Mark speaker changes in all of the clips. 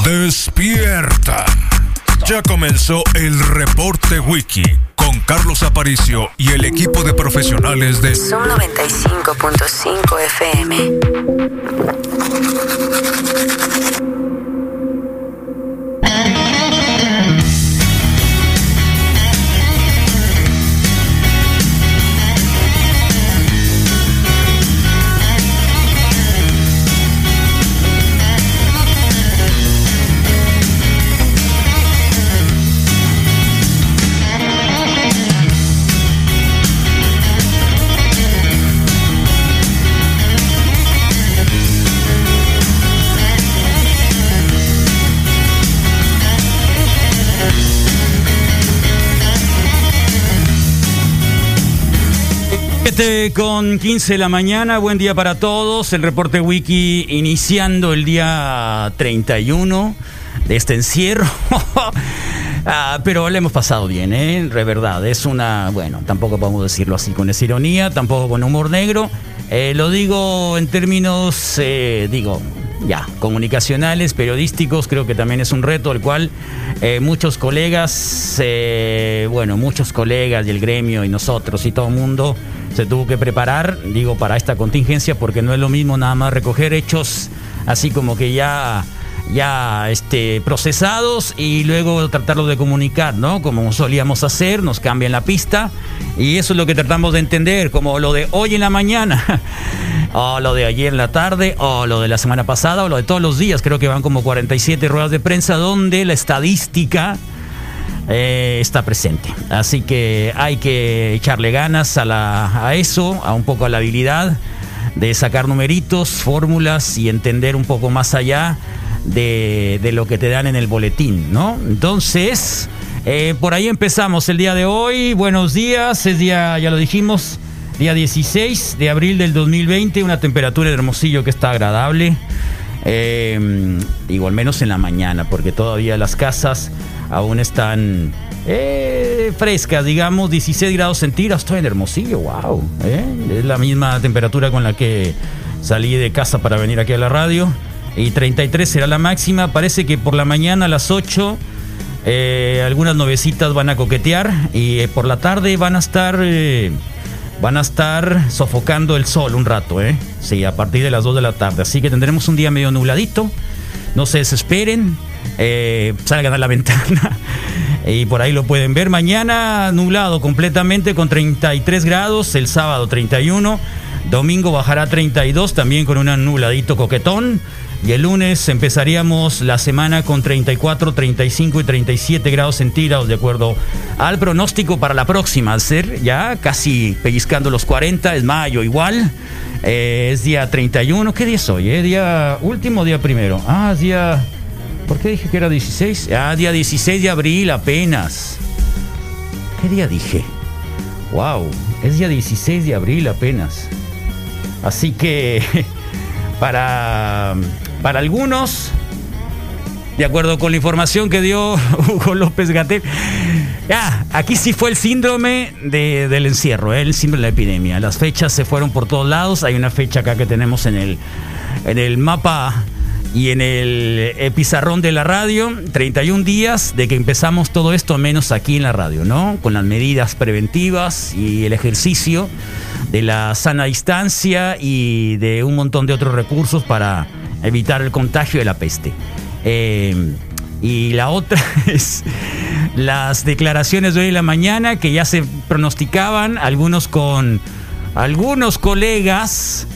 Speaker 1: Despierta. Ya comenzó el reporte wiki con Carlos Aparicio y el equipo de profesionales de
Speaker 2: Son 95.5 FM.
Speaker 3: Con 15 de la mañana, buen día para todos. El reporte wiki iniciando el día 31 de este encierro. Ah, pero le hemos pasado bien, ¿eh? De verdad, es una. Bueno, tampoco podemos decirlo así con esa ironía, tampoco con humor negro. Eh, lo digo en términos, eh, digo, ya, comunicacionales, periodísticos, creo que también es un reto el cual eh, muchos colegas, bueno, muchos colegas del gremio y nosotros y todo el mundo se tuvo que preparar, digo, para esta contingencia, porque no es lo mismo nada más recoger hechos así como que ya ya este, procesados y luego tratarlos de comunicar, ¿no? Como solíamos hacer, nos cambian la pista y eso es lo que tratamos de entender, como lo de hoy en la mañana, o lo de ayer en la tarde, o lo de la semana pasada, o lo de todos los días, creo que van como 47 ruedas de prensa donde la estadística eh, está presente. Así que hay que echarle ganas a, la, a eso, a un poco a la habilidad de sacar numeritos, fórmulas y entender un poco más allá de, lo que te dan en el boletín, ¿no? Entonces, eh, por ahí empezamos el día de hoy. Buenos días, es día, ya lo dijimos, día 16 de abril del 2020, una temperatura de Hermosillo que está agradable. Eh, digo, al menos en la mañana, porque todavía las casas aún están eh, frescas, digamos, 16 grados centígrados. Estoy en Hermosillo, wow. ¿eh? Es la misma temperatura con la que salí de casa para venir aquí a la radio. Y 33 será la máxima. Parece que por la mañana a las 8 eh, algunas novecitas van a coquetear y por la tarde van a estar van a estar sofocando el sol un rato, ¿eh? Sí, a partir de las 2 de la tarde. Así que tendremos un día medio nubladito. No se desesperen. Eh, salgan a la ventana y por ahí lo pueden ver. Mañana nublado completamente con 33 grados, el sábado 31, domingo bajará 32 también con un nubladito coquetón. Y el lunes empezaríamos la semana con 34, 35 y 37 grados centígrados, de acuerdo al pronóstico para la próxima. Al ser ya casi pellizcando los 40, es mayo igual. Eh, es día 31. ¿Qué día es hoy? Eh? ¿Día último día primero? Ah, día ¿Por qué dije que era 16? Ah, día 16 de abril apenas. ¿Qué día dije? Wow, es día 16 de abril apenas. Así que para, para algunos, de acuerdo con la información que dio Hugo López Gatel, ya, aquí sí fue el síndrome del encierro, ¿eh? el síndrome de la epidemia. Las fechas se fueron por todos lados. Hay una fecha acá que tenemos en el, en el mapa y en el eh, pizarrón de la radio, 31 días de que empezamos todo esto, menos aquí en la radio, ¿no? Con las medidas preventivas y el ejercicio de la sana distancia y de un montón de otros recursos para evitar el contagio de la peste. Eh, y la otra es las declaraciones de hoy en la mañana que ya se pronosticaban, algunos con algunos colegas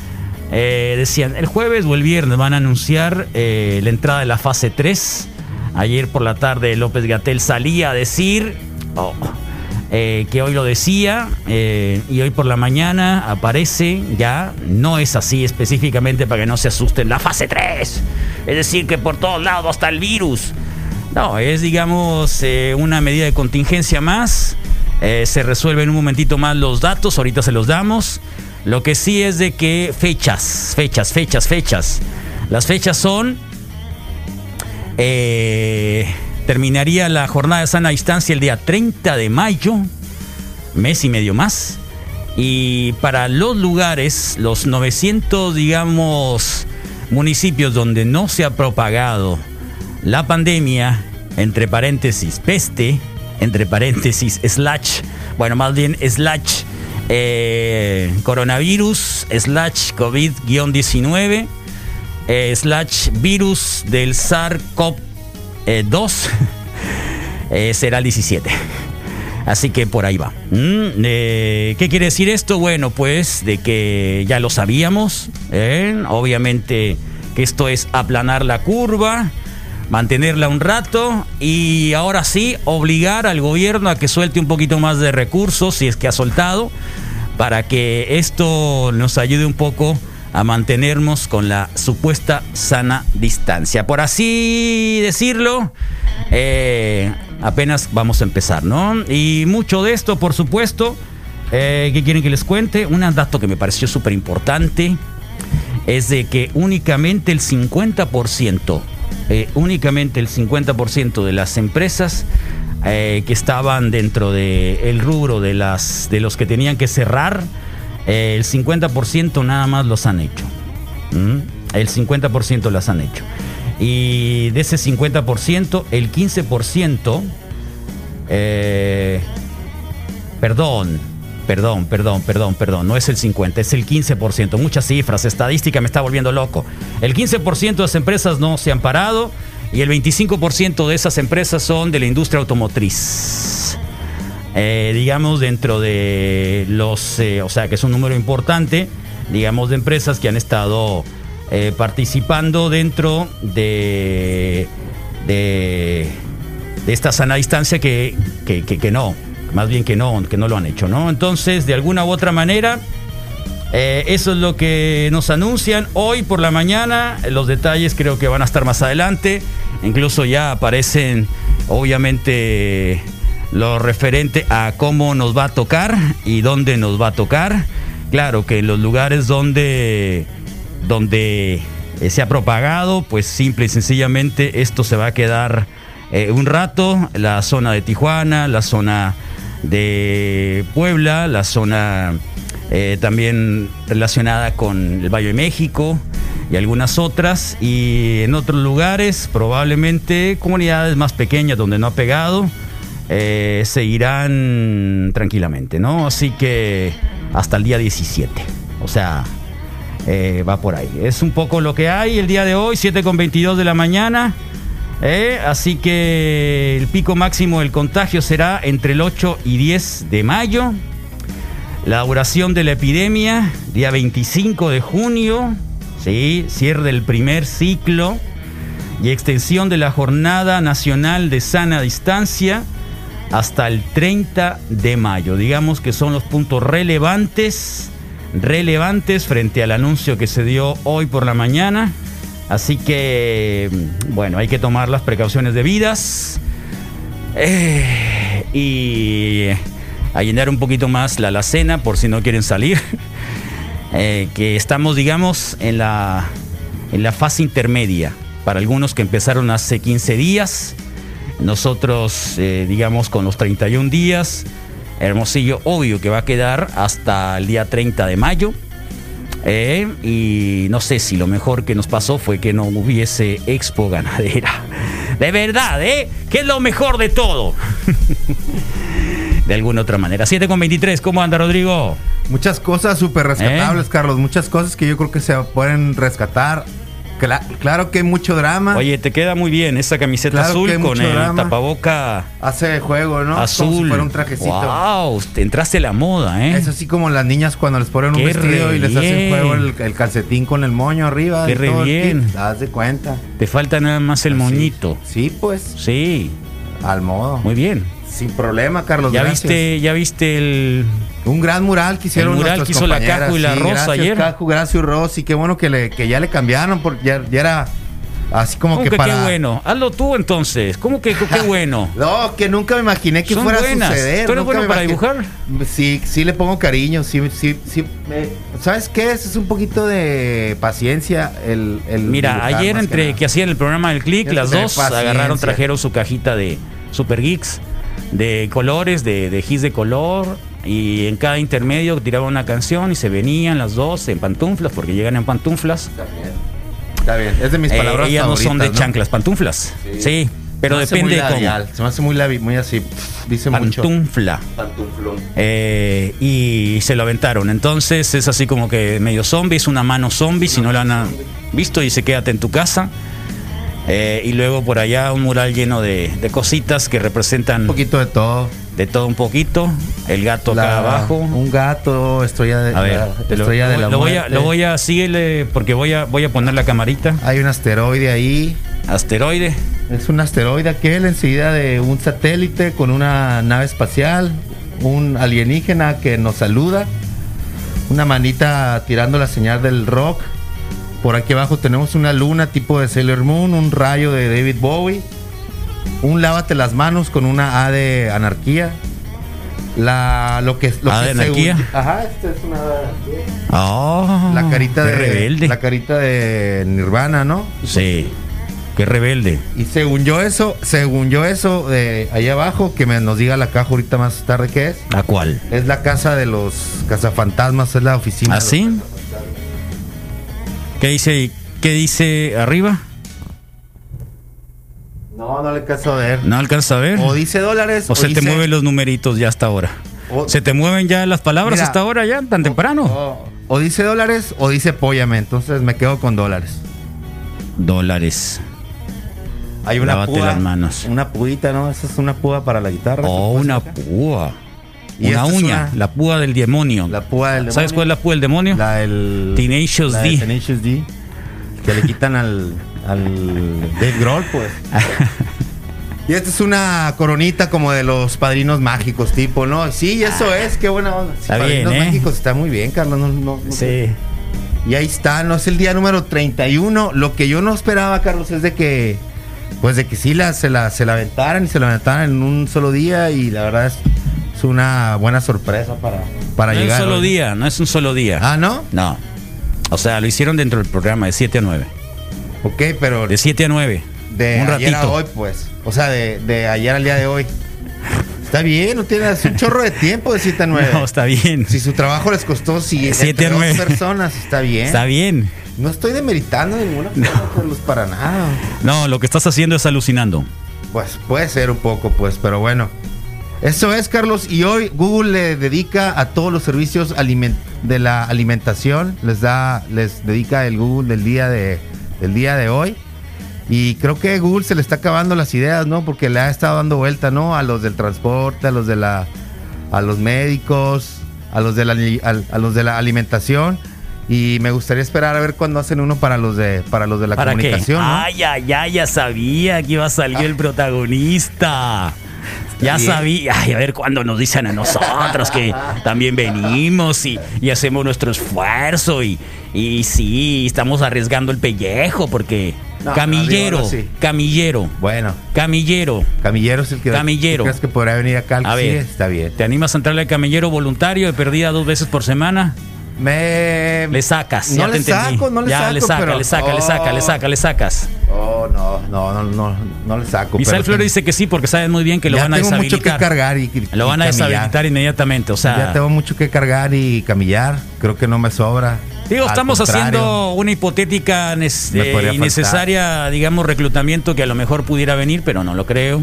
Speaker 3: eh, decían, el jueves o el viernes van a anunciar eh, la entrada de la fase 3. Ayer por la tarde López Gatel salía a decir oh, eh, que hoy lo decía y hoy por la mañana aparece ya, no es así específicamente para que no se asusten, la fase 3. Es decir, que por todos lados hasta el virus. No, es digamos una medida de contingencia más. se resuelve en un momentito más los datos, ahorita se los damos. Lo que sí es de que fechas, fechas, fechas, fechas. Las fechas son... Eh, terminaría la jornada de sana distancia el día 30 de mayo, mes y medio más. Y para los lugares, los 900, digamos, municipios donde no se ha propagado la pandemia, entre paréntesis, peste, entre paréntesis, slash, bueno, más bien slash, eh, coronavirus, slash COVID-19, eh, slash virus del SARS-CoV-2, eh, será el 17. Así que por ahí va. Mm, ¿Qué quiere decir esto? Bueno, pues de que ya lo sabíamos. Obviamente que esto es aplanar la curva, mantenerla un rato y ahora sí obligar al gobierno a que suelte un poquito más de recursos, si es que ha soltado, para que esto nos ayude un poco a mantenernos con la supuesta sana distancia. Por así decirlo, eh, apenas vamos a empezar, ¿no? Y mucho de esto, por supuesto, eh, ¿qué quieren que les cuente? Un dato que me pareció súper importante es de que únicamente el 50%, eh, únicamente el 50% de las empresas eh, que estaban dentro del el rubro de, las, de los que tenían que cerrar, eh, el 50% nada más los han hecho. El 50% las han hecho. Y de ese 50%, el 15%, eh, perdón, perdón, perdón, perdón, perdón, no es el 50, es el 15%. Muchas cifras, estadística me está volviendo loco. El 15% de las empresas no se han parado y el 25% de esas empresas son de la industria automotriz. Eh, digamos, dentro de los, eh, o sea, que es un número importante, digamos, de empresas que han estado eh, participando dentro de, de, de esta sana distancia que, que, que- que no, más bien que no, que no lo han hecho, ¿no? Entonces, de alguna u otra manera, eh, eso es lo que nos anuncian hoy por la mañana. Los detalles creo que van a estar más adelante. Incluso ya aparecen, obviamente, lo referente a cómo nos va a tocar y dónde nos va a tocar. Claro que en los lugares donde, donde eh, se ha propagado, pues simple y sencillamente esto se va a quedar eh, un rato. La zona de Tijuana, la zona de Puebla, la zona eh, también relacionada con el Valle de México y algunas otras. Y en otros lugares, probablemente comunidades más pequeñas donde no ha pegado, eh, seguirán tranquilamente, ¿no? Así que hasta el día 17. O sea, eh, va por ahí. Es un poco lo que hay el día de hoy, 7 con 22 de la mañana. Eh, así que el pico máximo del contagio será entre el 8 y 10 de mayo. La duración de la epidemia, día 25 de junio, ¿sí? cierre del primer ciclo y extensión de la Jornada Nacional de Sana Distancia hasta el 30 de mayo. Digamos que son los puntos relevantes, relevantes frente al anuncio que se dio hoy por la mañana. Así que, bueno, hay que tomar las precauciones debidas. Eh, y a llenar un poquito más la alacena por si no quieren salir. Eh, que estamos, digamos, en la, en la fase intermedia. Para algunos que empezaron hace 15 días, nosotros, eh, digamos, con los 31 días. Hermosillo, obvio que va a quedar hasta el día 30 de mayo. Eh, y no sé si lo mejor que nos pasó fue que no hubiese expo ganadera. De verdad, ¿eh? Que es lo mejor de todo. de alguna otra manera. 7 con 23, ¿cómo anda Rodrigo?
Speaker 4: Muchas cosas súper rescatables,
Speaker 3: ¿Eh?
Speaker 4: Carlos. Muchas cosas que yo creo que se pueden rescatar. Cla- claro que hay mucho drama.
Speaker 3: Oye, te queda muy bien esa camiseta
Speaker 4: Claro
Speaker 3: azul con el
Speaker 4: drama.
Speaker 3: tapaboca
Speaker 4: Hace juego, ¿no? Como
Speaker 3: azul.
Speaker 4: si fuera un trajecito.
Speaker 3: Wow, te entraste a la moda, ¿eh?
Speaker 4: Es así como las niñas cuando les ponen un vestido y les hacen juego el, el calcetín con el moño arriba.
Speaker 3: Qué re
Speaker 4: todo
Speaker 3: bien.
Speaker 4: Haz de cuenta.
Speaker 3: Te falta nada más el moñito.
Speaker 4: Sí, pues,
Speaker 3: Sí,
Speaker 4: al modo.
Speaker 3: muy bien.
Speaker 4: Sin problema, Carlos.
Speaker 3: ¿Ya
Speaker 4: gracias.
Speaker 3: viste, ya viste el
Speaker 4: Un gran mural que hicieron
Speaker 3: El mural que hizo la Caju y la
Speaker 4: sí,
Speaker 3: Rosa
Speaker 4: gracias,
Speaker 3: ayer.
Speaker 4: Caju, gracias Rosy, qué bueno que, le, que ya le cambiaron porque ya, ya era así como
Speaker 3: ¿Cómo
Speaker 4: que,
Speaker 3: que
Speaker 4: para...
Speaker 3: qué bueno? Hazlo tú entonces. ¿Cómo que qué bueno?
Speaker 4: No, que nunca me imaginé que
Speaker 3: Son
Speaker 4: fuera
Speaker 3: buenas.
Speaker 4: a suceder.
Speaker 3: ¿Tú eres bueno para
Speaker 4: imaginé- Sí, sí le pongo cariño, sí, sí, sí. me- ¿Sabes qué? Es, es un poquito de paciencia el, el
Speaker 3: Mira,
Speaker 4: dibujar,
Speaker 3: ayer entre que hacían el programa del click, las dos
Speaker 4: paciencia.
Speaker 3: agarraron, trajeron su cajita de Super Geeks, de colores, de, de gis de color, y en cada intermedio tiraban una canción y se venían las dos en pantuflas, porque llegan en pantuflas.
Speaker 4: Está bien, es de mis
Speaker 3: Eh,
Speaker 4: palabras
Speaker 3: ellas no son de chanclas, pantuflas. Sí, pero
Speaker 4: Se me hace
Speaker 3: depende
Speaker 4: muy
Speaker 3: de cómo.
Speaker 4: labial, Se me hace muy, labi- muy así. pff, Dice mucho.
Speaker 3: Pantufla.
Speaker 4: Pantuflón.
Speaker 3: Eh, y se lo aventaron. Entonces es así como que medio zombie, es una mano zombie, si no la han visto, dice quédate en tu casa. Eh, y luego por allá un mural lleno de, de cositas que representan
Speaker 4: Un poquito de todo.
Speaker 3: de todo un poquito. El gato acá abajo.
Speaker 4: Un gato, estrella de,
Speaker 3: A ver,
Speaker 4: la,
Speaker 3: te lo,
Speaker 4: estrella de la
Speaker 3: lo voy a, lo voy a síguele porque voy a, voy a poner la camarita.
Speaker 4: Hay un asteroide ahí.
Speaker 3: Asteroide.
Speaker 4: Es un asteroide aquel enseguida de un satélite con una nave espacial, un alienígena que nos saluda, una manita tirando la señal del rock. Por aquí abajo tenemos una luna tipo de Sailor Moon, un rayo de David Bowie, un lávate las manos con una A de anarquía. La lo que lo
Speaker 3: ¿A
Speaker 4: que
Speaker 3: de
Speaker 4: según-
Speaker 3: anarquía?
Speaker 4: Ajá, esta es una A de anarquía.
Speaker 3: Oh,
Speaker 4: La carita
Speaker 3: qué
Speaker 4: de
Speaker 3: rebelde.
Speaker 4: la carita de Nirvana, ¿no?
Speaker 3: Sí. Qué rebelde.
Speaker 4: Y según yo eso, según yo eso de ahí abajo, que me nos diga la caja ahorita más tarde qué es,
Speaker 3: ¿A cuál?
Speaker 4: es la casa de los cazafantasmas, es la oficina. de los-
Speaker 3: ¿Así? ¿Qué dice, ¿Qué dice arriba?
Speaker 4: No, no le caso a ver.
Speaker 3: ¿No alcanza a ver?
Speaker 4: O dice dólares
Speaker 3: ¿O se te mueven los numeritos ya hasta ahora?
Speaker 4: O-
Speaker 3: ¿Se te mueven ya las palabras
Speaker 4: Mira,
Speaker 3: hasta ahora ya, tan temprano?
Speaker 4: O, o dice dólares o dice póllame, entonces me quedo con dólares.
Speaker 3: Dólares.
Speaker 4: Hay una
Speaker 3: Lávate
Speaker 4: púa,
Speaker 3: las manos.
Speaker 4: Una púita, ¿no? Esa es una púa para la guitarra.
Speaker 3: Oh,
Speaker 4: ¿Se puede
Speaker 3: una púa.
Speaker 4: Y
Speaker 3: Una uña,
Speaker 4: una-
Speaker 3: la púa del demonio.
Speaker 4: La púa del
Speaker 3: ¿Sabes cuál es la púa del demonio?
Speaker 4: La del
Speaker 3: Tenacious
Speaker 4: la
Speaker 3: D.
Speaker 4: Tenacious D. Que le quitan al, al Dave Grohl, pues. Y esta es una coronita como de los padrinos mágicos, tipo, ¿no? Sí, eso es, qué buena onda. Sí,
Speaker 3: Está
Speaker 4: padrinos
Speaker 3: bien, ¿eh?
Speaker 4: mágicos está muy bien, Carlos. No, no- no-
Speaker 3: Sí.
Speaker 4: Y ahí está, no es el día número 31. Lo que yo no esperaba, Carlos, es de que, pues de que sí la, se, la, se la aventaran y se la aventaran en un solo día. Y la verdad es, es una buena sorpresa para, para
Speaker 3: no es un
Speaker 4: llegar.
Speaker 3: solo
Speaker 4: hoy.
Speaker 3: día, no es un solo día.
Speaker 4: Ah, ¿no?
Speaker 3: No. O sea, lo hicieron dentro del programa de 7 a 9.
Speaker 4: Ok, pero
Speaker 3: De 7 a 9.
Speaker 4: de
Speaker 3: un
Speaker 4: ayer a
Speaker 3: ratito.
Speaker 4: hoy, pues. O sea, de, de ayer al día de hoy. Está bien, no tiene es un chorro de tiempo de 7 a 9.
Speaker 3: No, está bien.
Speaker 4: Si su trabajo les costó si,
Speaker 3: Siete
Speaker 4: entre
Speaker 3: a
Speaker 4: dos
Speaker 3: nueve.
Speaker 4: personas, está bien.
Speaker 3: Está bien.
Speaker 4: No estoy demeritando de ninguna forma, Carlos, para nada.
Speaker 3: No, lo que estás haciendo es alucinando.
Speaker 4: Pues puede ser un poco, pues, pero bueno. Eso es, Carlos. Y hoy Google le dedica a todos los servicios de la alimentación. Les da, les dedica el Google del día de, del día de hoy. Y creo que Google se le está acabando las ideas, ¿no? Porque le ha estado dando vuelta, ¿no? A los del transporte, a los de la, a los médicos, a los de la, a los de la alimentación. Y me gustaría esperar a ver cuándo hacen uno para los de, para los de la
Speaker 3: ¿Para qué?
Speaker 4: comunicación. ¿no?
Speaker 3: Ay, ay, ay, ya sabía que iba a salir el protagonista. Ya
Speaker 4: bien.
Speaker 3: sabía. Ay, a ver cuándo nos dicen a nosotros que también venimos y, y hacemos nuestro esfuerzo y, y sí, estamos arriesgando el pellejo porque
Speaker 4: No,
Speaker 3: camillero,
Speaker 4: no, sí.
Speaker 3: camillero,
Speaker 4: Bueno,
Speaker 3: camillero.
Speaker 4: Camillero es el que.
Speaker 3: Camillero.
Speaker 4: ¿tú ¿Crees que podrá venir acá?
Speaker 3: A
Speaker 4: Sí,
Speaker 3: ver.
Speaker 4: está bien.
Speaker 3: ¿Te animas a entrarle al camillero voluntario de perdida dos veces por semana?
Speaker 4: Me.
Speaker 3: Le sacas,
Speaker 4: No
Speaker 3: ya
Speaker 4: le
Speaker 3: te entendí.
Speaker 4: saco, no le
Speaker 3: ya
Speaker 4: saco,
Speaker 3: le saca,
Speaker 4: pero-
Speaker 3: le saca, le saca, le saca, le sacas.
Speaker 4: Oh, no, no, no, no, no le saco. Pero
Speaker 3: Flores dice que sí porque saben muy bien que lo
Speaker 4: ya
Speaker 3: van a
Speaker 4: tengo mucho que cargar y, y-
Speaker 3: Lo van a
Speaker 4: camillar.
Speaker 3: deshabilitar inmediatamente, o sea,
Speaker 4: Ya tengo mucho que cargar y camillar. Creo que no me sobra.
Speaker 3: digo,
Speaker 4: Al
Speaker 3: estamos haciendo una hipotética eh, innecesaria, digamos, reclutamiento que a lo mejor pudiera venir, pero no lo creo.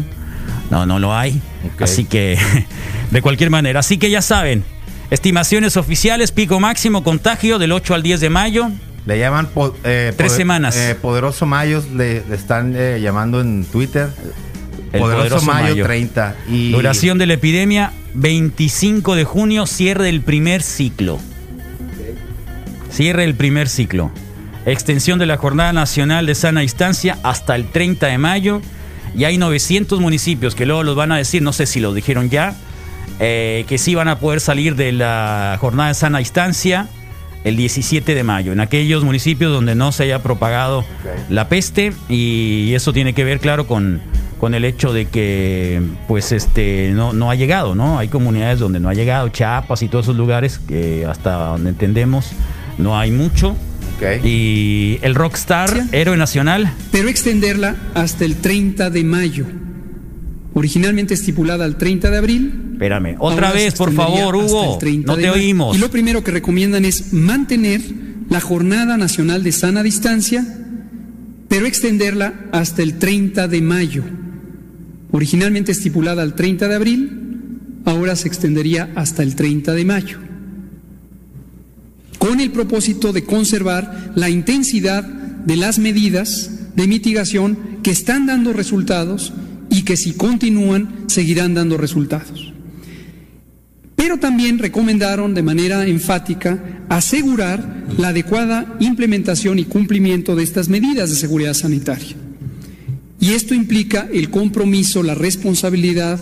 Speaker 3: No, no lo hay. Así que, de cualquier manera. Así que ya saben, estimaciones oficiales, pico máximo contagio del 8 al 10 de mayo.
Speaker 4: Le llaman. eh,
Speaker 3: Tres
Speaker 4: poder-
Speaker 3: semanas.
Speaker 4: eh, Poderoso Mayos le, le están eh, llamando en Twitter.
Speaker 3: El Poderoso
Speaker 4: Mayo,
Speaker 3: Mayo.
Speaker 4: 30. Y
Speaker 3: Duración de la epidemia, 25 de junio, cierre del primer ciclo. Cierre del primer ciclo. Extensión de la Jornada Nacional de Sana Distancia hasta el 30 de mayo. Y hay 900 municipios que luego los van a decir, no sé si lo dijeron ya, eh, que sí van a poder salir de la Jornada de Sana Distancia el 17 de mayo, en aquellos municipios donde no se haya propagado la peste y eso tiene que ver, claro, con, con el hecho de que pues este no, no ha llegado, ¿no? Hay comunidades donde no ha llegado, Chiapas y todos esos lugares que hasta donde entendemos no hay mucho. Y el rockstar, héroe nacional,
Speaker 5: pero extenderla hasta el 30 de mayo. Originalmente estipulada al 30 de abril.
Speaker 3: espérame, otra vez, por favor, Hugo,
Speaker 5: el 30
Speaker 3: no te oímos.
Speaker 5: Y lo primero que recomiendan es mantener la Jornada Nacional de Sana Distancia pero extenderla hasta el 30 de mayo. Originalmente estipulada al 30 de abril, ahora se extendería hasta el 30 de mayo, con el propósito de conservar la intensidad de las medidas de mitigación que están dando resultados que si continúan seguirán dando resultados. Pero también recomendaron de manera enfática asegurar la adecuada implementación y cumplimiento de estas medidas de seguridad sanitaria. Y esto implica el compromiso, la responsabilidad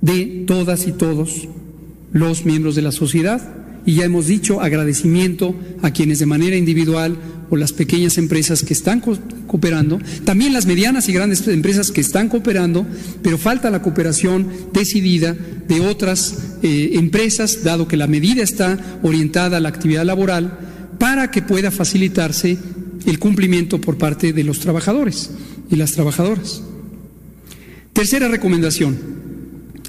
Speaker 5: de todas y todos los miembros de la sociedad. Y ya hemos dicho agradecimiento a quienes de manera individual o las pequeñas empresas que están cooperando, también las medianas y grandes empresas que están cooperando, pero falta la cooperación decidida de otras eh, empresas, dado que la medida está orientada a la actividad laboral, para que pueda facilitarse el cumplimiento por parte de los trabajadores y las trabajadoras. Tercera recomendación,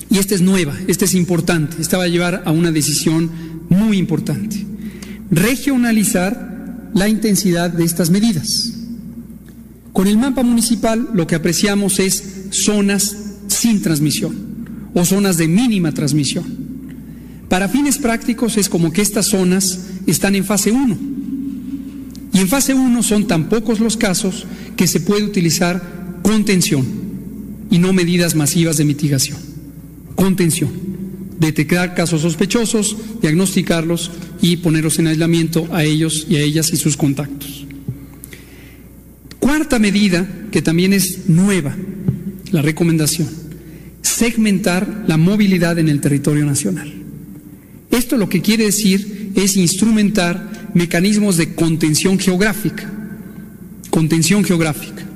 Speaker 5: y esta es nueva, esta es importante, esta va a llevar a una decisión muy importante, regionalizar la intensidad de estas medidas. Con el mapa municipal lo que apreciamos es zonas sin transmisión o zonas de mínima transmisión. Para fines prácticos es como que estas zonas están en fase 1. Y en fase 1 son tan pocos los casos que se puede utilizar contención y no medidas masivas de mitigación. Contención. Detectar casos sospechosos, diagnosticarlos y ponerlos en aislamiento a ellos y a ellas y sus contactos. Cuarta medida, que también es nueva, la recomendación, segmentar la movilidad en el territorio nacional. Esto lo que quiere decir es instrumentar mecanismos de contención geográfica. Contención geográfica.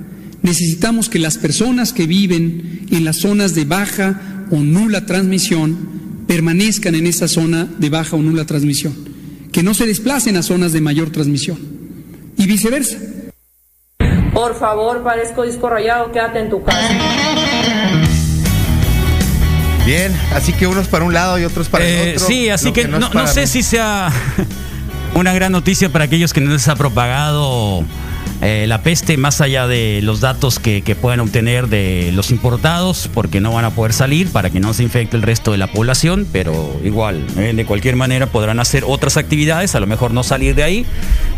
Speaker 5: Necesitamos que las personas que viven en las zonas de baja o nula transmisión permanezcan en esa zona de baja o nula transmisión que no se desplacen a zonas de mayor transmisión y viceversa.
Speaker 6: Por favor, parezco disco rayado, quédate en tu casa.
Speaker 4: Bien, así que unos para un lado y otros para el
Speaker 3: Eh,
Speaker 4: otro.
Speaker 3: sí, así que, no, sé
Speaker 4: mí.
Speaker 3: si sea una gran noticia para aquellos que no les ha propagado eh, la peste, más allá de los datos que, que puedan obtener de los importados, porque no van a poder salir para que no se infecte el resto de la población, pero igual, eh, de cualquier manera podrán hacer otras actividades, a lo mejor no salir de ahí,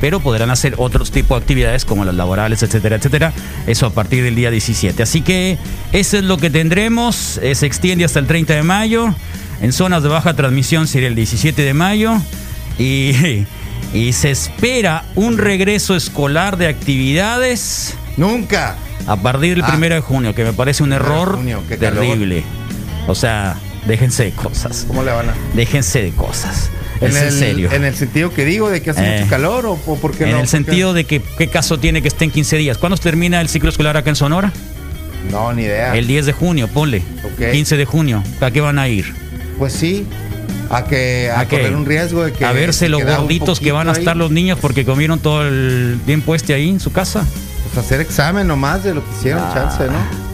Speaker 3: pero podrán hacer otros tipos de actividades como las laborales, etcétera, etcétera. Eso a partir del día 17. Así que eso es lo que tendremos. eh, se extiende hasta el 30 de mayo. En zonas de baja transmisión sería el 17 de mayo. Y, y se espera un regreso escolar de actividades
Speaker 4: Nunca.
Speaker 3: a partir del
Speaker 4: Ah.
Speaker 3: 1 de junio, que me parece un
Speaker 4: Primero
Speaker 3: error
Speaker 4: junio,
Speaker 3: terrible. O sea, déjense de cosas.
Speaker 4: ¿Cómo le van a.?
Speaker 3: Déjense de cosas.
Speaker 4: En
Speaker 3: Es
Speaker 4: el,
Speaker 3: en serio.
Speaker 4: En el sentido que digo, de que hace
Speaker 3: Eh.
Speaker 4: mucho calor o, o por qué
Speaker 3: En
Speaker 4: no?
Speaker 3: el
Speaker 4: ¿Por qué?
Speaker 3: sentido de que, ¿qué caso tiene que esté en 15 días? ¿Cuándo termina el ciclo escolar acá en Sonora?
Speaker 4: No, ni idea.
Speaker 3: El 10 de junio, ponle.
Speaker 4: Ok.
Speaker 3: 15 de junio. ¿A qué van a ir?
Speaker 4: Pues sí. A que a,
Speaker 3: ¿A
Speaker 4: correr un riesgo de que.
Speaker 3: a verse
Speaker 4: se
Speaker 3: los gorditos que van a estar
Speaker 4: ahí.
Speaker 3: los niños porque comieron todo el tiempo este ahí en su casa.
Speaker 4: Pues hacer examen nomás de lo que hicieron,
Speaker 3: Ah.
Speaker 4: chance, ¿no?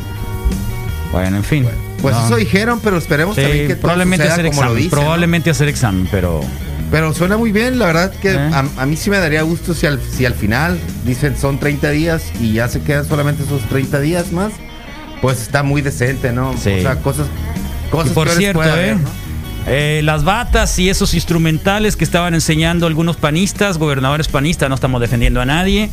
Speaker 3: Bueno, en fin.
Speaker 4: Pues
Speaker 3: No.
Speaker 4: eso dijeron, pero esperemos
Speaker 3: Sí,
Speaker 4: también que
Speaker 3: probablemente hacer
Speaker 4: como lo
Speaker 3: examen.
Speaker 4: dicen, ¿no?
Speaker 3: probablemente hacer examen, pero
Speaker 4: Pero suena muy bien, la verdad que
Speaker 3: ¿Eh?
Speaker 4: a, a mí sí me daría gusto si al, si al final dicen son 30 días y ya se quedan solamente esos 30 días más, pues está muy decente, ¿no?
Speaker 3: Sí.
Speaker 4: O sea, cosas,
Speaker 3: Y
Speaker 4: cosas
Speaker 3: por
Speaker 4: peores
Speaker 3: cierto,
Speaker 4: puede
Speaker 3: ¿eh?
Speaker 4: haber, ¿no?
Speaker 3: Eh, las batas y esos instrumentales que estaban enseñando algunos panistas, gobernadores panistas, no estamos defendiendo a nadie.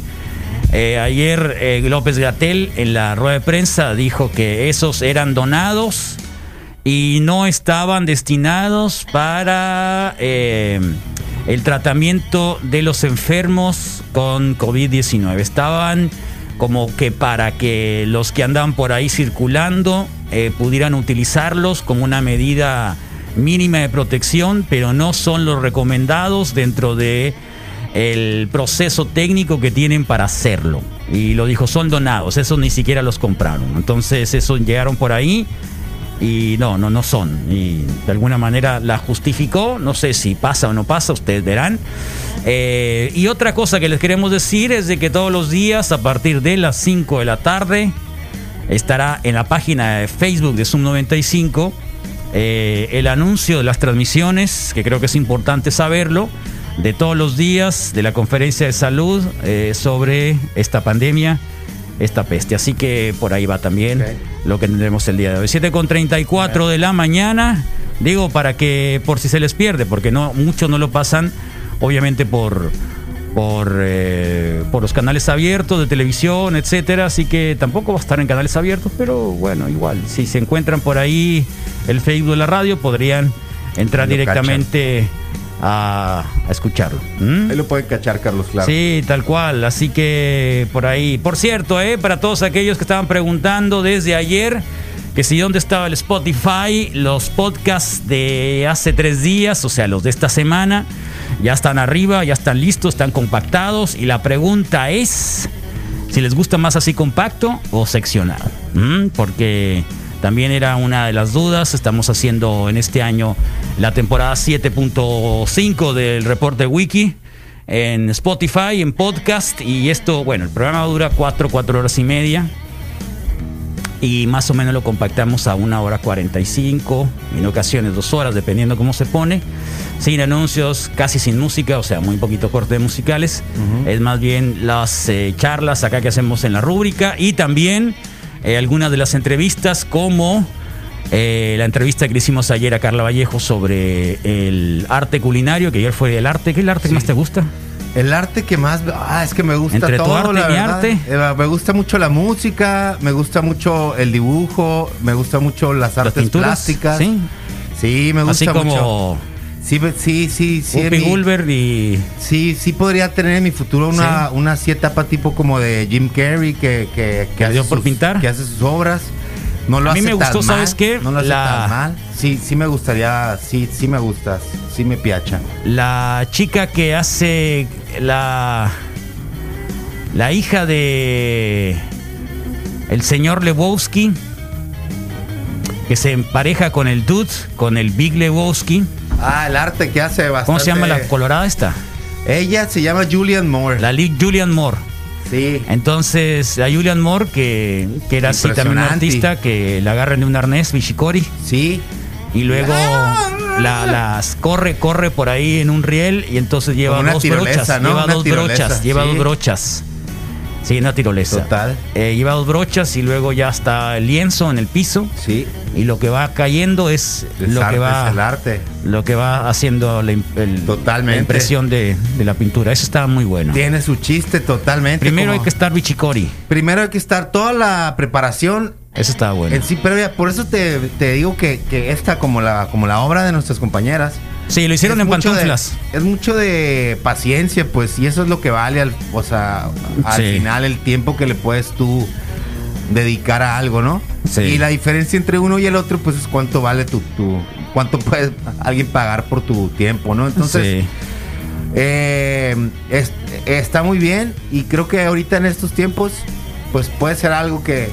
Speaker 3: Eh, ayer eh, López Gatel en la rueda de prensa dijo que esos eran donados y no estaban destinados para el tratamiento de los enfermos con COVID-19. Estaban como que para que los que andaban por ahí circulando pudieran utilizarlos como una medida mínima de protección, pero no son los recomendados dentro de el proceso técnico que tienen para hacerlo. Y lo dijo, son donados, esos ni siquiera los compraron. Entonces, esos llegaron por ahí y no, no, no son. Y de alguna manera la justificó, no sé si pasa o no pasa, ustedes verán. Eh, y otra cosa que les queremos decir es de que todos los días, a partir de las 5 de la tarde, estará en la página de Facebook de Zoom 95 eh, el anuncio de las transmisiones, que creo que es importante saberlo, de todos los días de la conferencia de salud eh, sobre esta pandemia esta peste. Así que por ahí va también lo que tendremos el día de hoy. 7 con 34 de la mañana. Digo, para que por si se les pierde, porque no muchos no lo pasan, obviamente por por, eh, por los canales abiertos de televisión, etcétera, así que tampoco va a estar en canales abiertos, pero bueno, igual, si se encuentran por ahí el Facebook de la radio, podrían entrar
Speaker 4: Lo
Speaker 3: directamente a, a escucharlo. ¿Mm?
Speaker 4: Ahí lo pueden cachar, Carlos, claro.
Speaker 3: Sí, tal cual. Así que por ahí. Por cierto, eh, para todos aquellos que estaban preguntando desde ayer que si dónde estaba el Spotify, los podcasts de hace tres días, o sea, los de esta semana, ya están arriba, ya están listos, están compactados. Y la pregunta es si les gusta más así compacto o seccionado. ¿Mm? Porque también era una de las dudas. Estamos haciendo en este año la temporada 7.5 del reporte wiki en Spotify, en podcast. Y esto, bueno, el programa dura 4, 4 horas y media. Y más o menos lo compactamos a una hora 45, en ocasiones dos horas, dependiendo cómo se pone. Sin anuncios, casi sin música, o sea, muy poquito corte musicales. Es más bien las eh, charlas acá que hacemos en la rúbrica y también eh, algunas de las entrevistas, como eh, la entrevista que le hicimos ayer a Carla Vallejo sobre el arte culinario, que ayer fue el arte. ¿Qué es el arte que más te gusta?
Speaker 4: El arte que más. Ah, es que me gusta
Speaker 3: Entre tu
Speaker 4: todo,
Speaker 3: arte
Speaker 4: la
Speaker 3: y
Speaker 4: verdad.
Speaker 3: arte.
Speaker 4: Eh, me gusta mucho la música, me gusta mucho el dibujo, me gusta mucho las
Speaker 3: Las
Speaker 4: artes
Speaker 3: pinturas.
Speaker 4: plásticas.
Speaker 3: Sí.
Speaker 4: Sí, me gusta
Speaker 3: Así
Speaker 4: mucho.
Speaker 3: como
Speaker 4: Sí, ve- sí, sí, sí. En mi-
Speaker 3: Goldberg y
Speaker 4: Sí, sí podría tener en mi futuro una,
Speaker 3: Sí.
Speaker 4: una así etapa tipo como de Jim Carrey que, que, que
Speaker 3: ¿Le dio por
Speaker 4: sus-
Speaker 3: pintar?
Speaker 4: Que hace sus obras. No lo
Speaker 3: A mí me gustó,
Speaker 4: mal,
Speaker 3: ¿sabes qué?
Speaker 4: No lo hace
Speaker 3: La-
Speaker 4: tan mal. Sí, sí me gustaría, sí, sí me gusta, sí me piacha.
Speaker 3: la chica que hace la la hija de el señor Lebowski que se empareja con el dude, con el Big Lebowski.
Speaker 4: Ah, el arte que hace bastante.
Speaker 3: ¿Cómo se llama la colorada esta?
Speaker 4: Ella se llama Julian Moore.
Speaker 3: La Li- Julian Moore.
Speaker 4: Sí.
Speaker 3: Entonces, la Julian Moore, que, que era así también
Speaker 4: Impresionante.
Speaker 3: artista, que la agarran de un arnés, Bishikori,
Speaker 4: Sí.
Speaker 3: y luego la, las corre, corre por ahí en un riel, y entonces lleva
Speaker 4: Como una
Speaker 3: dos brochas,
Speaker 4: ¿no?
Speaker 3: lleva
Speaker 4: Una
Speaker 3: dos brochas, lleva
Speaker 4: sí.
Speaker 3: dos brochas. Sí, una tirolesa.
Speaker 4: Total.
Speaker 3: Eh, lleva dos brochas y luego ya está el lienzo en el piso,
Speaker 4: Sí.
Speaker 3: y lo que va cayendo es lo
Speaker 4: arte,
Speaker 3: que va
Speaker 4: es el arte.
Speaker 3: lo que va haciendo la, el-
Speaker 4: Totalmente.
Speaker 3: la impresión de, de la pintura. Eso está muy bueno.
Speaker 4: Tiene su chiste totalmente.
Speaker 3: Primero hay que estar bichicori.
Speaker 4: Primero hay que estar toda la preparación
Speaker 3: Eso está bueno.
Speaker 4: en sí previa. Por eso te, te digo que, que esta, como la, como la obra de nuestras compañeras,
Speaker 3: Sí, lo hicieron
Speaker 4: es
Speaker 3: en
Speaker 4: mucho de-
Speaker 3: pantuflas.
Speaker 4: es mucho de paciencia, pues, y eso es lo que vale, al, o sea, al
Speaker 3: Sí.
Speaker 4: final el tiempo que le puedes tú dedicar a algo, ¿no?
Speaker 3: Sí.
Speaker 4: Y la diferencia entre uno y el otro, pues, es cuánto vale tu, tu cuánto puede alguien pagar por tu tiempo, ¿no? Entonces,
Speaker 3: Sí.
Speaker 4: eh, es- está muy bien y creo que ahorita en estos tiempos, pues puede ser algo que,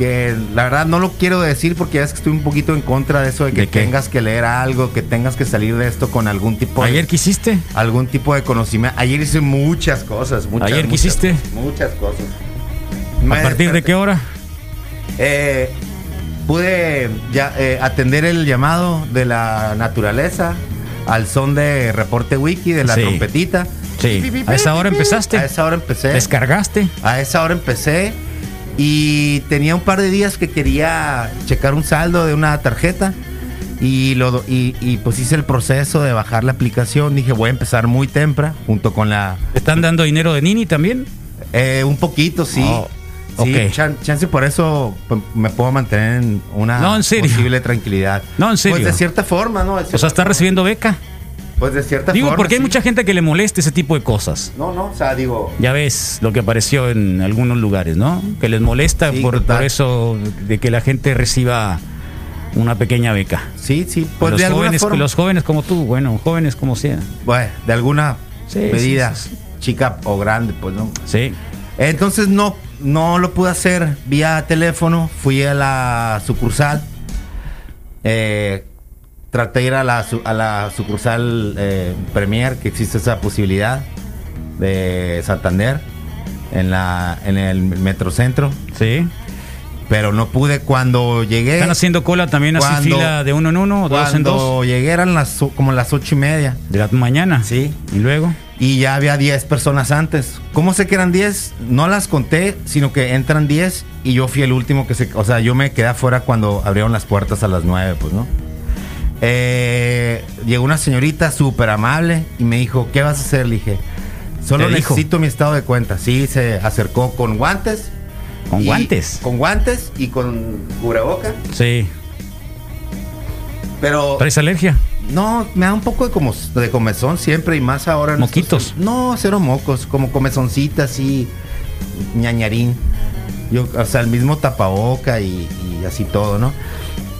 Speaker 4: que la verdad no lo quiero decir porque ya es que estoy un poquito en contra de eso de que tengas que leer algo, que tengas que salir de esto con algún tipo
Speaker 3: ¿Ayer
Speaker 4: de,
Speaker 3: qué hiciste?
Speaker 4: algún tipo de conocimiento. Ayer hice muchas cosas, muchas,
Speaker 3: ¿Ayer qué
Speaker 4: muchas,
Speaker 3: hiciste?
Speaker 4: Muchas cosas.
Speaker 3: ¿A partir de qué hora?
Speaker 4: Eh, pude ya eh, atender el llamado de la naturaleza al son de reporte wiki de la
Speaker 3: Sí.
Speaker 4: trompetita.
Speaker 3: Sí. ¿A esa hora empezaste?
Speaker 4: A esa hora empecé.
Speaker 3: ¿Descargaste?
Speaker 4: A esa hora empecé y tenía un par de días que quería checar un saldo de una tarjeta y lo y, y, pues hice el proceso de bajar la aplicación. Dije voy a empezar muy temprano junto con la
Speaker 3: ¿Te están dando dinero de Nini también?
Speaker 4: eh, un poquito sí.
Speaker 3: Oh,
Speaker 4: Sí,
Speaker 3: ok.
Speaker 4: chan- chance por eso pues, me puedo mantener en una
Speaker 3: No, en serio.
Speaker 4: posible tranquilidad.
Speaker 3: No, en serio.
Speaker 4: Pues de cierta forma, ¿no?
Speaker 3: O sea, ¿estás recibiendo beca?
Speaker 4: Pues de cierta
Speaker 3: Digo,
Speaker 4: forma.
Speaker 3: porque hay mucha gente que le molesta ese tipo de cosas.
Speaker 4: No, no, o sea, digo.
Speaker 3: Ya ves lo que apareció en algunos lugares, ¿no? Que les molesta
Speaker 4: Sí,
Speaker 3: por, por eso de que la gente reciba una pequeña beca.
Speaker 4: Sí, sí, pues
Speaker 3: los,
Speaker 4: de alguna
Speaker 3: jóvenes,
Speaker 4: forma.
Speaker 3: los jóvenes como tú, bueno, jóvenes como sea.
Speaker 4: Bueno, de alguna
Speaker 3: Sí,
Speaker 4: medida, chica o grande, pues no.
Speaker 3: Sí.
Speaker 4: Entonces no, no lo pude hacer vía teléfono. Fui a la sucursal. Eh, traté de ir a la, a la sucursal eh, Premier, que existe esa posibilidad, de Santander, en, la, en el Metrocentro.
Speaker 3: Sí.
Speaker 4: Pero no pude cuando llegué.
Speaker 3: ¿Están haciendo cola también así
Speaker 4: Cuando-
Speaker 3: fila de uno en uno, dos en
Speaker 4: Cuando
Speaker 3: dos?
Speaker 4: llegué eran las como las ocho y media.
Speaker 3: De la mañana.
Speaker 4: Sí.
Speaker 3: Y luego.
Speaker 4: Y ya había 10 personas antes. ¿Cómo sé que eran 10? No las conté, sino que entran 10 y yo fui el último que se... O sea, yo me quedé afuera cuando abrieron las puertas a las 9, pues, ¿no? Eh, llegó una señorita súper amable y me dijo, ¿qué vas a hacer? Le dije, solo necesito mi estado de cuenta. Sí, se acercó con guantes.
Speaker 3: ¿Con
Speaker 4: y-
Speaker 3: guantes?
Speaker 4: Con guantes y con cubreboca.
Speaker 3: Sí.
Speaker 4: Pero
Speaker 3: ¿Traes alergia?
Speaker 4: no, me da un poco de, como, de comezón siempre y más ahora. en
Speaker 3: ¿Moquitos?
Speaker 4: estos- no, cero mocos, como comezoncita así, ñañarín. Yo, o sea, el mismo tapaboca y, y así todo, ¿no?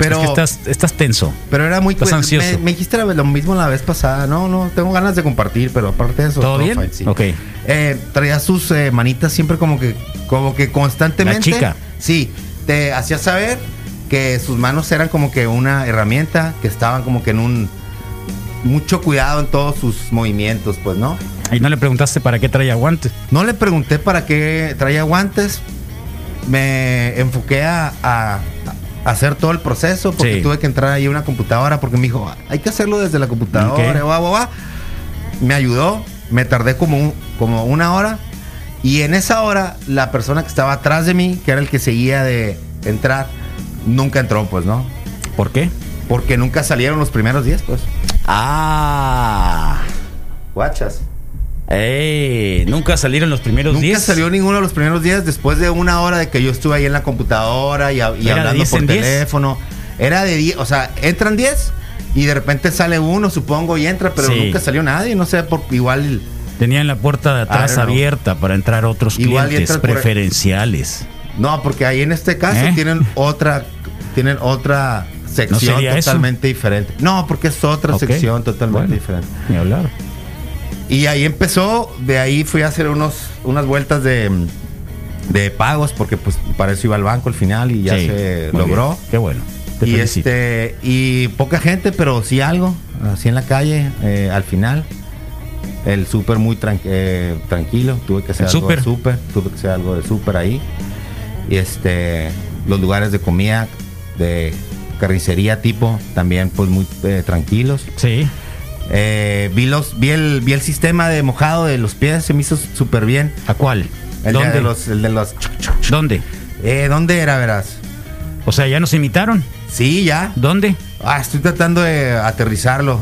Speaker 4: Pero,
Speaker 3: es que estás, estás tenso.
Speaker 4: pero era muy...
Speaker 3: estás ansioso.
Speaker 4: Me, me dijiste lo mismo la vez pasada. No, no, tengo ganas de compartir, pero aparte de eso...
Speaker 3: ¿Todo bien?
Speaker 4: fine, sí.
Speaker 3: Ok.
Speaker 4: Eh, traía sus eh, manitas siempre como que, como que constantemente.
Speaker 3: La chica.
Speaker 4: Sí, te hacía saber que sus manos eran como que una herramienta, que estaban como que en un mucho cuidado en todos sus movimientos, pues, ¿no?
Speaker 3: Y no le preguntaste para qué traía guantes.
Speaker 4: No le pregunté para qué traía guantes. Me enfoqué a hacer todo el proceso porque
Speaker 3: Sí.
Speaker 4: tuve que entrar ahí a una computadora porque me dijo, hay que hacerlo desde la computadora,
Speaker 3: Ok.
Speaker 4: va, va, va". Me ayudó, me tardé como, un- como una hora y en esa hora la persona que estaba atrás de mí, que era el que seguía de entrar, nunca entró, pues, ¿no?
Speaker 3: ¿Por qué?
Speaker 4: Porque nunca salieron los primeros 10, pues.
Speaker 3: Ah.
Speaker 4: Guachas.
Speaker 3: Ey, nunca salieron los primeros
Speaker 4: Nunca
Speaker 3: 10.
Speaker 4: salió ninguno de los primeros días después de una hora de que yo estuve ahí en la computadora y, a- y
Speaker 3: ¿Era de
Speaker 4: hablando
Speaker 3: 10
Speaker 4: por
Speaker 3: 10?
Speaker 4: teléfono. Era de 10, o sea, entran 10 y de repente sale uno, supongo, y entra, pero
Speaker 3: Sí.
Speaker 4: nunca salió nadie, no sé, por igual.
Speaker 3: Tenían la puerta de atrás
Speaker 4: know.
Speaker 3: abierta para entrar otros
Speaker 4: Igual
Speaker 3: clientes
Speaker 4: por-
Speaker 3: preferenciales.
Speaker 4: No, porque ahí en este caso
Speaker 3: ¿Eh?
Speaker 4: tienen otra tienen otra sección
Speaker 3: eso?
Speaker 4: totalmente diferente. No, porque es otra sección totalmente
Speaker 3: Bueno,
Speaker 4: diferente.
Speaker 3: Ni hablar.
Speaker 4: Y ahí empezó, de ahí fui a hacer unos, unas vueltas de, de pagos, porque pues para eso iba al banco al final y ya
Speaker 3: Sí,
Speaker 4: se logró.
Speaker 3: bien. Qué bueno. Te
Speaker 4: Y
Speaker 3: felicito.
Speaker 4: este, y poca gente, pero sí algo, así en la calle, eh, al final. El súper muy tran- eh, tranquilo, tuve que hacer
Speaker 3: ¿El
Speaker 4: algo de
Speaker 3: súper,
Speaker 4: tuve que hacer algo de súper ahí. Y este, los lugares de comida, de carnicería tipo, también pues muy eh, tranquilos.
Speaker 3: Sí.
Speaker 4: Eh, vi, los, vi, el, vi el sistema de mojado de los pies, se me hizo súper bien.
Speaker 3: ¿A cuál?
Speaker 4: El
Speaker 3: ¿Dónde?
Speaker 4: de los, el de los.
Speaker 3: ¿Dónde?
Speaker 4: Eh, ¿Dónde era, verás?
Speaker 3: O sea, ya nos imitaron.
Speaker 4: Sí, ya.
Speaker 3: ¿Dónde?
Speaker 4: Ah, estoy tratando de aterrizarlo.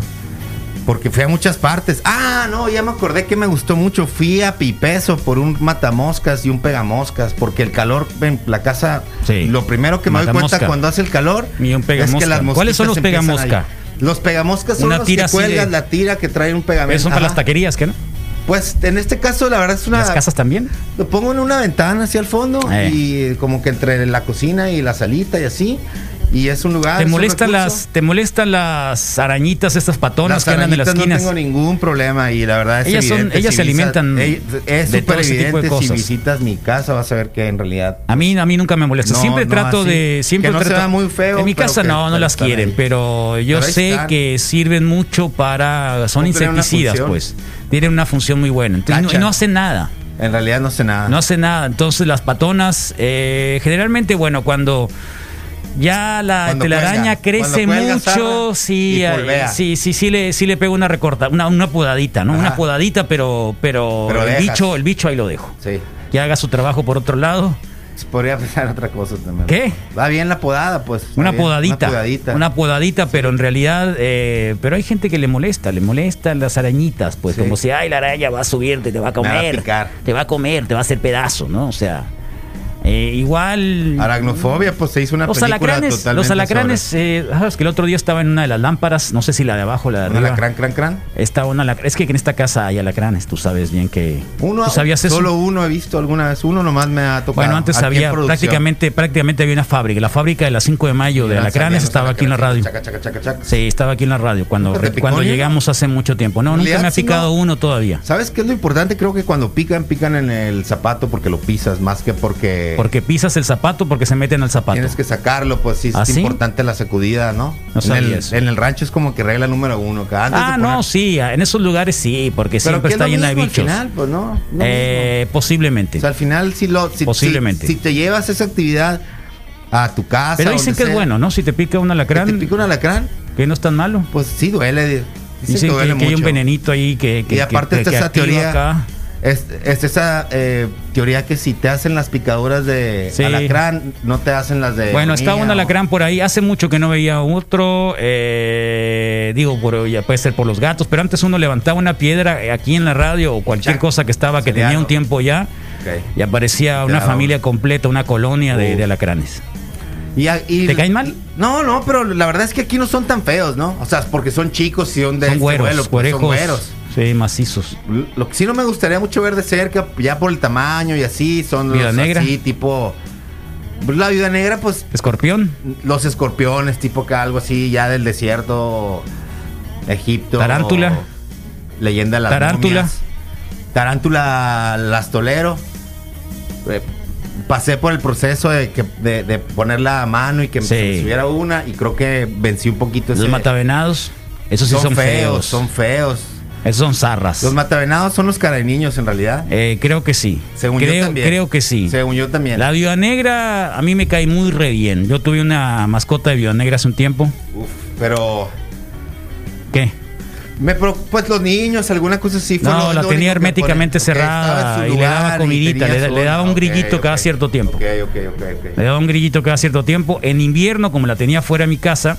Speaker 4: Porque fui a muchas partes. Ah, no, ya me acordé que me gustó mucho. Fui a Pipeso por un matamoscas y un pegamoscas. Porque el calor en la casa.
Speaker 3: Sí.
Speaker 4: Lo primero que me doy cuenta cuando hace el calor.
Speaker 3: Y un pegamosca.
Speaker 4: mosquitas
Speaker 3: ¿Cuáles son los
Speaker 4: empiezan
Speaker 3: pegamosca?
Speaker 4: ahí. Los pegamoscas son
Speaker 3: Una
Speaker 4: los
Speaker 3: tira
Speaker 4: que
Speaker 3: de-
Speaker 4: la tira que trae un pegamento.
Speaker 3: Son para
Speaker 4: Ajá.
Speaker 3: las taquerías, ¿qué no?
Speaker 4: Pues en este caso, la verdad es una.
Speaker 3: ¿Las casas también?
Speaker 4: Lo pongo en una ventana hacia el fondo
Speaker 3: Eh.
Speaker 4: y como que entre la cocina y la salita y así. Y es un lugar.
Speaker 3: ¿Te molestan las, te molestan las arañitas, estas patonas
Speaker 4: Las
Speaker 3: que andan en las esquinas?
Speaker 4: No tengo ningún problema y la verdad es
Speaker 3: Ellas son-
Speaker 4: evidente,
Speaker 3: ellas se alimentan
Speaker 4: es
Speaker 3: de
Speaker 4: súper
Speaker 3: todo ese tipo de
Speaker 4: evidente si
Speaker 3: cosas.
Speaker 4: visitas mi casa vas a ver que en realidad
Speaker 3: A mí, a mí nunca me molesta.
Speaker 4: No,
Speaker 3: siempre
Speaker 4: no,
Speaker 3: trato
Speaker 4: así.
Speaker 3: de. Siempre
Speaker 4: Que no se muy feo,
Speaker 3: En mi casa
Speaker 4: que-
Speaker 3: no, no las quieren,
Speaker 4: ahí.
Speaker 3: pero yo
Speaker 4: Pero
Speaker 3: sé
Speaker 4: están.
Speaker 3: que sirven mucho para. Son insecticidas, pues. Tienen una función muy buena. Entonces, y no hacen nada.
Speaker 4: en realidad no sé nada.
Speaker 3: No hace nada. Entonces las patonas, eh, generalmente, bueno, cuando ya la
Speaker 4: Cuando
Speaker 3: telaraña
Speaker 4: cuelga,
Speaker 3: crece mucho, sí, eh, sí, sí, sí le, sí le pego una recorta, una, una podadita, ¿no?
Speaker 4: Ajá.
Speaker 3: Una podadita, pero, pero,
Speaker 4: Pero
Speaker 3: el
Speaker 4: dejas.
Speaker 3: bicho, el bicho ahí lo dejo.
Speaker 4: Sí.
Speaker 3: Que haga su trabajo por otro lado.
Speaker 4: Podría pensar otra cosa también.
Speaker 3: ¿Qué?
Speaker 4: Va bien la podada, pues.
Speaker 3: Una
Speaker 4: bien,
Speaker 3: podadita,
Speaker 4: Una podadita.
Speaker 3: una podadita, pero en realidad, eh, pero hay gente que le molesta, le molestan las arañitas, pues
Speaker 4: Sí.
Speaker 3: como si, ay, la araña va a subirte, te va a
Speaker 4: Me va a
Speaker 3: comer,
Speaker 4: picar.
Speaker 3: te va a comer, te va a hacer pedazo, ¿no? O sea, eh, igual...
Speaker 4: Aracnofobia, pues se hizo una
Speaker 3: Los
Speaker 4: película
Speaker 3: alacranes, los alacranes,
Speaker 4: sobre-
Speaker 3: eh, ah, que el otro día estaba en una de las lámparas, no sé si la de abajo o la de
Speaker 4: ¿Un
Speaker 3: arriba.
Speaker 4: alacrán, crán, crán?
Speaker 3: Estaba una alac- es que en esta casa hay alacranes, tú sabes bien que...
Speaker 4: Uno,
Speaker 3: ¿Tú sabías eso?
Speaker 4: solo uno he visto alguna vez. Uno nomás me ha tocado.
Speaker 3: Bueno, antes había prácticamente, prácticamente había una fábrica, la fábrica de las 5 de mayo de alacranes estaba aquí en la radio.
Speaker 4: Chaca, chaca, chaca, chaca.
Speaker 3: Sí, estaba aquí en la radio cuando,
Speaker 4: ¿Nunca te picó
Speaker 3: cuando llegamos hace mucho tiempo. No, nunca me ha picado
Speaker 4: no.
Speaker 3: uno todavía.
Speaker 4: ¿Sabes qué es lo importante? Creo que cuando pican, pican en el zapato porque lo pisas, más que porque,
Speaker 3: Porque pisas el zapato porque se meten al zapato.
Speaker 4: tienes que sacarlo. Pues sí,
Speaker 3: ¿Ah,
Speaker 4: es
Speaker 3: sí?
Speaker 4: importante la sacudida, ¿no?
Speaker 3: No
Speaker 4: en, el,
Speaker 3: eso.
Speaker 4: en el rancho es como que regla número uno. que antes
Speaker 3: Ah,
Speaker 4: de
Speaker 3: no, sí, en esos lugares sí, porque siempre
Speaker 4: es
Speaker 3: está
Speaker 4: lo
Speaker 3: llena de
Speaker 4: mismo al
Speaker 3: bichos.
Speaker 4: final, pues no.
Speaker 3: Eh, posiblemente.
Speaker 4: O sea, al final, si, lo, si,
Speaker 3: Posiblemente.
Speaker 4: si, si te llevas esa actividad a tu casa.
Speaker 3: Pero dicen que es bueno, ¿no? Si te pica un alacrán,
Speaker 4: te pica un alacrán,
Speaker 3: que no es tan malo.
Speaker 4: pues sí duele. Dicen
Speaker 3: Dicen
Speaker 4: que duele
Speaker 3: que hay un venenito ahí que, que
Speaker 4: y aparte
Speaker 3: que-
Speaker 4: está
Speaker 3: que
Speaker 4: esa teoría.
Speaker 3: acá.
Speaker 4: Es, es esa eh, teoría que si te hacen las picaduras de
Speaker 3: Sí.
Speaker 4: alacrán, no te hacen las de.
Speaker 3: Bueno, está un
Speaker 4: o-
Speaker 3: alacrán por ahí. Hace mucho que no veía otro. eh, digo, por, ya puede ser por los gatos, pero antes uno levantaba una piedra eh, aquí en la radio o cualquier
Speaker 4: Ya.
Speaker 3: cosa que estaba que tenía un tiempo ya y aparecía una familia completa, una colonia de, de alacranes.
Speaker 4: Y
Speaker 3: ¿Te caen mal?
Speaker 4: No, no, pero la verdad es que aquí no son tan feos, ¿no? O sea, porque son chicos y son de
Speaker 3: Son
Speaker 4: este
Speaker 3: güeros,
Speaker 4: vuelo, pues, son güeros.
Speaker 3: Macizos.
Speaker 4: Lo que sí no me gustaría mucho ver de cerca, ya por el tamaño y así, son
Speaker 3: Vida
Speaker 4: los
Speaker 3: negra.
Speaker 4: así, tipo. La vida negra, pues
Speaker 3: Escorpión,
Speaker 4: los escorpiones, tipo que algo así, ya del desierto, Egipto.
Speaker 3: Tarántula.
Speaker 4: Leyenda de las
Speaker 3: Tarántula.
Speaker 4: momias. Tarántula lastolero. Eh, pasé por el proceso de, que, de, de ponerla a mano y que
Speaker 3: Sí.
Speaker 4: se me subiera una y creo que vencí un poquito ese.
Speaker 3: los matavenados. Esos sí son, feos.
Speaker 4: Son feos.
Speaker 3: Esos son zarras.
Speaker 4: Los matavenados son los caraniños en realidad.
Speaker 3: Eh, creo que sí.
Speaker 4: Según yo
Speaker 3: creo,
Speaker 4: también.
Speaker 3: creo que sí.
Speaker 4: Según yo también.
Speaker 3: La viuda negra a mí me cae muy re bien. Yo tuve una mascota de viuda negra hace un tiempo.
Speaker 4: Uf, pero
Speaker 3: ¿Qué?
Speaker 4: Me pues los niños, alguna cosa así. fue
Speaker 3: No, la tenía herméticamente cerrada y le daba comidita, le- daba un grillito cada cierto tiempo. Le daba un grillito cada cierto tiempo. En invierno, como la tenía fuera de mi casa.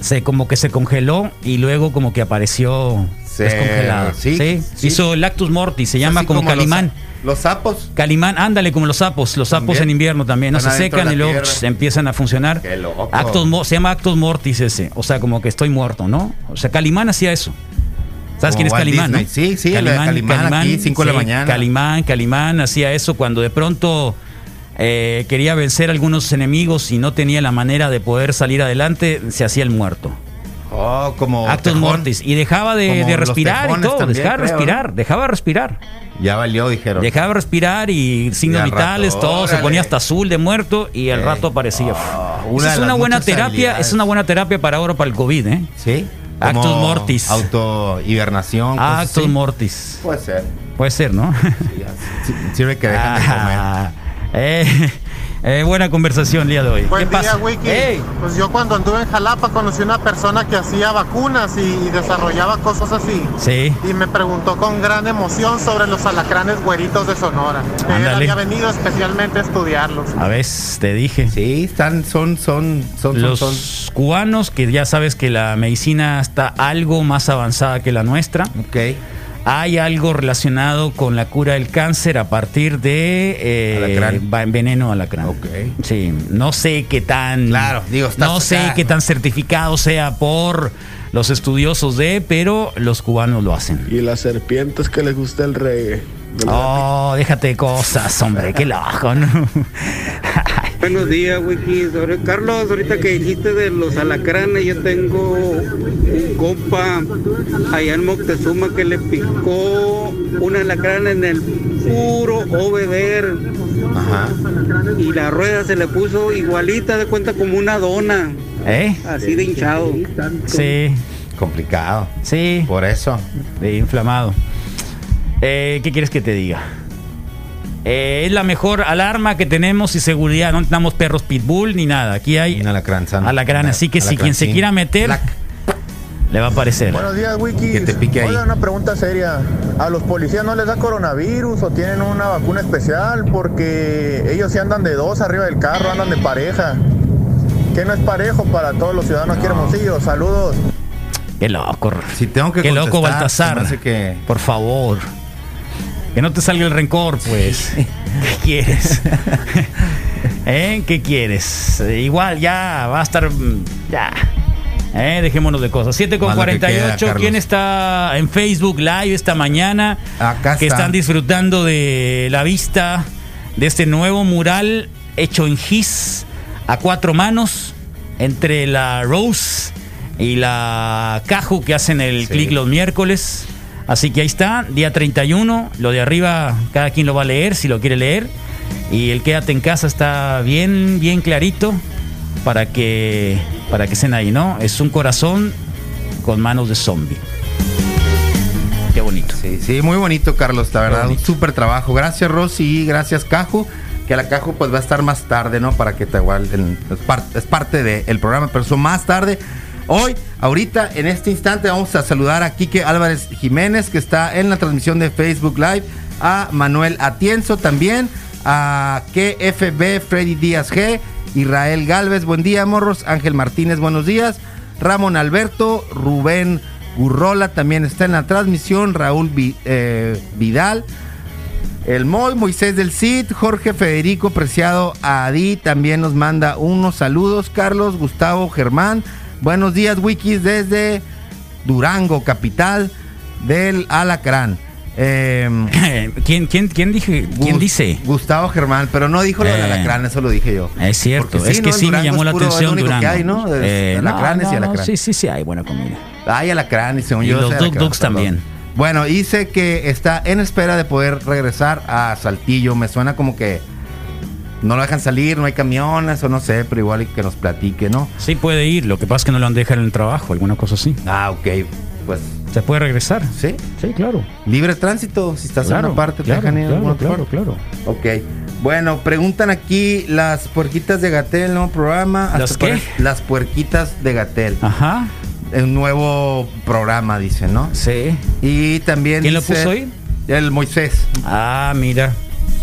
Speaker 3: Se como que se congeló y luego como que apareció
Speaker 4: Se-
Speaker 3: descongelada.
Speaker 4: sí,
Speaker 3: Sí,
Speaker 4: sí.
Speaker 3: Hizo lactus mortis, se llama como, calimán.
Speaker 4: Los, sapos.
Speaker 3: Calimán, ándale como los sapos, los sapos
Speaker 4: También.
Speaker 3: en invierno también, no
Speaker 4: Están
Speaker 3: se secan y luego pss, empiezan a funcionar.
Speaker 4: Qué loco.
Speaker 3: Actos mo- se llama actos mortis ese, o sea, como que estoy muerto, ¿no? O sea, Calimán hacía eso. ¿Sabes quién es Calimán? No?
Speaker 4: Sí, sí, de Calimán aquí, cinco de la mañana.
Speaker 3: Calimán, Calimán hacía eso cuando de pronto eh, quería vencer a algunos enemigos y no tenía la manera de poder salir adelante, se hacía el muerto.
Speaker 4: Oh, como.
Speaker 3: Actos
Speaker 4: tejón.
Speaker 3: mortis. Y dejaba de, de respirar y todo,
Speaker 4: también,
Speaker 3: dejaba de
Speaker 4: creo,
Speaker 3: respirar, dejaba de respirar.
Speaker 4: Ya valió, dijeron.
Speaker 3: Dejaba de respirar y signos
Speaker 4: Y
Speaker 3: vitales,
Speaker 4: rato,
Speaker 3: todo, se ponía hasta azul de muerto y al rato aparecía.
Speaker 4: Ah, una de
Speaker 3: es una buena terapia, es una buena terapia para ahora para el COVID, ¿eh?
Speaker 4: Sí.
Speaker 3: Actos mortis.
Speaker 4: Auto hibernación. cosas
Speaker 3: Actos
Speaker 4: así.
Speaker 3: mortis.
Speaker 4: Puede ser.
Speaker 3: Puede ser, ¿no?
Speaker 4: Sí, sí, Sirve que dejan de comer.
Speaker 3: Eh, eh, buena conversación el día de hoy.
Speaker 7: Buen
Speaker 3: ¿Qué
Speaker 7: día,
Speaker 3: pasa?
Speaker 7: Wiki. Pues yo cuando anduve en Jalapa conocí una persona que hacía vacunas y, y desarrollaba cosas así.
Speaker 3: Sí.
Speaker 7: Y me preguntó con gran emoción sobre los alacranes güeritos de Sonora. Él había venido especialmente a estudiarlos.
Speaker 3: A ver, te dije.
Speaker 4: Sí, están, son, son, son, son,
Speaker 3: Los
Speaker 4: son.
Speaker 3: cubanos, que ya sabes que la medicina está algo más avanzada que la nuestra,
Speaker 4: Ok.
Speaker 3: Hay algo relacionado con la cura del cáncer a partir de eh,
Speaker 4: Alacrán.
Speaker 3: veneno alacrán.
Speaker 4: Ok.
Speaker 3: Sí, no sé qué tan
Speaker 4: Claro, digo,
Speaker 3: no sé
Speaker 4: acá.
Speaker 3: qué tan certificado sea por los estudiosos de, pero los cubanos lo hacen.
Speaker 8: Y las serpientes que les gusta el reggae.
Speaker 3: Oh, déjate de cosas, hombre, qué loco, ¿no?
Speaker 9: Buenos días, Wiki. Sobre Carlos, ahorita que dijiste de los alacranes, yo tengo un compa allá en Moctezuma que le picó un alacrán en el puro obeder
Speaker 4: Ajá.
Speaker 9: y la rueda se le puso igualita de cuenta como una dona,
Speaker 3: ¿Eh?
Speaker 9: así de hinchado.
Speaker 3: Sí,
Speaker 4: Complicado.
Speaker 3: sí,
Speaker 4: Por eso.
Speaker 3: de inflamado. Eh, ¿Qué quieres que te diga? Eh, es la mejor alarma que tenemos y seguridad. No tenemos perros pitbull ni nada. Aquí hay
Speaker 4: Un alacrán
Speaker 3: alacrán. Así que si quien se quiera meter,
Speaker 4: Black.
Speaker 3: le va a aparecer.
Speaker 8: Buenos días, Wiki.
Speaker 4: Que te pique ahí.
Speaker 8: Oiga, una pregunta seria. ¿A los policías no les da coronavirus o tienen una vacuna especial? Porque ellos sí andan de dos arriba del carro, andan de pareja. Que no es parejo para todos los ciudadanos aquí hermosillos. Saludos.
Speaker 3: Qué loco.
Speaker 4: Si tengo que
Speaker 3: Qué loco,
Speaker 4: contestar,
Speaker 3: Baltasar.
Speaker 4: que-
Speaker 3: Por favor. Que no te salga el rencor, pues. ¿Qué quieres? ¿Eh? ¿Qué quieres? Igual ya va a estar. mm, Ya. Eh, dejémonos de cosas. 7 con
Speaker 4: Más lo que
Speaker 3: 48.
Speaker 4: queda,
Speaker 3: ¿Quién está en Facebook Live esta mañana?
Speaker 4: Acá
Speaker 3: que
Speaker 4: está.
Speaker 3: están disfrutando de la vista de este nuevo mural hecho en gis a cuatro manos entre la Rose y la Caju que hacen el
Speaker 4: Sí.
Speaker 3: clic los miércoles. Así que ahí está, día 31. Lo de arriba, cada quien lo va a leer si lo quiere leer. Y el quédate en casa está bien, bien clarito para que, para que estén ahí, ¿no? Es un corazón con manos de zombie. Qué bonito.
Speaker 4: Sí, sí, muy bonito, Carlos, la verdad. Un súper trabajo. Gracias, Rosy, y gracias, Caju. Que la Caju pues va a estar más tarde, ¿no? Para que te igual es, par- es parte del programa, pero son más tarde. Hoy, ahorita, en este instante, vamos a saludar a Quique Álvarez Jiménez, que está en la transmisión de Facebook Live, a Manuel Atienzo también, a KFB Freddy Díaz G, Israel Galvez, buen día, morros, Ángel Martínez, buenos días, Ramón Alberto, Rubén Gurrola también está en la transmisión, Raúl eh, Vidal, el Moy, Moisés del Cid, Jorge Federico Preciado Adi también nos manda unos saludos. Carlos, Gustavo, Germán. Buenos días, Wikis, desde Durango, capital del Alacrán. Em,
Speaker 3: ¿Quién, quién, quién, dije, ¿quién dice?
Speaker 4: Gustavo Germán, pero no dijo lo del
Speaker 3: Eh.
Speaker 4: Alacrán, eso lo dije yo.
Speaker 3: Es cierto, es que
Speaker 4: ¿no?
Speaker 3: sí me llamó la
Speaker 4: puro-
Speaker 3: atención Durango.
Speaker 4: que hay,
Speaker 3: Eh, no,
Speaker 4: alacranes y
Speaker 3: no, no,
Speaker 4: alacrán.
Speaker 3: sí, sí, sí, hay buena comida.
Speaker 4: Hay alacrán y según
Speaker 3: Y
Speaker 4: yo.
Speaker 3: los Duks
Speaker 4: perdón.
Speaker 3: también.
Speaker 4: Bueno, dice que está en espera de poder regresar a Saltillo. Me suena como que no lo dejan salir, no hay camiones o no sé, pero igual que nos platique, ¿no?
Speaker 3: Sí puede ir, lo que pasa es que no lo han dejado en el trabajo, alguna cosa así.
Speaker 4: Ah, ok. Pues
Speaker 3: ¿Se puede regresar?
Speaker 4: sí.
Speaker 3: Sí, claro.
Speaker 4: Libre tránsito, si estás en una parte, te
Speaker 3: claro,
Speaker 4: dejan ir a
Speaker 3: claro, claro, claro.
Speaker 4: Ok. Bueno, preguntan aquí las puerquitas de Gatel, nuevo programa.
Speaker 3: ¿Las qué?
Speaker 4: Las puerquitas de Gatel.
Speaker 3: Ajá,
Speaker 4: Un nuevo programa, dice, ¿no?
Speaker 3: sí.
Speaker 4: Y también.
Speaker 3: ¿Quién lo puso ahí?
Speaker 4: El Moisés.
Speaker 3: Ah, mira,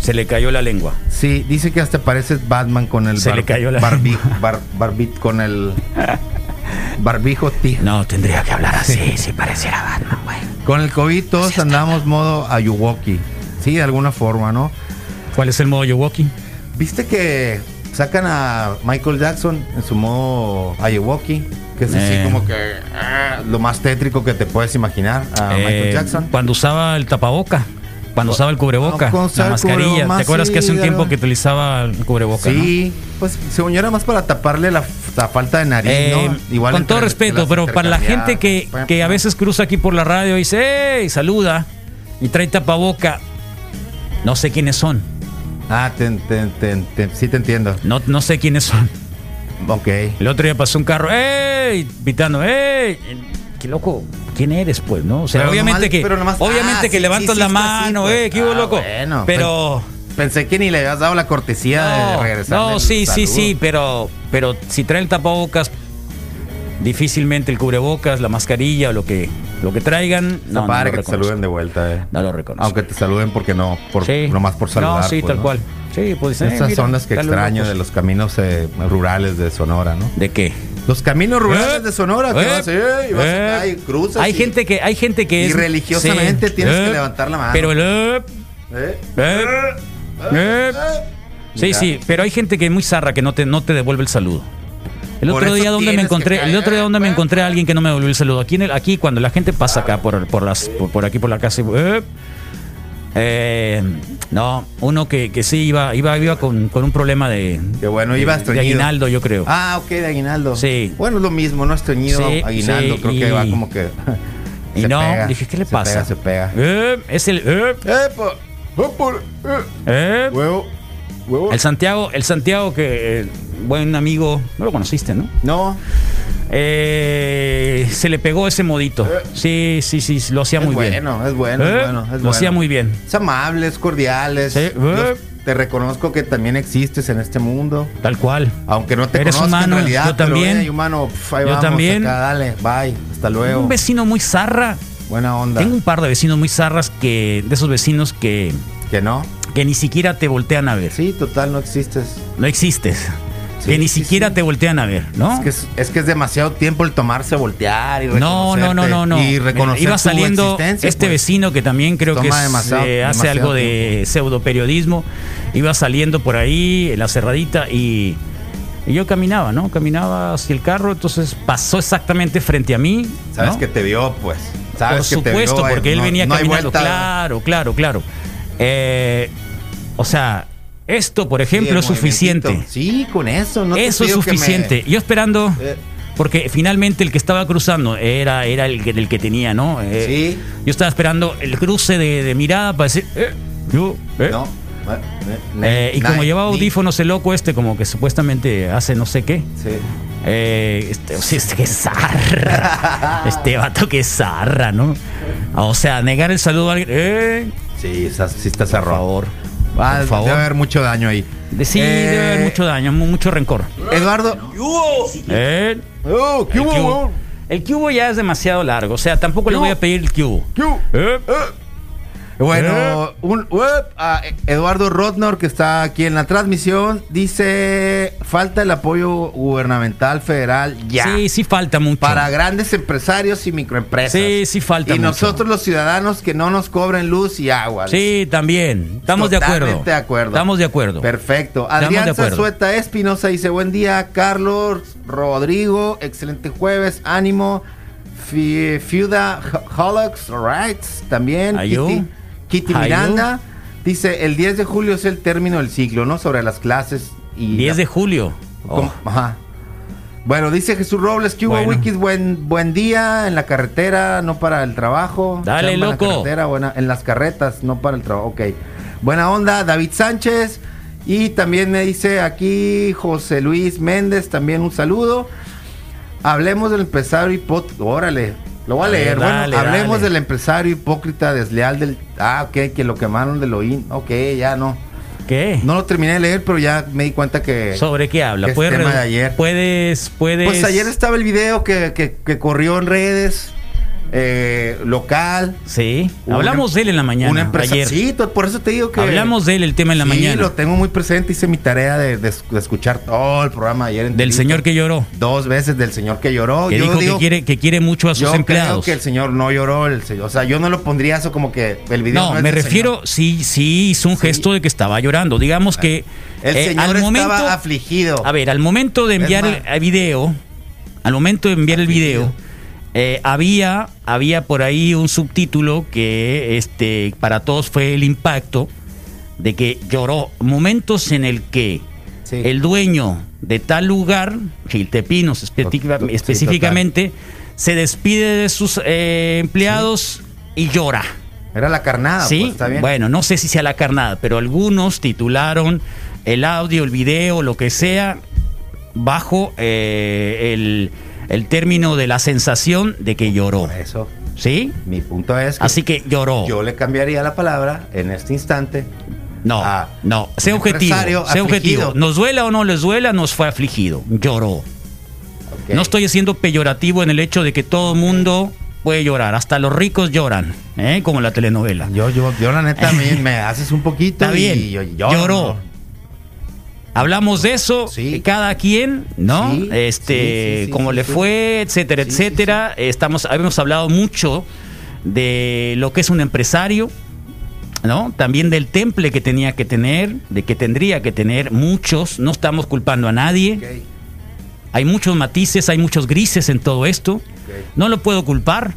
Speaker 3: se le cayó la lengua.
Speaker 4: Sí, dice que hasta pareces Batman con el
Speaker 3: Se le cayó la
Speaker 4: barbi-
Speaker 3: lengua.
Speaker 4: bar- barbit con el barbijo tío.
Speaker 3: No, tendría que hablar así, si pareciera Batman, güey.
Speaker 4: Con el COVID todos andamos modo Ayuwoki. Sí, de alguna forma, ¿no?
Speaker 3: ¿Cuál es el modo Yowoki?
Speaker 4: ¿Viste que sacan a Michael Jackson en su modo Ayuwoki? Que es así
Speaker 3: Eh.
Speaker 4: como que ah, lo más tétrico que te puedes imaginar a
Speaker 3: Eh,
Speaker 4: Michael Jackson.
Speaker 3: Cuando usaba el tapaboca, cuando usaba el cubreboca, la mascarilla. ¿Te acuerdas
Speaker 4: sí,
Speaker 3: que hace un tiempo que utilizaba el cubreboca? no?
Speaker 4: Sí, pues según yo era más para taparle la, la falta de nariz,
Speaker 3: Eh,
Speaker 4: ¿no?
Speaker 3: con
Speaker 4: entre-
Speaker 3: todo respeto, pero para la gente que,
Speaker 4: intercambiadas.
Speaker 3: que a veces cruza aquí por la radio y dice, ¡Ey! Saluda y trae tapaboca. No sé quiénes son.
Speaker 4: Ah, te, te- te- te- sí te entiendo.
Speaker 3: No, no sé quiénes son.
Speaker 4: Ok.
Speaker 3: El otro día pasó un carro, ¡ey! Pitando, ¡ey! Qué loco, ¿quién eres, pues, no? O sea,
Speaker 4: Pero
Speaker 3: obviamente
Speaker 4: nomás-
Speaker 3: que,
Speaker 4: pero nomás-
Speaker 3: obviamente
Speaker 4: ah,
Speaker 3: que
Speaker 4: sí,
Speaker 3: levantas
Speaker 4: sí,
Speaker 3: la
Speaker 4: sí,
Speaker 3: mano,
Speaker 4: pues,
Speaker 3: ¡eh! ¿Qué hubo,
Speaker 4: ah,
Speaker 3: loco?
Speaker 4: bueno,
Speaker 3: pero.
Speaker 4: Pensé que ni le habías dado la cortesía de
Speaker 3: No,
Speaker 4: regresar.
Speaker 3: no, sí, sí, sí, pero, pero si trae el tapabocas, difícilmente el cubrebocas, la mascarilla o lo que, lo que traigan,
Speaker 4: No,
Speaker 3: no, no
Speaker 4: padre
Speaker 3: lo
Speaker 4: que te saluden de vuelta, eh.
Speaker 3: No lo reconozco.
Speaker 4: Aunque te saluden porque no, por,
Speaker 3: Sí.
Speaker 4: nomás por saludar.
Speaker 3: No, sí,
Speaker 4: pues,
Speaker 3: tal
Speaker 4: ¿no?
Speaker 3: cual. Sí, pues eh,
Speaker 4: Esas
Speaker 3: mira,
Speaker 4: son las que extraño de los caminos eh, rurales de Sonora, ¿no?
Speaker 3: ¿De qué?
Speaker 4: Los caminos rurales
Speaker 3: Eh,
Speaker 4: de Sonora, que
Speaker 3: eh,
Speaker 4: vas, eh, y vas acá y cruzas.
Speaker 3: Hay
Speaker 4: y-
Speaker 3: gente que, hay gente que
Speaker 4: y
Speaker 3: es
Speaker 4: religiosamente tienes que
Speaker 3: eh,
Speaker 4: levantar la mano.
Speaker 3: Pero el. Sí, sí, pero hay gente que es muy zarra que no te, no te devuelve el saludo. El otro día donde me encontré, el otro día donde me encontré a alguien que no me devolvió el saludo. Aquí en el, aquí cuando la gente pasa acá por, por las por, por aquí por la casa, eh, eh, no, uno que, que sí iba iba iba con, con un problema de
Speaker 4: Qué bueno,
Speaker 3: de-
Speaker 4: iba
Speaker 3: de, aguinaldo, yo creo.
Speaker 4: Ah, ok, de aguinaldo.
Speaker 3: Sí.
Speaker 4: Bueno, es lo mismo, no estreñido,
Speaker 3: Sí,
Speaker 4: aguinaldo,
Speaker 3: sí,
Speaker 4: creo que va como que.
Speaker 3: y no,
Speaker 4: pega,
Speaker 3: dije, ¿qué le
Speaker 4: se
Speaker 3: pasa?
Speaker 4: Pega, se pega.
Speaker 3: Eh, es el eh.
Speaker 4: Eh.
Speaker 3: eh.
Speaker 4: Huevo. Huevo.
Speaker 3: El Santiago, el Santiago que eh, buen amigo, no lo conociste, ¿no?
Speaker 4: No,
Speaker 3: Eh, se le pegó ese modito. Sí, sí, sí, lo hacía
Speaker 4: es
Speaker 3: muy bien.
Speaker 4: bueno, es bueno,
Speaker 3: Eh,
Speaker 4: es bueno. Es
Speaker 3: lo
Speaker 4: bueno.
Speaker 3: hacía muy bien.
Speaker 4: Es amable, es cordial, es-
Speaker 3: Sí, eh.
Speaker 4: te reconozco que también existes en este mundo.
Speaker 3: Tal cual.
Speaker 4: Aunque no te
Speaker 3: Eres
Speaker 4: conozca
Speaker 3: humano,
Speaker 4: en realidad,
Speaker 3: yo también.
Speaker 4: humano, ahí
Speaker 3: Yo
Speaker 4: vamos,
Speaker 3: también.
Speaker 4: acá, dale, bye, hasta luego.
Speaker 3: Un vecino muy zarra.
Speaker 4: Buena onda.
Speaker 3: Tengo un par de vecinos muy zarras que de esos vecinos que,
Speaker 4: Que no.
Speaker 3: que ni siquiera te voltean a ver.
Speaker 4: Sí, total, no existes.
Speaker 3: No existes.
Speaker 4: Sí,
Speaker 3: que ni
Speaker 4: sí,
Speaker 3: siquiera te voltean a ver, ¿no?
Speaker 4: Es que es, es que es demasiado tiempo el tomarse, voltear y
Speaker 3: No, no, no, no, no.
Speaker 4: Y reconocer
Speaker 3: Iba saliendo este
Speaker 4: pues.
Speaker 3: vecino que también creo que
Speaker 4: Toma
Speaker 3: es,
Speaker 4: demasiado-
Speaker 3: eh, hace algo de pseudo periodismo. Iba saliendo por ahí en la cerradita y, y yo caminaba, ¿no? Caminaba hacia el carro, entonces pasó exactamente frente a mí.
Speaker 4: Sabes
Speaker 3: ¿no?
Speaker 4: que te vio, pues.
Speaker 3: Por
Speaker 4: te
Speaker 3: supuesto,
Speaker 4: vio,
Speaker 3: porque él
Speaker 4: no-
Speaker 3: venía caminando.
Speaker 4: vuelta.
Speaker 3: Claro, claro, claro. Eh, o sea, esto, por ejemplo,
Speaker 4: Sí,
Speaker 3: es suficiente.
Speaker 4: Sí, con eso. No
Speaker 3: Eso es
Speaker 4: me-
Speaker 3: suficiente. Yo esperando,
Speaker 4: Eh.
Speaker 3: porque finalmente el que estaba cruzando era, era el, que, el que tenía, ¿no? Eh,
Speaker 4: Sí.
Speaker 3: Yo estaba esperando el cruce de, de mirada para decir, eh, yo, eh.
Speaker 4: No.
Speaker 3: Eh, y como llevaba audífonos el loco este, como que supuestamente hace no sé qué.
Speaker 4: Sí.
Speaker 3: Eh, este, o sea, este que zarra. este vato que zarra, ¿no? O sea, negar el saludo a alguien. Eh,
Speaker 4: Sí, estás, sí error.
Speaker 3: favor.
Speaker 4: Ah,
Speaker 3: Por favor.
Speaker 4: Debe haber mucho daño ahí.
Speaker 3: De- sí,
Speaker 4: Eh,
Speaker 3: debe haber mucho daño, mu- mucho rencor.
Speaker 4: Eduardo.
Speaker 3: Eh,
Speaker 4: Oh, ¿qué
Speaker 3: el,
Speaker 4: hubo,
Speaker 3: cubo.
Speaker 4: hubo?
Speaker 3: el cubo ya es demasiado largo, o sea, tampoco le voy a pedir el cubo.
Speaker 4: ¿Qué hubo?
Speaker 3: Eh,
Speaker 4: Bueno, un, up, a Eduardo Rotnor, que está aquí en la transmisión, dice: falta el apoyo gubernamental federal ya.
Speaker 3: Sí, sí falta mucho.
Speaker 4: Para grandes empresarios y microempresas.
Speaker 3: Sí, sí falta
Speaker 4: Y
Speaker 3: mucho.
Speaker 4: nosotros los ciudadanos que no nos cobren luz y agua.
Speaker 3: Sí, también. Estamos de acuerdo.
Speaker 4: De acuerdo.
Speaker 3: Estamos de acuerdo.
Speaker 4: Perfecto. Adrián. Zazueta Espinosa dice: Buen día, Carlos, Rodrigo, excelente jueves, ánimo. Fi- Fiuda Holox, alright. También.
Speaker 3: Ayú.
Speaker 4: Kitty. Miranda dice: El 10 de julio es el término del ciclo, ¿no? Sobre las clases y.
Speaker 3: 10 de julio. Oh,
Speaker 4: Ajá. Bueno, dice Jesús Robles, que hubo
Speaker 3: Bueno.
Speaker 4: Wikis, buen, buen día en la carretera, no para el trabajo.
Speaker 3: Dale,
Speaker 4: Chamba en la
Speaker 3: loco.
Speaker 4: carretera, buena- en las carretas, no para el trabajo. Ok. Buena onda, David Sánchez. Y también me dice aquí José Luis Méndez, también un saludo. Hablemos del empresario hipócrita. Órale, lo voy a,
Speaker 3: A ver,
Speaker 4: leer.
Speaker 3: dale,
Speaker 4: bueno, hablemos
Speaker 3: dale.
Speaker 4: del empresario hipócrita desleal del. Ah, ok, que lo quemaron del oín. Ok, ya no.
Speaker 3: ¿Qué?
Speaker 4: No lo terminé de leer, pero ya me di cuenta que.
Speaker 3: ¿Sobre qué habla?
Speaker 4: que
Speaker 3: ¿Puedes,
Speaker 4: tema de ayer.
Speaker 3: puedes, puedes.
Speaker 4: Pues ayer estaba el video que, que- que corrió en redes, eh, local.
Speaker 3: Sí. Hablamos de él en la mañana.
Speaker 4: Un empresa-
Speaker 3: ayer.
Speaker 4: Sí, por eso te digo que.
Speaker 3: Hablamos de él el tema en la
Speaker 4: sí,
Speaker 3: mañana.
Speaker 4: lo tengo muy presente. Hice mi tarea de, de- de escuchar todo el programa ayer.
Speaker 3: Del señor que lloró.
Speaker 4: Dos veces del señor que lloró.
Speaker 3: Que
Speaker 4: Yo
Speaker 3: dijo
Speaker 4: digo-
Speaker 3: que quiere, que quiere mucho a sus
Speaker 4: yo
Speaker 3: empleados.
Speaker 4: creo que el señor no lloró. El señor, o sea, yo no lo pondría eso como que el video.
Speaker 3: No,
Speaker 4: es
Speaker 3: me refiero,
Speaker 4: señor.
Speaker 3: sí, sí hizo un gesto de que estaba llorando. Digamos que
Speaker 4: El
Speaker 3: eh,
Speaker 4: señor
Speaker 3: al
Speaker 4: estaba
Speaker 3: momento,
Speaker 4: afligido.
Speaker 3: a ver, al momento de enviar el video, al momento de enviar el video, eh, había, había por ahí un subtítulo que, este, para todos fue el impacto de que lloró. Momentos en el que
Speaker 4: Sí.
Speaker 3: el dueño de tal lugar,
Speaker 4: sí,
Speaker 3: específicamente, se despide de sus eh, empleados y llora.
Speaker 4: Era la carnada.
Speaker 3: Sí,
Speaker 4: pues, está bien.
Speaker 3: bueno, no sé si sea la carnada, pero algunos titularon el audio, el video, lo que sea, bajo eh, el, el término de la sensación de que lloró.
Speaker 4: Eso,
Speaker 3: ¿Sí?
Speaker 4: mi punto es que
Speaker 3: Así que lloró.
Speaker 4: yo le cambiaría la palabra en este instante.
Speaker 3: no,
Speaker 4: a
Speaker 3: no,
Speaker 4: un
Speaker 3: objetivo. Sé objetivo. Nos duela o no les duela, nos fue afligido. Lloró. No estoy siendo peyorativo en el hecho de que todo mundo puede llorar. Hasta los ricos lloran, ¿eh? como la telenovela.
Speaker 4: Yo, yo, yo la neta, a mí me haces un poquito
Speaker 3: Está bien.
Speaker 4: y yo, lloro,
Speaker 3: Lloró. Hablamos de eso,
Speaker 4: Sí.
Speaker 3: eh, cada quien, ¿no?
Speaker 4: Sí,
Speaker 3: este,
Speaker 4: sí,
Speaker 3: cómo le fue, etcétera, etcétera. Estamos, hemos hablado mucho de lo que es un empresario, ¿no? También del temple que tenía que tener, de que tendría que tener muchos. No estamos culpando a nadie. Hay muchos matices, hay muchos grises en todo esto. No lo puedo culpar,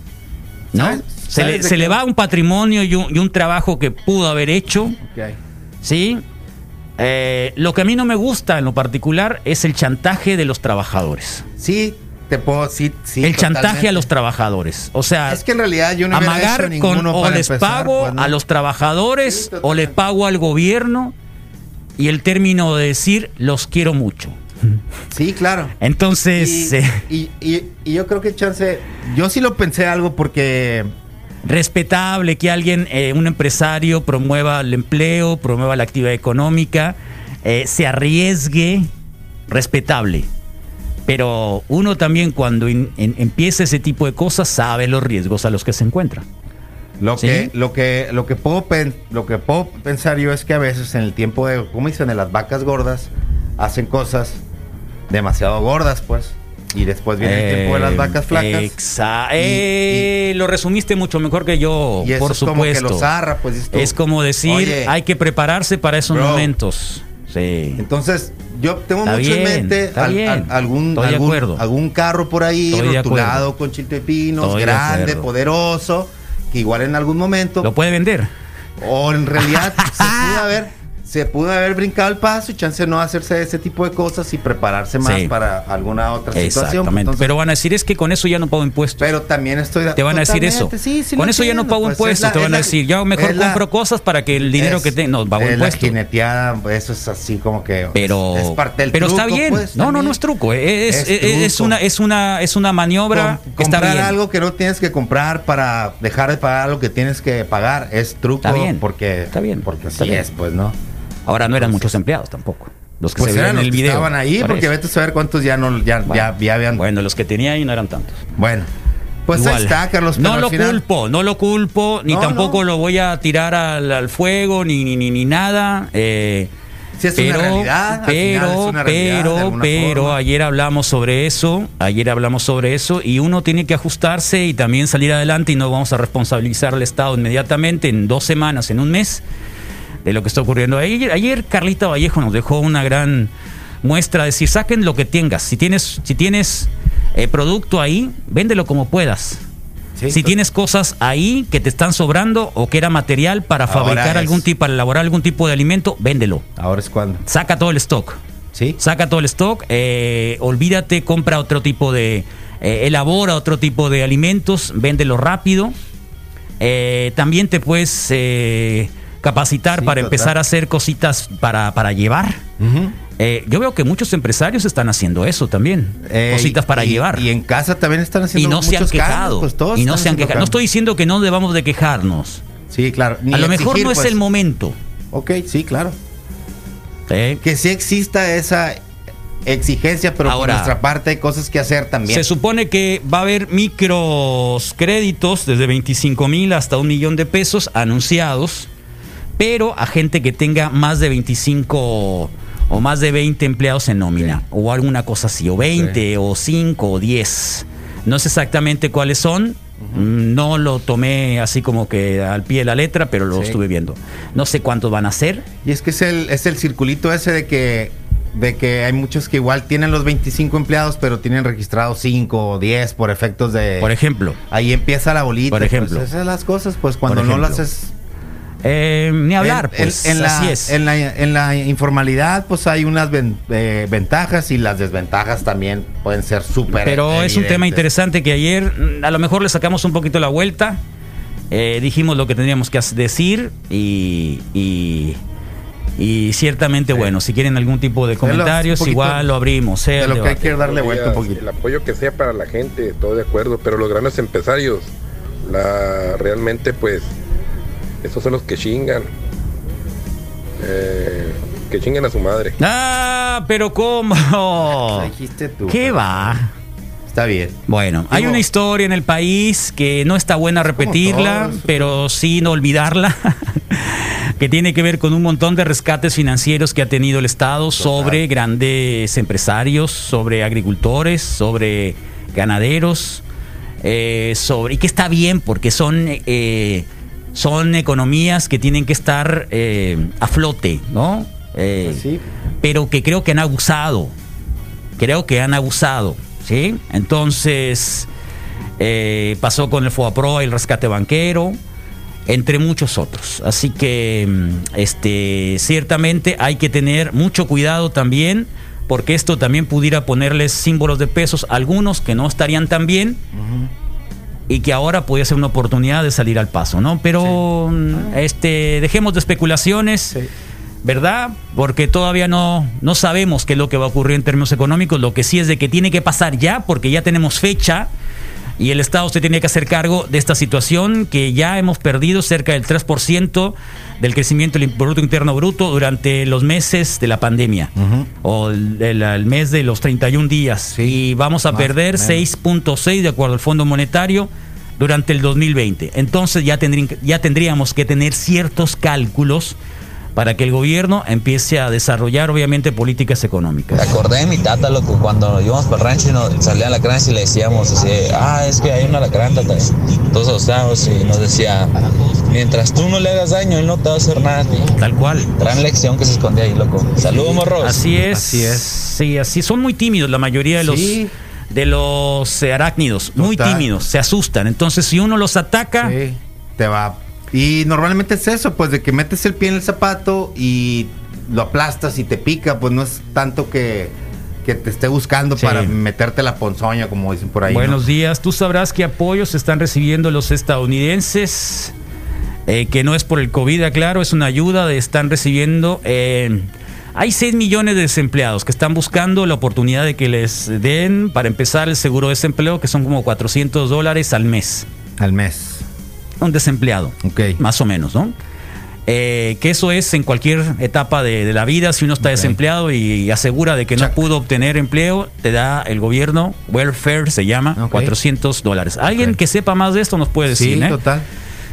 Speaker 3: ¿no?
Speaker 4: ¿Sabes-
Speaker 3: Se,
Speaker 4: sabes
Speaker 3: le, se le va un patrimonio y un, y un trabajo que pudo haber hecho. ¿sí? Eh, lo que a mí no me gusta en lo particular es el chantaje de los trabajadores.
Speaker 4: Sí, te puedo, sí, sí.
Speaker 3: el chantaje a los trabajadores. O sea,
Speaker 4: Es que en realidad yo no hubiera hecho
Speaker 3: amagar con o
Speaker 4: para
Speaker 3: les
Speaker 4: empezar,
Speaker 3: pago
Speaker 4: pues, ¿no?
Speaker 3: a los trabajadores
Speaker 4: Sí,
Speaker 3: o les pago al gobierno y el término de decir los quiero mucho.
Speaker 4: Sí, claro.
Speaker 3: Entonces,
Speaker 4: Y,
Speaker 3: eh,
Speaker 4: y- y- y yo creo que chance, yo sí lo pensé algo porque
Speaker 3: respetable que alguien, eh, un empresario, promueva el empleo, promueva la actividad económica, eh, se arriesgue, respetable. Pero uno también cuando in- empieza ese tipo de cosas sabe los riesgos a los que se encuentra.
Speaker 4: lo
Speaker 3: Sí.
Speaker 4: que lo que lo que puedo pen- lo que puedo pensar yo es que a veces en el tiempo de como dicen de las vacas gordas hacen cosas demasiado gordas, pues, y después viene el tiempo de las vacas flacas.
Speaker 3: Exa-
Speaker 4: Y-
Speaker 3: eh, lo resumiste mucho mejor que yo,
Speaker 4: Y eso
Speaker 3: por
Speaker 4: es como que
Speaker 3: supuesto.
Speaker 4: los zarra, pues,
Speaker 3: es como decir,
Speaker 4: "Oye,
Speaker 3: hay que prepararse para esos
Speaker 4: bro".
Speaker 3: momentos. Sí.
Speaker 4: Entonces, yo tengo
Speaker 3: Está
Speaker 4: mucho en mente al- al- algún, algún, carro por ahí,
Speaker 3: Estoy
Speaker 4: rotulado con chiltepinos,
Speaker 3: Estoy
Speaker 4: grande, poderoso, que igual en algún momento,
Speaker 3: Lo puede vender.
Speaker 4: o en realidad se pudo haber, se pudo haber brincado el paso y chance no hacerse ese tipo de cosas y prepararse más
Speaker 3: Sí.
Speaker 4: para alguna otra situación.
Speaker 3: Exactamente.
Speaker 4: Entonces,
Speaker 3: pero van a decir, es que con eso ya no pago impuestos.
Speaker 4: pero también estoy
Speaker 3: te van a decir eso.
Speaker 4: totalmente, sí, sí
Speaker 3: con eso ya no pago
Speaker 4: pues,
Speaker 3: impuestos.
Speaker 4: la-
Speaker 3: te van a decir, yo mejor
Speaker 4: la-
Speaker 3: compro cosas para que el dinero
Speaker 4: es-
Speaker 3: que tengo, no pago
Speaker 4: es
Speaker 3: impuestos.
Speaker 4: La jineteada, eso es así como que.
Speaker 3: Pero,
Speaker 4: es parte del
Speaker 3: pero está bien.
Speaker 4: pues,
Speaker 3: no, no, no es truco. Es,
Speaker 4: Es truco.
Speaker 3: una, es una, es una maniobra
Speaker 4: Com-
Speaker 3: que está
Speaker 4: comprar
Speaker 3: bien.
Speaker 4: algo que no tienes que comprar para dejar de pagar lo que tienes que pagar es truco.
Speaker 3: Está bien,
Speaker 4: Porque,
Speaker 3: está bien,
Speaker 4: Porque
Speaker 3: está
Speaker 4: así es, pues, ¿no?
Speaker 3: Ahora no eran muchos empleados tampoco. Los que
Speaker 4: Pues
Speaker 3: se
Speaker 4: eran los
Speaker 3: en el
Speaker 4: que
Speaker 3: video.
Speaker 4: estaban ahí,
Speaker 3: Por
Speaker 4: porque vete a saber cuántos ya no, ya,
Speaker 3: Bueno.
Speaker 4: ya, ya habían.
Speaker 3: Bueno, los que tenía ahí no eran tantos.
Speaker 4: Bueno, pues
Speaker 3: Igual.
Speaker 4: ahí está, Carlos. pero
Speaker 3: No lo
Speaker 4: final-
Speaker 3: culpo, no lo culpo, ni
Speaker 4: No,
Speaker 3: tampoco
Speaker 4: no.
Speaker 3: lo voy a tirar al, al fuego, ni, ni, ni, ni nada. eh,
Speaker 4: Sí, es una realidad, al final
Speaker 3: pero,
Speaker 4: es una realidad,
Speaker 3: pero, pero,
Speaker 4: forma.
Speaker 3: ayer hablamos sobre eso, ayer hablamos sobre eso, y uno tiene que ajustarse y también salir adelante y no vamos a responsabilizar al Estado inmediatamente en dos semanas, en un mes, de lo que está ocurriendo. Ayer, ayer Carlita Vallejo nos dejó una gran muestra de decir, saquen lo que tengas, si tienes, si tienes eh, producto ahí, véndelo como puedas.
Speaker 4: Sí,
Speaker 3: si
Speaker 4: pues,
Speaker 3: tienes cosas ahí que te están sobrando o que era material para fabricar
Speaker 4: es.
Speaker 3: algún tipo, para elaborar algún tipo de alimento, véndelo.
Speaker 4: Ahora es cuando.
Speaker 3: Saca todo el stock.
Speaker 4: Sí.
Speaker 3: Saca todo el stock. eh, olvídate, compra otro tipo de. eh, elabora otro tipo de alimentos, véndelo rápido. Eh, también te puedes capacitar
Speaker 4: Sí,
Speaker 3: para
Speaker 4: total.
Speaker 3: empezar a hacer cositas para, para llevar. Eh, yo veo que muchos empresarios están haciendo eso también.
Speaker 4: Eh,
Speaker 3: cositas
Speaker 4: y-
Speaker 3: para
Speaker 4: y-
Speaker 3: llevar.
Speaker 4: Y en casa también están
Speaker 3: Y
Speaker 4: haciendo
Speaker 3: no se han
Speaker 4: cambios,
Speaker 3: quejado.
Speaker 4: pues,
Speaker 3: y no se han quejado. No estoy diciendo que no debamos de quejarnos.
Speaker 4: Sí, claro. ni
Speaker 3: a lo mejor no es
Speaker 4: pues.
Speaker 3: el momento.
Speaker 4: Ok, sí, claro.
Speaker 3: ¿eh?
Speaker 4: Que sí exista esa exigencia, pero
Speaker 3: Ahora,
Speaker 4: por nuestra parte hay cosas que hacer también.
Speaker 3: Se supone que va a haber micros créditos desde 25 mil hasta un millón de pesos anunciados, pero a gente que tenga más de 25 o más de 20 empleados en nómina, o alguna cosa así, o 20, o 5, o 10. No sé exactamente cuáles son. Mm, No lo tomé así como que al pie de la letra, pero lo
Speaker 4: Sí.
Speaker 3: estuve viendo. No sé cuántos van a ser.
Speaker 4: Y es que es el, es el circulito ese de que, de que hay muchos que igual tienen los 25 empleados, pero tienen registrados 5 o 10 por efectos de...
Speaker 3: Por ejemplo.
Speaker 4: Ahí empieza la bolita.
Speaker 3: Por
Speaker 4: pues,
Speaker 3: ejemplo.
Speaker 4: esas son las cosas, pues cuando no las
Speaker 3: ejemplo. Eh, ni hablar,
Speaker 4: en,
Speaker 3: pues
Speaker 4: en- en la,
Speaker 3: así es.
Speaker 4: En la, en la informalidad, pues hay unas ven- eh, ventajas y las desventajas también pueden ser súper.
Speaker 3: Pero es un tema interesante que ayer mm, a lo mejor le sacamos un poquito la vuelta. eh, dijimos lo que teníamos que decir y, y, y ciertamente, bueno, si quieren algún tipo de comentarios,
Speaker 4: poquito
Speaker 3: igual lo abrimos. eh,
Speaker 4: De
Speaker 3: al
Speaker 4: lo que hay que darle vuelta un poquito.
Speaker 10: El apoyo que sea para la gente, todo de acuerdo, pero los grandes empresarios, la realmente pues, esos son los que chingan. Eh, que chingan a su madre.
Speaker 3: Ah, pero ¿cómo?
Speaker 4: Dijiste tú.
Speaker 3: ¿Qué va?
Speaker 4: Está bien.
Speaker 3: Bueno, hay una historia en el país que no está buena repetirla, pero sí no olvidarla, que tiene que ver con un montón de rescates financieros que ha tenido el Estado sobre grandes empresarios, sobre agricultores, sobre ganaderos, eh, sobre y que está bien porque son eh, son economías que tienen que estar eh, a flote, ¿no? Eh,
Speaker 4: sí.
Speaker 3: Pero que creo que han abusado creo que han abusado, ¿sí? Entonces, eh, pasó con el FOAPRO, el rescate banquero, entre muchos otros. Así que, mm, este, ciertamente hay que tener mucho cuidado también, porque esto también pudiera ponerles símbolos de pesos a algunos que no estarían tan bien. Y que ahora puede ser una oportunidad de salir al paso, ¿no? Pero mm, este, dejemos de especulaciones. ¿verdad? Porque todavía no, no sabemos qué es lo que va a ocurrir en términos económicos. Lo que sí es de que tiene que pasar ya, porque ya tenemos fecha y el Estado se tiene que hacer cargo de esta situación que ya hemos perdido cerca del 3% del crecimiento del Producto Interno Bruto durante los meses de la pandemia o el, el- el mes de los 31 días. y vamos a perder
Speaker 4: o menos.
Speaker 3: 6.6 de acuerdo al Fondo Monetario durante el 2020. Entonces ya, tendrían- ya tendríamos que tener ciertos cálculos para que el gobierno empiece a desarrollar obviamente políticas económicas.
Speaker 11: Me acordé de mi tata, loco, cuando íbamos para el rancho y nos salía alacranes y le decíamos así, ah, es que hay un alacrán, tata, todos asustados y nos decía, mientras tú no le hagas daño, él no te va a hacer nada ti.
Speaker 3: Tal cual.
Speaker 11: Gran lección que se escondía ahí, loco. Saludos, morros.
Speaker 3: Así es.
Speaker 4: Así es.
Speaker 3: Sí, así son muy tímidos la mayoría de los
Speaker 4: Sí.
Speaker 3: de los eh, arácnidos, muy tímidos, se asustan. Entonces, si uno los ataca,
Speaker 4: Sí, te va. Y normalmente es eso, pues de que metes el pie en el zapato y lo aplastas y te pica, pues no es tanto que, que te esté buscando
Speaker 3: Sí.
Speaker 4: para meterte la ponzoña, como dicen por ahí. ¿no?
Speaker 3: Buenos días. Tú sabrás qué apoyos están recibiendo los estadounidenses. eh, que no es por el COVID, claro, es una ayuda de están recibiendo. eh, hay 6 millones de desempleados que están buscando la oportunidad de que les den para empezar el seguro de desempleo, que son como 400 dólares al mes.
Speaker 4: Al mes.
Speaker 3: Un desempleado. Más o menos, ¿no? Eh, que eso es en cualquier etapa de, de la vida, si uno está desempleado y, asegura de que no pudo obtener empleo, te da el gobierno, welfare se llama,
Speaker 4: Ok.
Speaker 3: 400 dólares. Alguien que sepa más de esto nos puede decir,
Speaker 4: Sí,
Speaker 3: ¿eh?
Speaker 4: total.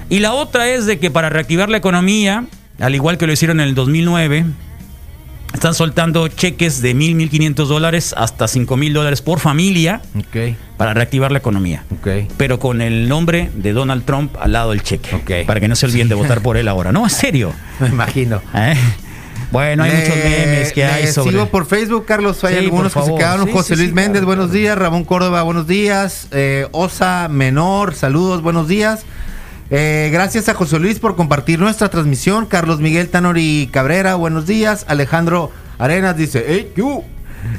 Speaker 3: Y la otra es de que para reactivar la economía, al igual que lo hicieron en el 2009, están soltando cheques de mil, mil quinientos dólares hasta cinco mil dólares por familia para reactivar la economía.
Speaker 4: ok.
Speaker 3: Pero con el nombre de Donald Trump al lado del cheque.
Speaker 4: Ok.
Speaker 3: Para que no se olviden de votar por él ahora. No, en serio.
Speaker 4: Me imagino.
Speaker 3: ¿Eh? Bueno, hay
Speaker 4: Le-
Speaker 3: muchos memes que hay sobre.
Speaker 4: Sigo por Facebook, Carlos. Hay
Speaker 3: Sí,
Speaker 4: algunos que se quedaron.
Speaker 3: Sí,
Speaker 4: José Luis Méndez,
Speaker 3: claro,
Speaker 4: buenos
Speaker 3: claro.
Speaker 4: días. Ramón Córdoba, buenos días. Eh, Osa Menor, saludos, buenos días. Eh, gracias a José Luis por compartir nuestra transmisión. Carlos Miguel Tanori Cabrera, buenos días. Alejandro Arenas dice, hey, you.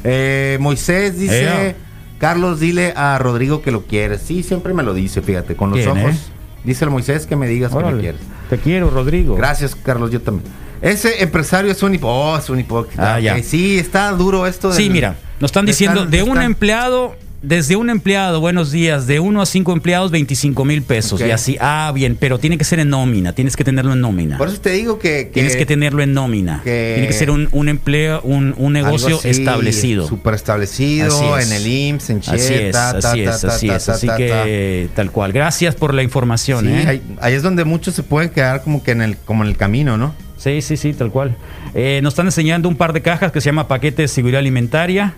Speaker 4: Eh, Moisés dice. Carlos, dile a Rodrigo que lo quieres. Sí, siempre me lo dice, fíjate, con los
Speaker 3: ¿Quién,
Speaker 4: ojos. Dice el Moisés que me digas que
Speaker 3: Órale.
Speaker 4: me quieres.
Speaker 3: Te quiero, Rodrigo.
Speaker 4: Gracias, Carlos, yo también. Ese empresario es un hipócrita. Oh, es un hipócrita.
Speaker 3: Ah, ya.
Speaker 4: Sí, está duro esto.
Speaker 3: Sí, mira, nos están diciendo
Speaker 4: Están-
Speaker 3: de un empleado, desde un empleado, buenos días, de uno a cinco empleados, 25 mil pesos. Y así, ah, bien, pero tiene que ser en nómina, tienes que tenerlo en nómina.
Speaker 4: Por eso te digo que. que
Speaker 3: Tienes que tenerlo en nómina.
Speaker 4: que-
Speaker 3: Tiene que ser un, un empleo, un, negocio
Speaker 4: así,
Speaker 3: establecido.
Speaker 4: Súper establecido,
Speaker 3: Así es.
Speaker 4: en el IMSS, en
Speaker 3: Así
Speaker 4: Chile,
Speaker 3: es,
Speaker 4: ta,
Speaker 3: así
Speaker 4: ta,
Speaker 3: es,
Speaker 4: ta,
Speaker 3: así es. Así que tal cual. Gracias por la información.
Speaker 4: Sí,
Speaker 3: ¿eh?
Speaker 4: ahí, ahí es donde muchos se pueden quedar como que en el, como en el camino, ¿no?
Speaker 3: Sí, sí, sí, tal cual. Eh, nos están enseñando un par de cajas que se llama paquete de seguridad alimentaria.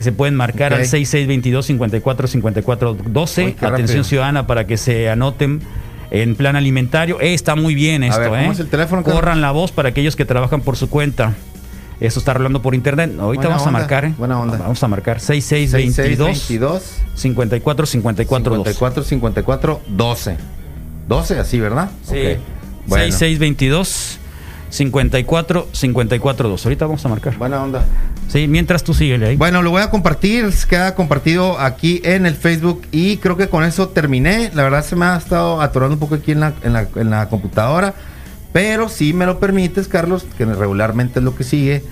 Speaker 3: Se pueden marcar
Speaker 4: Ok.
Speaker 3: al 6622 54 54 12.
Speaker 4: Uy, qué
Speaker 3: Atención
Speaker 4: rápido.
Speaker 3: ciudadana para que se anoten en plan alimentario. Eh, está muy bien esto,
Speaker 4: ver, ¿cómo
Speaker 3: ¿eh?
Speaker 4: es el teléfono?
Speaker 3: Corran la voz para aquellos que trabajan por su cuenta. Eso está rolando por internet. Ahorita
Speaker 4: Buena
Speaker 3: vamos
Speaker 4: onda,
Speaker 3: a marcar, ¿eh?
Speaker 4: buena onda.
Speaker 3: Vamos a marcar 6622
Speaker 4: 6622
Speaker 3: 54 54 12.
Speaker 4: 54 54 12. 12, así, ¿verdad?
Speaker 3: Sí.
Speaker 4: Ok. Bueno,
Speaker 3: 6622 54 54 2. Ahorita vamos a marcar.
Speaker 4: buena onda.
Speaker 3: Sí, mientras tú síguele ahí.
Speaker 4: Bueno, lo voy a compartir, queda compartido aquí en el Facebook y creo que con eso terminé. La verdad se me ha estado atorando un poco aquí en la, en la, en la computadora, pero si me lo permites, Carlos, que regularmente es lo que sigue,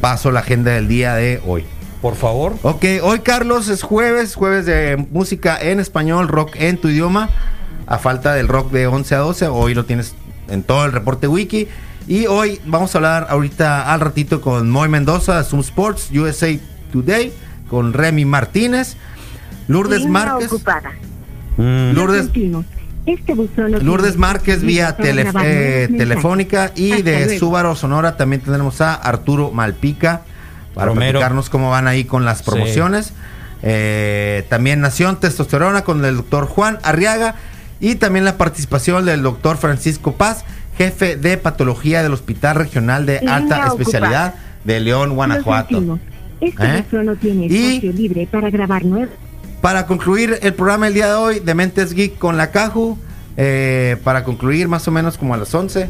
Speaker 4: paso la agenda del día de hoy.
Speaker 3: Por favor.
Speaker 4: Ok, hoy Carlos es jueves, jueves de música en español, rock en tu idioma, a falta del rock de 11 a 12, hoy lo tienes en todo el reporte wiki. Y hoy vamos a hablar ahorita al ratito con Moy Mendoza, Zoom Sports, USA Today, con Remy Martínez, Lourdes
Speaker 12: Línea
Speaker 4: Márquez,
Speaker 12: ocupada.
Speaker 3: Mm.
Speaker 4: Lourdes.
Speaker 12: Este
Speaker 4: Lourdes Márquez vía tele- eh, telefónica y
Speaker 12: Hasta
Speaker 4: de
Speaker 12: luego.
Speaker 4: Subaru Sonora también tendremos a Arturo Malpica para
Speaker 3: Romero.
Speaker 4: platicarnos cómo van ahí con las promociones. Eh, también Nación Testosterona con el doctor Juan Arriaga y también la participación del doctor Francisco Paz, jefe de patología del Hospital Regional de
Speaker 12: Línea
Speaker 4: Alta
Speaker 12: ocupada.
Speaker 4: Especialidad de León, Guanajuato.
Speaker 12: Este
Speaker 4: ¿Eh?
Speaker 12: no tiene
Speaker 4: Y-
Speaker 12: espacio libre para grabar nuevos.
Speaker 4: Para concluir el programa el día de hoy de Mentes Geek con la Caju, eh, para concluir más o menos como a las 11,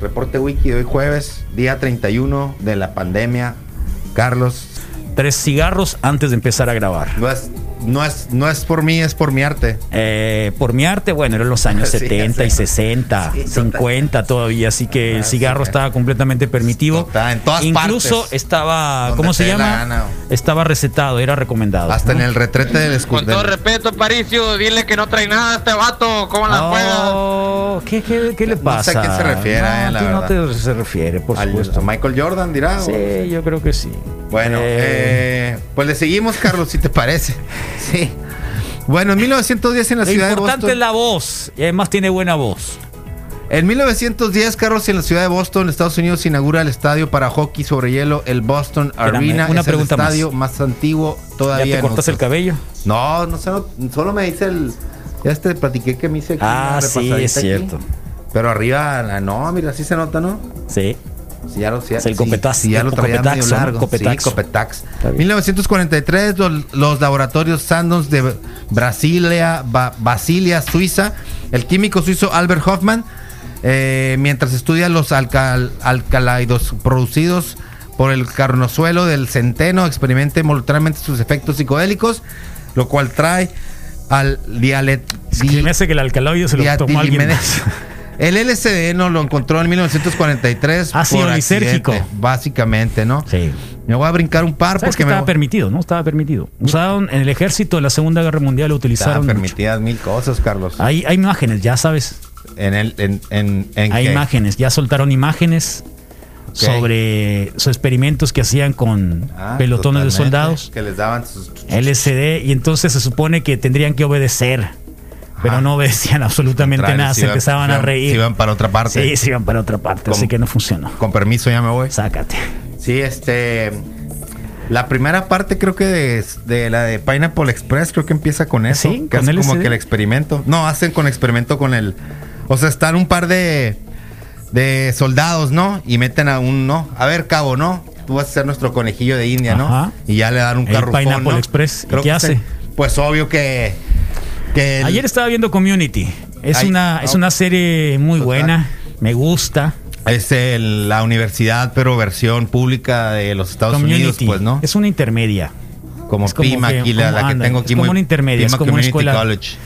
Speaker 4: reporte wiki de hoy jueves, día 31 de la pandemia. Carlos,
Speaker 3: Tres cigarros antes de empezar a grabar.
Speaker 4: no es, no es, no es por mí, es por mi arte.
Speaker 3: Eh, por mi arte, bueno, eran los años
Speaker 4: Sí,
Speaker 3: 70 y
Speaker 4: ya sé.
Speaker 3: 60,
Speaker 4: Sí, total.
Speaker 3: 50 todavía, así que el cigarro
Speaker 4: sí.
Speaker 3: estaba completamente permitivo.
Speaker 4: Total, en todas
Speaker 3: Incluso
Speaker 4: partes.
Speaker 3: estaba, ¿cómo se llama?
Speaker 4: gana.
Speaker 3: Estaba recetado, era recomendado.
Speaker 4: Hasta
Speaker 3: ¿no?
Speaker 4: en el retrete del
Speaker 13: Con todo
Speaker 4: escudo.
Speaker 13: respeto, Paricio, dile que no trae nada este vato. ¿Cómo la juega?
Speaker 3: Oh, ¿qué, qué, qué le
Speaker 4: No
Speaker 3: pasa?
Speaker 4: sé a quién se refiere,
Speaker 3: No,
Speaker 4: eh, la
Speaker 3: tú no
Speaker 4: verdad.
Speaker 3: te se refiere, por
Speaker 4: Al-
Speaker 3: supuesto.
Speaker 4: a Michael Jordan dirá. o-
Speaker 3: Sí, yo creo que sí.
Speaker 4: Bueno,
Speaker 3: Eh,
Speaker 4: eh, pues le seguimos, Carlos, si te parece. Sí. Bueno, en 1910 en la
Speaker 3: lo
Speaker 4: ciudad de
Speaker 3: importante
Speaker 4: Boston.
Speaker 3: es la voz, y además tiene buena voz.
Speaker 4: En 1910, Carlos, en la ciudad de Boston, Estados Unidos, se inaugura el estadio para hoy sobre hielo, el Boston
Speaker 3: Espérame,
Speaker 4: Arena.
Speaker 3: una
Speaker 4: es
Speaker 3: pregunta
Speaker 4: el estadio más, antiguo todavía.
Speaker 3: ¿Ya te cortas el cabello?
Speaker 4: No, no sé, no, solo me dice el. Ya te platiqué que me hice aquí
Speaker 3: Ah, sí, es
Speaker 4: aquí.
Speaker 3: cierto.
Speaker 4: Pero arriba, no, mira, sí se nota, ¿no?
Speaker 3: Sí.
Speaker 4: Sí, ya lo, sí,
Speaker 3: Es el copetax,
Speaker 4: sí, ya lo.
Speaker 3: Copetaxo.
Speaker 4: Sí, Copetax.
Speaker 3: Está bien.
Speaker 4: 1943, los, los laboratorios Sandoz de Brasilia, Ba- Basilia, Suiza. El químico suizo Albert Hoffman eh, mientras estudia los alcal- alcaloides producidos por el carnosuelo del centeno, experimente involuntariamente sus efectos psicodélicos, lo cual trae al dialet...
Speaker 3: Hace que el alcaloide se lo tomó alguien más.
Speaker 4: El LSD no lo encontró en 1943
Speaker 3: Ácido lisérgico.
Speaker 4: básicamente, ¿no?
Speaker 3: Sí.
Speaker 4: Me voy a brincar un par
Speaker 3: ¿Sabes que
Speaker 4: porque me
Speaker 3: estaba permitido, no? Estaba permitido. Usaron en el ejército de la Segunda Guerra Mundial, lo utilizaron.
Speaker 4: Estaban
Speaker 3: mucho.
Speaker 4: permitidas mil cosas, Carlos.
Speaker 3: Hay, hay imágenes, ya sabes.
Speaker 4: En el, en, en, en
Speaker 3: Hay
Speaker 4: qué?
Speaker 3: imágenes, ya soltaron imágenes sobre sus experimentos que hacían con
Speaker 4: Ah,
Speaker 3: pelotones de soldados.
Speaker 4: Que les daban sus...
Speaker 3: LSD y entonces se supone que tendrían que obedecer, pero no obedecían absolutamente
Speaker 4: Contrario,
Speaker 3: nada,
Speaker 4: se iban-
Speaker 3: empezaban a reír.
Speaker 4: se iban para otra parte.
Speaker 3: Sí, se iban para otra parte, así que no funcionó.
Speaker 4: Con permiso, ya me voy.
Speaker 3: Sácate.
Speaker 4: Sí, este. La primera parte creo que de, de la de Pineapple Express creo que empieza con eso.
Speaker 3: Sí,
Speaker 4: que
Speaker 3: con
Speaker 4: hacen como que el experimento. No, hacen con experimento con el. O sea, están un par de. de soldados, ¿no? Y meten a un, ¿no? A ver, cabo, ¿no? Tú vas a ser nuestro conejillo de India, ¿no?
Speaker 3: Ajá.
Speaker 4: Y ya le dan un carrufón,
Speaker 3: Pineapple
Speaker 4: ¿no?
Speaker 3: Express. ¿Y
Speaker 4: Creo
Speaker 3: qué
Speaker 4: que
Speaker 3: hace?
Speaker 4: se- Pues obvio que. Que el-
Speaker 3: Ayer estaba viendo Community. Es,
Speaker 4: Ay,
Speaker 3: una, es una serie muy buena, me gusta.
Speaker 4: Es el- la universidad, pero versión pública de los Estados
Speaker 3: Community.
Speaker 4: Unidos, pues, ¿no?
Speaker 3: Es una intermedia.
Speaker 4: Como
Speaker 3: es como
Speaker 4: Pima
Speaker 3: que-
Speaker 4: aquí, la,
Speaker 3: como
Speaker 4: la que tengo
Speaker 3: es
Speaker 4: aquí.
Speaker 3: como
Speaker 4: muy-
Speaker 3: una intermedia, es como una escuela-
Speaker 4: College.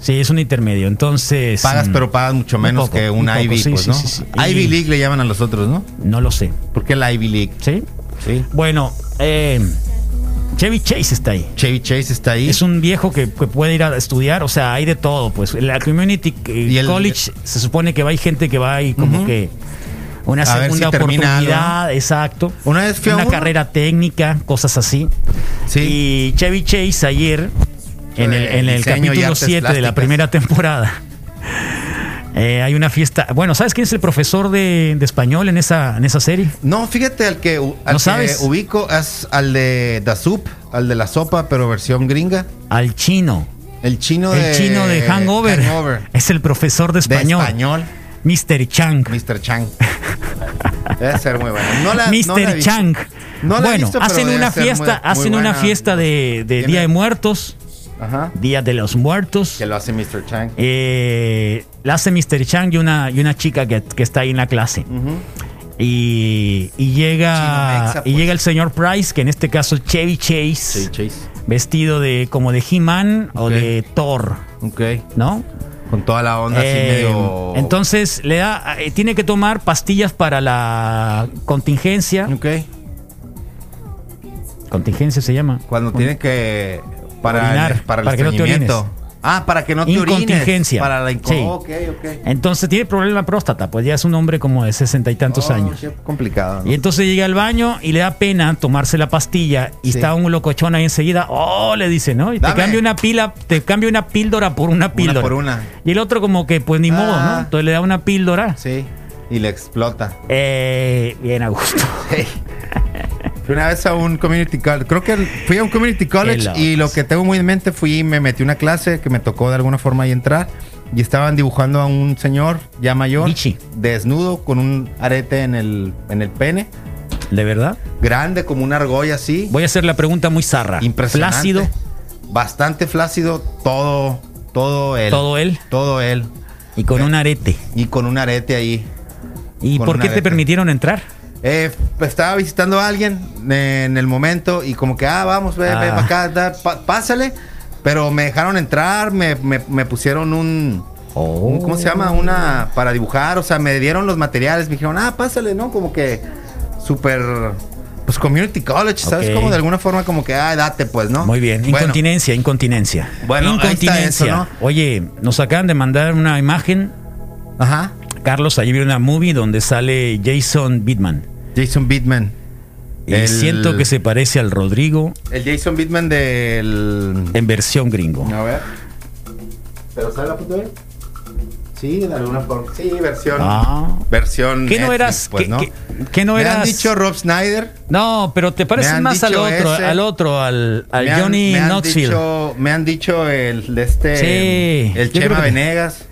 Speaker 3: Sí, es un intermedio. Entonces.
Speaker 4: Pagas,
Speaker 3: mm,
Speaker 4: pero pagas mucho
Speaker 3: un
Speaker 4: menos
Speaker 3: poco,
Speaker 4: que un, Ivy,
Speaker 3: sí,
Speaker 4: pues,
Speaker 3: sí,
Speaker 4: ¿no?
Speaker 3: sí, sí.
Speaker 4: Ivy League le llaman a los otros, ¿no?
Speaker 3: No lo sé.
Speaker 4: ¿Por qué la Ivy League?
Speaker 3: ¿Sí?
Speaker 4: Sí.
Speaker 3: Bueno, eh, Chevy Chase está ahí.
Speaker 4: Chevy Chase está ahí.
Speaker 3: Es un viejo que, que puede ir a estudiar, o sea, hay de todo, pues. La community eh,
Speaker 4: Y el-
Speaker 3: college se supone que va, hay gente que va ahí como que una
Speaker 4: A
Speaker 3: segunda
Speaker 4: si
Speaker 3: oportunidad, exacto.
Speaker 4: Una vez
Speaker 3: una
Speaker 4: uno.
Speaker 3: carrera técnica, cosas así.
Speaker 4: Sí.
Speaker 3: Y Chevy Chase ayer, en el, en
Speaker 4: y
Speaker 3: capítulo
Speaker 4: artes
Speaker 3: 7 de la primera temporada, eh, hay una fiesta. Bueno, ¿sabes quién es el profesor de, de español en esa, en esa serie?
Speaker 4: No, fíjate, al que, al
Speaker 3: ¿No
Speaker 4: que
Speaker 3: sabes?
Speaker 4: ubico es al de The Soup, al de la sopa, pero versión gringa.
Speaker 3: Al chino.
Speaker 4: El chino
Speaker 3: el
Speaker 4: de.
Speaker 3: chino de Hangover.
Speaker 4: Hangover.
Speaker 3: Es el profesor de
Speaker 4: De
Speaker 3: español.
Speaker 4: español.
Speaker 3: Mr. Chang.
Speaker 4: Mr. Chang. Debe ser muy bueno. No la, no la he
Speaker 3: Mr. Chang.
Speaker 4: No la he
Speaker 3: bueno,
Speaker 4: visto,
Speaker 3: hacen una fiesta,
Speaker 4: muy- muy
Speaker 3: hacen una fiesta de, de Día de Muertos,
Speaker 4: Ajá.
Speaker 3: Día de los Muertos.
Speaker 4: Que lo hace Mr. Chang.
Speaker 3: Eh, la hace Mr. Chang y una, y una chica que, que está ahí en la clase. Y, y llega y
Speaker 4: pues.
Speaker 3: llega el señor Price, que en este caso es Chevy Chase,
Speaker 4: Sí, Chase.
Speaker 3: vestido de como de He-Man o de Thor,
Speaker 4: Ok.
Speaker 3: ¿no?
Speaker 4: Con toda la onda así
Speaker 3: Eh,
Speaker 4: medio.
Speaker 3: Entonces le da, eh, tiene que tomar pastillas para la contingencia.
Speaker 4: Ok.
Speaker 3: Contingencia se llama.
Speaker 4: Cuando tiene que. Para,
Speaker 3: Orinar,
Speaker 4: el, para el
Speaker 3: para que no te orines.
Speaker 4: Ah, para que no te orines.
Speaker 3: Incontingencia.
Speaker 4: Para la
Speaker 3: Sí.
Speaker 4: Ok.
Speaker 3: Entonces tiene problema la próstata, pues ya es un hombre como de sesenta y tantos
Speaker 4: Oh,
Speaker 3: años.
Speaker 4: qué complicado. ¿no?
Speaker 3: Y entonces llega al baño y le da pena tomarse la pastilla y
Speaker 4: Sí.
Speaker 3: está un locochón ahí enseguida. Oh, le dice, ¿no? Y te cambia una pila, te cambia una píldora por una píldora.
Speaker 4: por una.
Speaker 3: Y el otro como que pues ni modo, ¿no?
Speaker 4: Ah.
Speaker 3: Entonces le da una píldora.
Speaker 4: Sí. Y le explota.
Speaker 3: Eh, bien a gusto.
Speaker 4: Fui una vez a un community college. Creo que fui a un community college y lo que tengo muy en mente fui y me metí una clase que me tocó de alguna forma ahí entrar. Y estaban dibujando a un señor ya mayor,
Speaker 3: Michi.
Speaker 4: desnudo, con un arete en el, en el pene,
Speaker 3: ¿De verdad?
Speaker 4: grande como una argolla así.
Speaker 3: Voy a hacer la pregunta muy zarra.
Speaker 4: Impresionante.
Speaker 3: Flácido,
Speaker 4: Bastante flácido, todo, todo él.
Speaker 3: todo él
Speaker 4: Todo él.
Speaker 3: y con un arete.
Speaker 4: Y con un arete ahí.
Speaker 3: ¿Y por qué te permitieron entrar?
Speaker 4: Eh, estaba visitando a alguien eh, en el momento y como que, ah, vamos, ve, ve
Speaker 3: Ah.
Speaker 4: para acá, da, pa- pásale. Pero me dejaron entrar, me, me- me pusieron un, un- ¿Cómo se llama? Una. Para dibujar, o sea, me dieron los materiales, me dijeron, ah, pásale, ¿no? Como que súper. Pues community college, ¿sabes?
Speaker 3: Ok.
Speaker 4: Como de alguna forma, como que, ah, date, pues, ¿no?
Speaker 3: Muy bien.
Speaker 4: Bueno,
Speaker 3: Incontinencia, incontinencia.
Speaker 4: Bueno, ahí está
Speaker 3: incontinencia.
Speaker 4: eso, ¿no?
Speaker 3: Oye, nos acaban de mandar una imagen.
Speaker 4: Ajá.
Speaker 3: Carlos, allí vi una movie donde sale Jason Bittman.
Speaker 4: Jason Bittman.
Speaker 3: Y
Speaker 4: El-
Speaker 3: siento que se parece al Rodrigo
Speaker 4: El Jason Bittman del.
Speaker 3: en versión gringo.
Speaker 4: A ver. ¿Pero sale la foto de él? Sí, de alguna forma. Sí, versión.
Speaker 3: Ah.
Speaker 4: Versión.
Speaker 3: ¿Qué no
Speaker 4: Netflix,
Speaker 3: eras?
Speaker 4: Pues,
Speaker 3: ¿qué,
Speaker 4: ¿no?
Speaker 3: qué- qué no
Speaker 4: Me
Speaker 3: eras?
Speaker 4: han dicho Rob Snyder.
Speaker 3: No, pero te pareces más al otro,
Speaker 4: ese.
Speaker 3: al otro, al, al
Speaker 4: me han-
Speaker 3: Johnny
Speaker 4: me han
Speaker 3: Knoxville.
Speaker 4: dicho, me han dicho el de este.
Speaker 3: Sí,
Speaker 4: El
Speaker 3: yo
Speaker 4: Chema
Speaker 3: que-
Speaker 4: Venegas.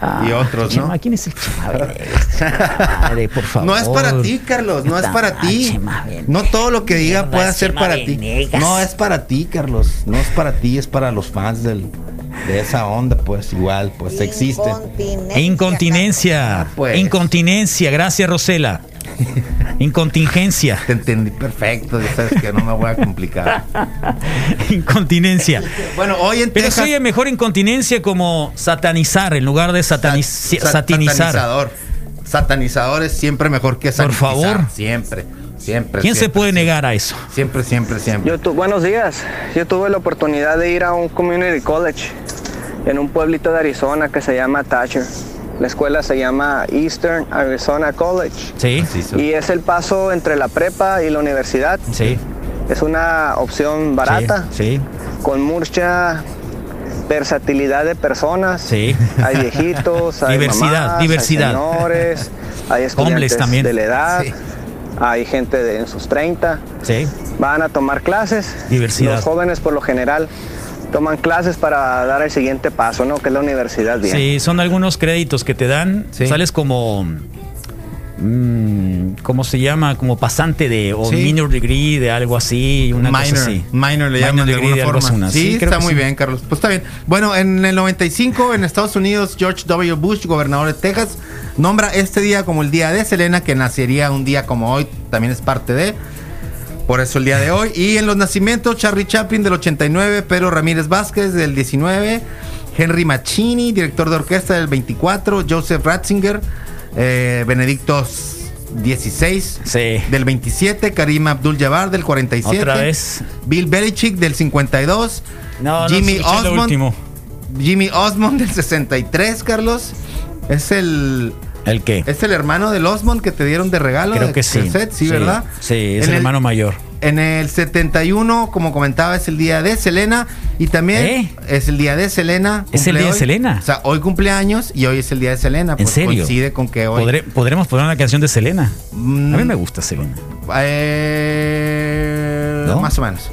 Speaker 3: Ah,
Speaker 4: y otros, ¿no?
Speaker 3: Chema, ¿Quién es el Chema? Madre, por favor.
Speaker 4: No es para ti, Carlos, no es para ti. No todo lo que diga
Speaker 3: es
Speaker 4: ser para ti. No es para ti, Carlos. No es para ti, es para los fans del, de esa onda, pues igual, pues existe.
Speaker 3: Incontinencia.
Speaker 4: pues.
Speaker 3: Incontinencia. Gracias, Rosela. Incontingencia.
Speaker 4: Te entendí perfecto, ya sabes que no me voy a complicar.
Speaker 3: Incontinencia.
Speaker 4: Bueno, hoy en
Speaker 3: Pero
Speaker 4: Texas-
Speaker 3: soy mejor incontinencia como satanizar en lugar de sataniz-
Speaker 4: Sa-
Speaker 3: satinizar.
Speaker 4: Satanizador. Satanizador es siempre mejor que
Speaker 3: Por
Speaker 4: sanitizar.
Speaker 3: favor.
Speaker 4: Siempre, siempre.
Speaker 3: ¿Quién se
Speaker 4: siempre,
Speaker 3: puede negar a eso?
Speaker 4: Siempre, siempre, siempre.
Speaker 14: Yo tu- buenos días. Yo tuve la oportunidad de ir a un community college en un pueblito de Arizona que se llama Thatcher. La escuela se llama Eastern Arizona College.
Speaker 3: Sí.
Speaker 14: Y es el paso entre la prepa y la universidad.
Speaker 3: Sí.
Speaker 14: Es una opción barata,
Speaker 3: Sí.
Speaker 14: con mucha versatilidad de personas.
Speaker 3: Sí.
Speaker 14: Hay viejitos, hay
Speaker 3: Diversidad,
Speaker 14: mamás,
Speaker 3: diversidad.
Speaker 14: hay señores, hay estudiantes
Speaker 3: también.
Speaker 14: de la edad,
Speaker 3: Sí.
Speaker 14: hay gente de en sus 30.
Speaker 3: Sí.
Speaker 14: Van a tomar clases.
Speaker 3: Diversidad.
Speaker 14: Los jóvenes por lo general toman clases para dar el siguiente paso, ¿no? Que es la universidad. Bien.
Speaker 3: Sí, son algunos créditos que te dan.
Speaker 4: Sí.
Speaker 3: Sales como. mm, ¿Cómo se llama? Como pasante de. O
Speaker 4: Sí.
Speaker 3: minor degree de algo así. Una
Speaker 4: minor,
Speaker 3: cosa así.
Speaker 4: minor le llaman de
Speaker 3: degree
Speaker 4: alguna forma. Sí, está muy
Speaker 3: sí.
Speaker 4: bien, Carlos. Pues está bien. Bueno, en el 95, en Estados Unidos, George W. Bush, gobernador de Texas, nombra este día como el día de Selena, que nacería un día como hoy, también es parte de. Por eso el día de hoy. Y en los nacimientos, Charlie Chaplin del 89, Pedro Ramírez Vázquez del 19, Henry Machini, director de orquesta del 24, Joseph Ratzinger, eh, Benedicto 16
Speaker 3: Sí.
Speaker 4: del 27, Karim Abdul Jabbar del 47,
Speaker 3: Otra vez.
Speaker 4: Bill Belichick del 52,
Speaker 3: No, no
Speaker 4: Jimmy
Speaker 3: lo
Speaker 4: Osmond. Jimmy Osmond del 63, Carlos. Es el
Speaker 3: ¿El qué?
Speaker 4: es el hermano del Osmond que te dieron de regalo.
Speaker 3: Creo
Speaker 4: de-
Speaker 3: que sí.
Speaker 4: set, sí, ¿verdad?
Speaker 3: Sí, es
Speaker 4: En
Speaker 3: el hermano mayor.
Speaker 4: En el 71, como comentaba, es el día de Selena. Y también
Speaker 3: ¿Eh?
Speaker 4: es el día de Selena.
Speaker 3: ¿Es el día de. Selena?
Speaker 4: O sea, hoy cumpleaños y hoy es el día de Selena.
Speaker 3: ¿En
Speaker 4: Pues
Speaker 3: serio?
Speaker 4: Coincide con que hoy.
Speaker 3: Podré- podremos poner una canción de Selena.
Speaker 4: Mm.
Speaker 3: A mí me gusta Selena.
Speaker 4: Eh,
Speaker 3: ¿No?
Speaker 4: Más o menos.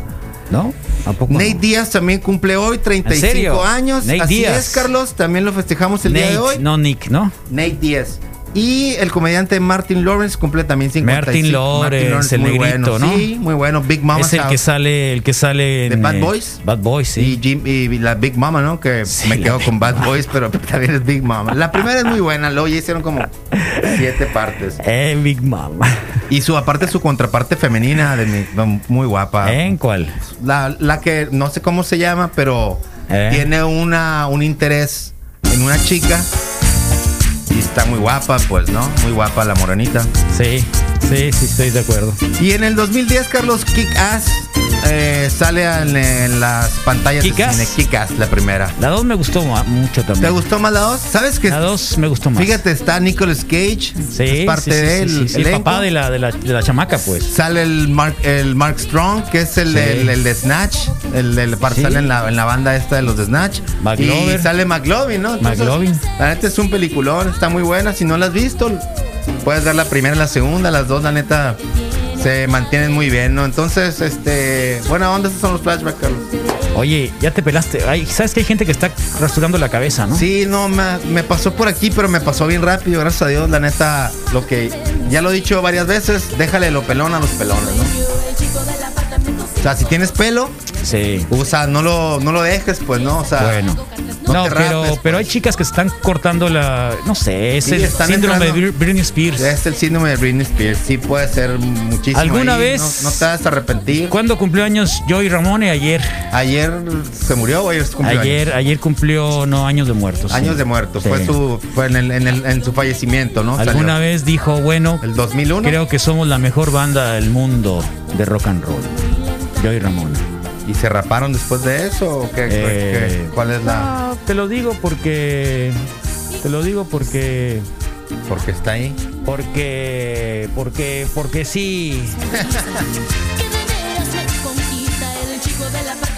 Speaker 3: ¿No? ¿A poco
Speaker 4: Nate
Speaker 3: no?
Speaker 4: Díaz también cumple hoy, 35
Speaker 3: serio?
Speaker 4: años.
Speaker 3: Nate
Speaker 4: Así
Speaker 3: Díaz.
Speaker 4: es, Carlos. También lo festejamos el día de
Speaker 3: Nate,
Speaker 4: hoy.
Speaker 3: No, Nick, ¿no?
Speaker 4: Nate Díaz. Y el comediante Martin Lawrence cumple también 55.
Speaker 3: Martin Lawrence, el
Speaker 4: muy
Speaker 3: negrito,
Speaker 4: bueno.
Speaker 3: ¿no?
Speaker 4: Sí, muy bueno. Big Mama.
Speaker 3: es el
Speaker 4: House.
Speaker 3: que sale, el que sale
Speaker 4: ¿De
Speaker 3: en,
Speaker 4: Bad
Speaker 3: eh,
Speaker 4: Boys?
Speaker 3: Bad Boys, sí.
Speaker 4: Y, Jim, y la Big Mama, ¿no? Que
Speaker 3: Sí,
Speaker 4: me quedo
Speaker 3: Big
Speaker 4: con Bad
Speaker 3: Mama.
Speaker 4: Boys, pero también es Big Mama. La primera es muy buena, luego ya hicieron como siete partes.
Speaker 3: Eh, Big Mama.
Speaker 4: Y su aparte su contraparte femenina, de mi- muy guapa.
Speaker 3: ¿En cuál?
Speaker 4: La, la que no sé cómo se llama, pero
Speaker 3: Eh.
Speaker 4: tiene una un interés en una chica. Y está muy guapa, pues, ¿no? Muy guapa la morenita.
Speaker 3: Sí, sí, sí, estoy de acuerdo.
Speaker 4: Y en el 2010, Carlos Kick Ass eh, sale en, en las pantallas
Speaker 3: ¿Kick-Ass?
Speaker 4: de cine. Kick Ass, la primera.
Speaker 3: La 2 me gustó mucho
Speaker 4: ¿Te
Speaker 3: también.
Speaker 4: gustó más la 2? ¿Sabes que
Speaker 3: La 2 me gustó más.
Speaker 4: Fíjate, está Nicolas Cage.
Speaker 3: sí,
Speaker 4: es parte
Speaker 3: sí, sí,
Speaker 4: de él.
Speaker 3: sí, el papá de la, de, la, de la chamaca, pues.
Speaker 4: Sale el Mark, el Mark Strong, que es el, el, el de Snatch. El, el sale en la, en la banda esta de los de Snatch.
Speaker 3: McLovin.
Speaker 4: Y sale McLovin, ¿no?
Speaker 3: McLovin.
Speaker 4: La neta es un peliculón, está muy buena. Si no la has visto, puedes ver la primera y la segunda. Las dos, la neta, se mantienen muy bien, ¿no? Entonces, este. Buena onda, esos son los flashbacks, Carlos.
Speaker 3: Oye, ya te pelaste. Ay, ¿Sabes que hay gente que está rasurando la cabeza, no?
Speaker 4: Sí, no, me, me pasó por aquí, pero me pasó bien rápido, gracias a Dios. La neta, lo que ya lo he dicho varias veces, déjale lo pelón a los pelones, ¿no? O sea, si tienes pelo,
Speaker 3: Sí.
Speaker 4: usa, no lo, no lo dejes, pues, ¿no? O sea,
Speaker 3: Bueno.
Speaker 4: No
Speaker 3: No,
Speaker 4: te
Speaker 3: pero,
Speaker 4: rapes,
Speaker 3: pero hay
Speaker 4: pues.
Speaker 3: chicas que están cortando la. No sé, es
Speaker 4: Sí,
Speaker 3: el síndrome
Speaker 4: entrando.
Speaker 3: de Br- Britney Spears.
Speaker 4: Es el síndrome de Britney Spears, sí puede ser muchísimo.
Speaker 3: ¿Alguna
Speaker 4: ahí,
Speaker 3: vez-
Speaker 4: No, no te vas a arrepentir.
Speaker 3: ¿Cuándo cumplió años Joey Ramone? Ayer.
Speaker 4: Ayer se murió o ayer se cumplió
Speaker 3: Ayer, ayer cumplió, no, años de muertos.
Speaker 4: años?
Speaker 3: sí.
Speaker 4: De muerto,
Speaker 3: Sí.
Speaker 4: fue su fue en, el, en, el- en su fallecimiento, ¿no?
Speaker 3: Alguna
Speaker 4: Salió.
Speaker 3: vez dijo, bueno,
Speaker 4: El 2001.
Speaker 3: creo que somos la mejor banda del mundo de rock and roll. Joey Ramone.
Speaker 4: ¿Y se raparon después de eso? ¿O qué,
Speaker 3: Eh,
Speaker 4: qué- ¿Cuál es la...?
Speaker 3: No, te lo digo porque. Te lo digo porque.
Speaker 4: Porque está ahí.
Speaker 3: Porque. Porque. Porque sí.
Speaker 15: Que de veras me conquista el chico del apartamento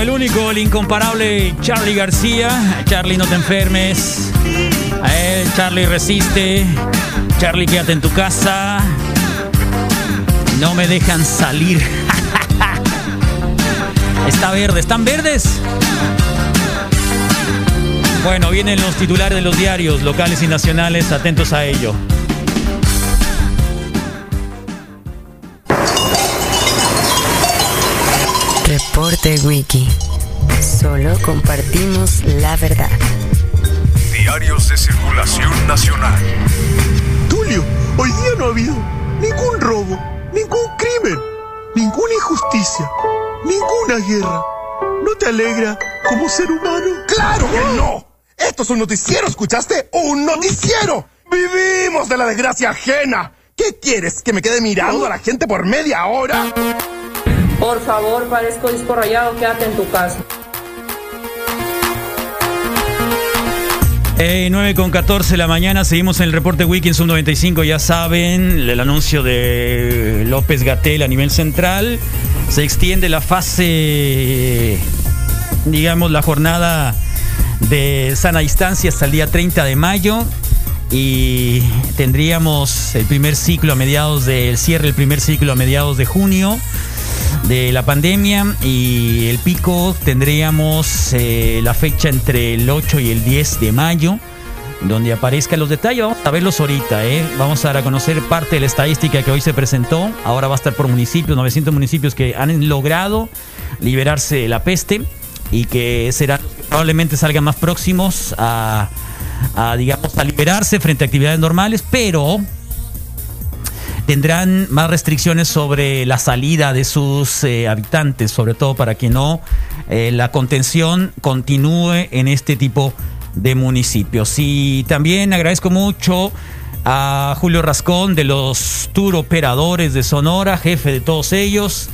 Speaker 15: El
Speaker 3: único, el incomparable Charlie García. Charlie, no te enfermes. Eh, Charlie, resiste. Charlie, quédate en tu casa. No me dejan salir. Está verde, ¿están verdes? Bueno, vienen los titulares de los diarios locales y nacionales, atentos a ello.
Speaker 2: Reporte Wiki. Solo compartimos la verdad.
Speaker 1: Diarios de circulación nacional.
Speaker 16: Tulio, hoy día no ha habido ningún robo, ningún crimen, ninguna injusticia, ninguna guerra. ¿No te alegra como ser humano?
Speaker 17: ¡Claro que no! Esto es un noticiero, ¿escuchaste? ¡Un noticiero! ¡Vivimos de la desgracia ajena! ¿Qué quieres? ¿Que me quede mirando a la gente por media hora?
Speaker 6: Por favor, parezco disco rayado, quédate en tu casa.
Speaker 3: Eh, 9 con 14 de la mañana, seguimos en el reporte en Sub 95, ya saben, el anuncio de López Gatel a nivel central. Se extiende la fase, digamos, la jornada de sana distancia hasta el día 30 de mayo y tendríamos el primer ciclo a mediados del cierre, el primer ciclo a mediados de junio de la pandemia y el pico tendríamos eh, la fecha entre el 8 y el 10 de mayo donde aparezcan los detalles. Vamos a verlos ahorita, ¿eh? Vamos a dar conocer parte de la estadística que hoy se presentó. Ahora va a estar por municipios, 900 municipios que han logrado liberarse de la peste y que serán probablemente salgan más próximos a, a, digamos, a liberarse frente a actividades normales, pero tendrán más restricciones sobre la salida de sus eh, habitantes, sobre todo para que no eh, la contención continúe en este tipo de municipios. Y también agradezco mucho a Julio Rascón de los tour operadores de Sonora, jefe de todos ellos,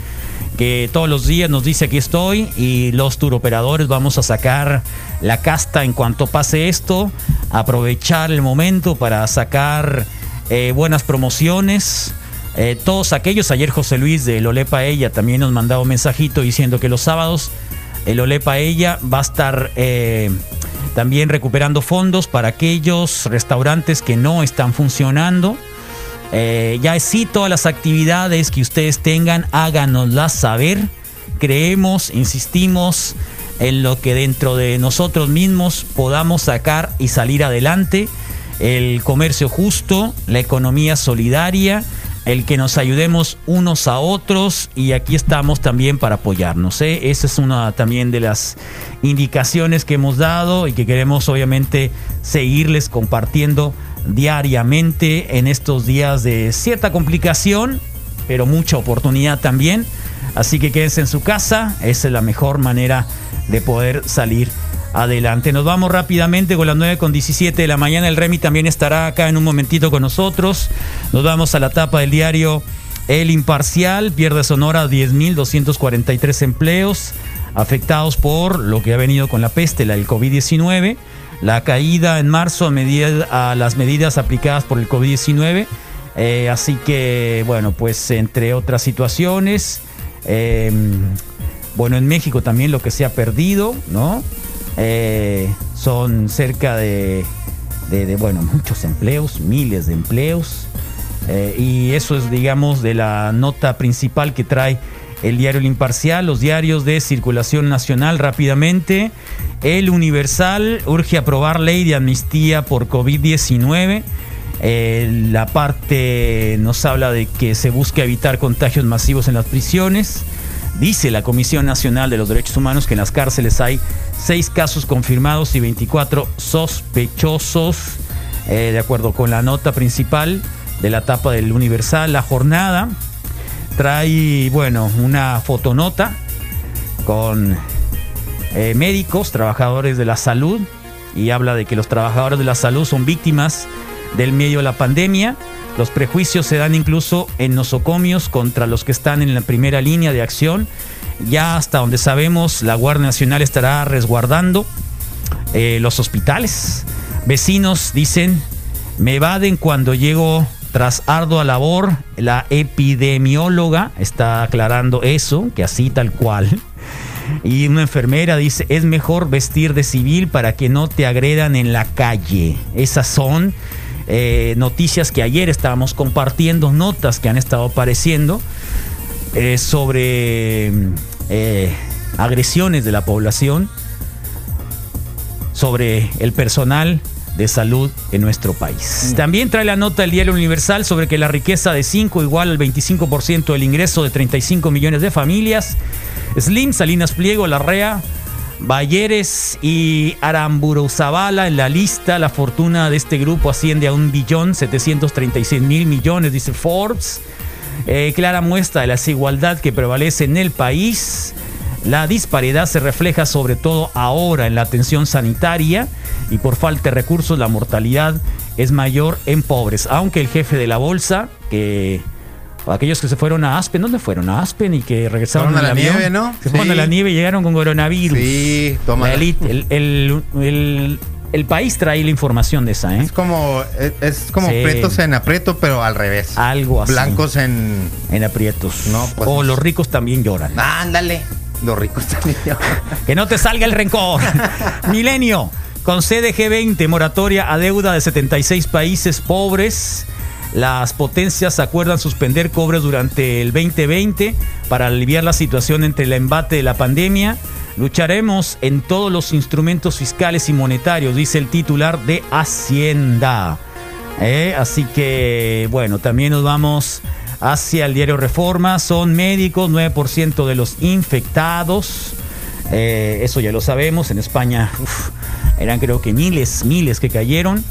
Speaker 3: que todos los días nos dice aquí estoy y los tour operadores vamos a sacar la casta en cuanto pase esto, aprovechar el momento para sacar eh, buenas promociones. Eh, todos aquellos, ayer José Luis de Lolepa Ella también nos mandaba un mensajito diciendo que los sábados el Olepa Ella va a estar eh, también recuperando fondos para aquellos restaurantes que no están funcionando. Eh, ya sí, todas las actividades que ustedes tengan, háganoslas saber. Creemos, insistimos en lo que dentro de nosotros mismos podamos sacar y salir adelante. El comercio justo, la economía solidaria, el que nos ayudemos unos a otros y aquí estamos también para apoyarnos. ¿eh? Esa es una también de las indicaciones que hemos dado y que queremos obviamente seguirles compartiendo diariamente en estos días de cierta complicación, pero mucha oportunidad también. Así que quédense en su casa, esa es la mejor manera de poder salir adelante. Nos vamos rápidamente con las 9 con 17 de la mañana. El Remy también estará acá en un momentito con nosotros. Nos vamos a la tapa del diario El Imparcial. Pierde Sonora 10.243 empleos afectados por lo que ha venido con la peste, la del COVID-19. La caída en marzo a, medida, a las medidas aplicadas por el COVID-19. Eh, así que, bueno, pues entre otras situaciones. Eh, bueno, en México también lo que se ha perdido, ¿no? Eh, son cerca de, bueno, muchos empleos, miles de empleos. Eh, y eso es, digamos, de la nota principal que trae el diario El Imparcial, los diarios de circulación nacional rápidamente. El Universal urge aprobar ley de amnistía por COVID-19. Eh, la parte nos habla de que se busca evitar contagios masivos en las prisiones. Dice la Comisión Nacional de los Derechos Humanos que en las cárceles hay seis casos confirmados y 24 sospechosos. Eh, de acuerdo con la nota principal de la tapa del Universal, la jornada trae, bueno, una fotonota con eh, médicos, trabajadores de la salud, y habla de que los trabajadores de la salud son víctimas del medio de la pandemia. Los prejuicios se dan incluso en nosocomios contra los que están en la primera línea de acción. Ya hasta donde sabemos, la Guardia Nacional estará resguardando eh, los hospitales. Vecinos dicen, me evaden cuando llego tras ardua labor. La epidemióloga está aclarando eso, que así tal cual. Y una enfermera dice, es mejor vestir de civil para que no te agredan en la calle. Esas son eh, noticias que ayer estábamos compartiendo, notas que han estado apareciendo eh, sobre eh, agresiones de la población, sobre el personal de salud en nuestro país. También trae la nota del Diario Universal sobre que la riqueza de 5 igual al 25% del ingreso de 35 millones de familias. Slim, Salinas Pliego, Larrea, Bayeres y Aramburuzabala en la lista. La fortuna de este grupo asciende a 1.736.000 millones, dice Forbes. Eh, clara muestra de la desigualdad que prevalece en el país. La disparidad se refleja sobre todo ahora en la atención sanitaria y por falta de recursos la mortalidad es mayor en pobres. Aunque el jefe de la bolsa, que aquellos que se fueron a Aspen, ¿dónde fueron? A Aspen y que regresaron
Speaker 4: a la
Speaker 3: avión.
Speaker 4: nieve, ¿no?
Speaker 3: Se fueron
Speaker 4: Sí.
Speaker 3: a la nieve y llegaron con coronavirus.
Speaker 4: Sí, toma.
Speaker 3: El, el- el- el país trae la información de esa, ¿eh?
Speaker 4: Es como, es, es como
Speaker 3: Sí.
Speaker 4: pretos en aprieto, pero al revés.
Speaker 3: Algo así.
Speaker 4: Blancos en.
Speaker 3: En aprietos.
Speaker 4: No, pues-
Speaker 3: o los ricos también lloran.
Speaker 4: Ándale. Los ricos también.
Speaker 3: Que no te salga el rencor. Milenio, con CDG20, moratoria a deuda de 76 países pobres. Las potencias acuerdan suspender cobres durante el 2020 para aliviar la situación entre el embate de la pandemia. Lucharemos en todos los instrumentos fiscales y monetarios, dice el titular de Hacienda. Eh, Así que, bueno, también nos vamos hacia el diario Reforma. Son médicos, 9% de los infectados. Eh, eso ya lo sabemos. En España eran creo que miles, miles que cayeron.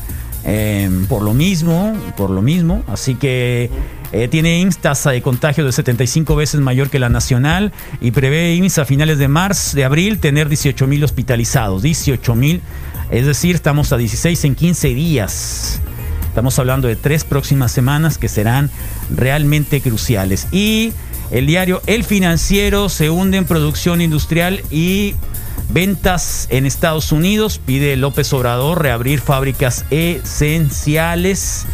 Speaker 3: Eh, por lo mismo, por lo mismo. Así que eh, tiene IMSS tasa de contagio de 75 veces mayor que la nacional y prevé IMSS a finales de marzo, de abril, tener 18 mil hospitalizados. 18 mil, es decir, estamos a 16 en 15 días. Estamos hablando de tres próximas semanas que serán realmente cruciales. Y el diario El Financiero se hunde en producción industrial y ventas en Estados Unidos. Pide López Obrador reabrir fábricas esenciales.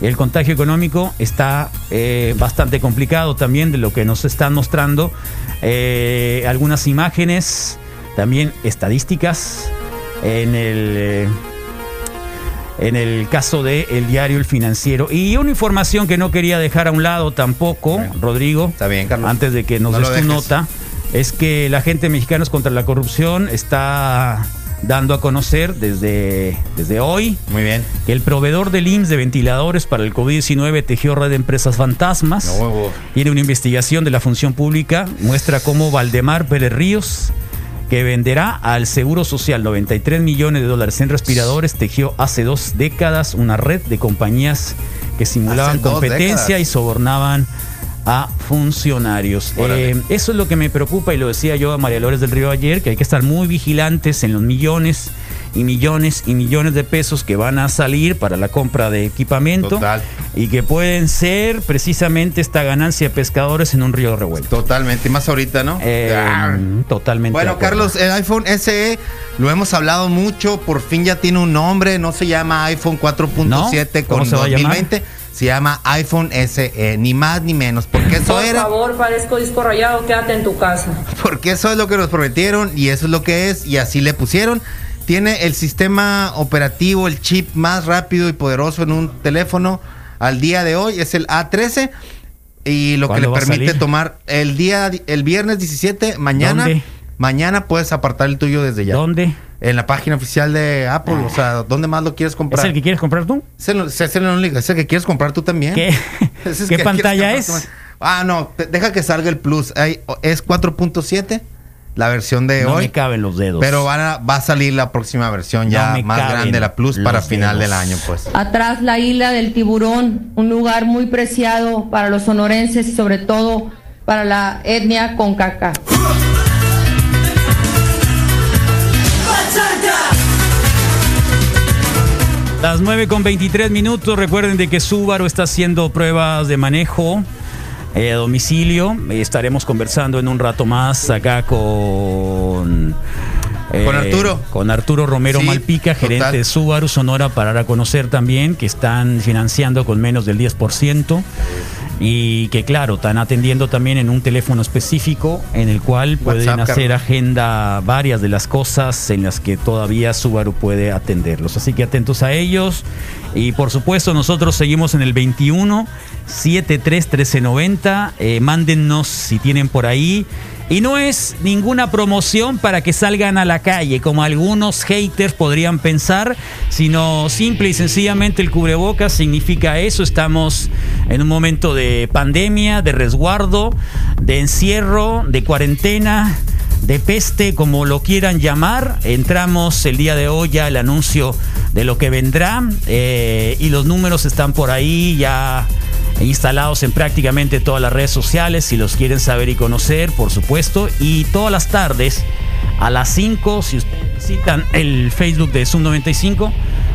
Speaker 3: El contagio económico está eh, bastante complicado también de lo que nos están mostrando. eh, algunas imágenes, también estadísticas en el... eh, en el caso de el diario El Financiero. Y una información que no quería dejar a un lado tampoco, Rodrigo,
Speaker 4: Está bien, Carlos.
Speaker 3: antes de que nos
Speaker 4: No
Speaker 3: des tu
Speaker 4: dejes.
Speaker 3: nota, es que la gente Mexicanos contra la Corrupción está dando a conocer desde, desde hoy
Speaker 4: Muy bien.
Speaker 3: que el proveedor del IMSS de ventiladores para el COVID-19 tejió red de empresas fantasmas.
Speaker 4: No.
Speaker 3: Tiene una investigación de la función pública, muestra cómo Valdemar Pérez Ríos, que venderá al Seguro Social 93 millones de dólares en respiradores, tejió hace dos décadas una red de compañías que simulaban competencia
Speaker 4: décadas.
Speaker 3: y sobornaban a funcionarios. Eh, eso es lo que me preocupa y lo decía yo a María Lores del Río ayer, que hay que estar muy vigilantes en los millones y millones y millones de pesos que van a salir para la compra de equipamiento
Speaker 4: Total.
Speaker 3: y que pueden ser precisamente esta ganancia de pescadores en un río revuelto.
Speaker 4: Totalmente. Más ahorita, ¿no?
Speaker 3: Eh,
Speaker 4: Ah.
Speaker 3: totalmente.
Speaker 4: Bueno. Carlos, el iPhone SE lo hemos hablado mucho, por fin ya tiene un nombre, no se llama iPhone 4.7
Speaker 3: ¿No? ¿Cómo
Speaker 4: con
Speaker 3: se va a llamar?
Speaker 4: 2020, se llama iPhone SE, ni más ni menos, porque eso
Speaker 6: Por
Speaker 4: era,
Speaker 6: favor, parezco disco rayado, quédate en tu casa.
Speaker 4: porque eso es lo que nos prometieron y eso es lo que es y así le pusieron. Tiene el sistema operativo, el chip más rápido y poderoso en un teléfono al día de hoy es el A13 y lo que le
Speaker 3: ¿Cuándo va a
Speaker 4: permite tomar el día el viernes 17 mañana
Speaker 3: ¿Dónde?
Speaker 4: mañana puedes apartar el tuyo desde ya.
Speaker 3: ¿Dónde?
Speaker 4: En la página oficial de Apple, o sea, ¿dónde más lo quieres
Speaker 3: ¿Es
Speaker 4: comprar?
Speaker 3: el que quieres comprar tú?
Speaker 4: Es el, es el único- es el que quieres comprar tú también.
Speaker 3: ¿Qué,
Speaker 4: es
Speaker 3: ¿Qué
Speaker 4: que
Speaker 3: pantalla es?
Speaker 4: Ah, no, te- deja que salga el Plus. Hay- es 4.7, la versión de
Speaker 3: No
Speaker 4: hoy.
Speaker 3: me caben los dedos.
Speaker 4: Pero van a- va a salir la próxima versión
Speaker 3: No
Speaker 4: ya más grande, la Plus, para final
Speaker 3: dedos.
Speaker 4: del año, pues.
Speaker 18: Atrás la isla del tiburón, un lugar muy preciado para los sonorenses y sobre todo para la etnia concaca.
Speaker 3: Las 9 con 23 minutos. Recuerden de que Subaru está haciendo pruebas de manejo eh, a domicilio. Estaremos conversando en un rato más acá con. eh,
Speaker 4: Con Arturo.
Speaker 3: Con Arturo Romero
Speaker 4: Sí,
Speaker 3: Malpica, gerente
Speaker 4: total.
Speaker 3: de Subaru Sonora, para dar a conocer también que están financiando con menos del 10%. Y que claro, están atendiendo también en un teléfono específico en el cual pueden
Speaker 4: WhatsApp,
Speaker 3: hacer agenda varias de las cosas en las que todavía Subaru puede atenderlos. Así que atentos a ellos. Y por supuesto, nosotros seguimos en el 21 73 1390. Eh, mándennos si tienen por ahí. Y no es ninguna promoción para que salgan a la calle, como algunos haters podrían pensar, sino simple y sencillamente el cubrebocas significa eso. Estamos en un momento de pandemia, de resguardo, de encierro, de cuarentena de peste, como lo quieran llamar. Entramos el día de hoy ya anuncio de lo que vendrá eh, y los números están por ahí ya instalados en prácticamente todas las redes sociales si los quieren saber y conocer, por supuesto. Y todas las tardes a las 5, si ustedes visitan el Facebook de Zoom 95,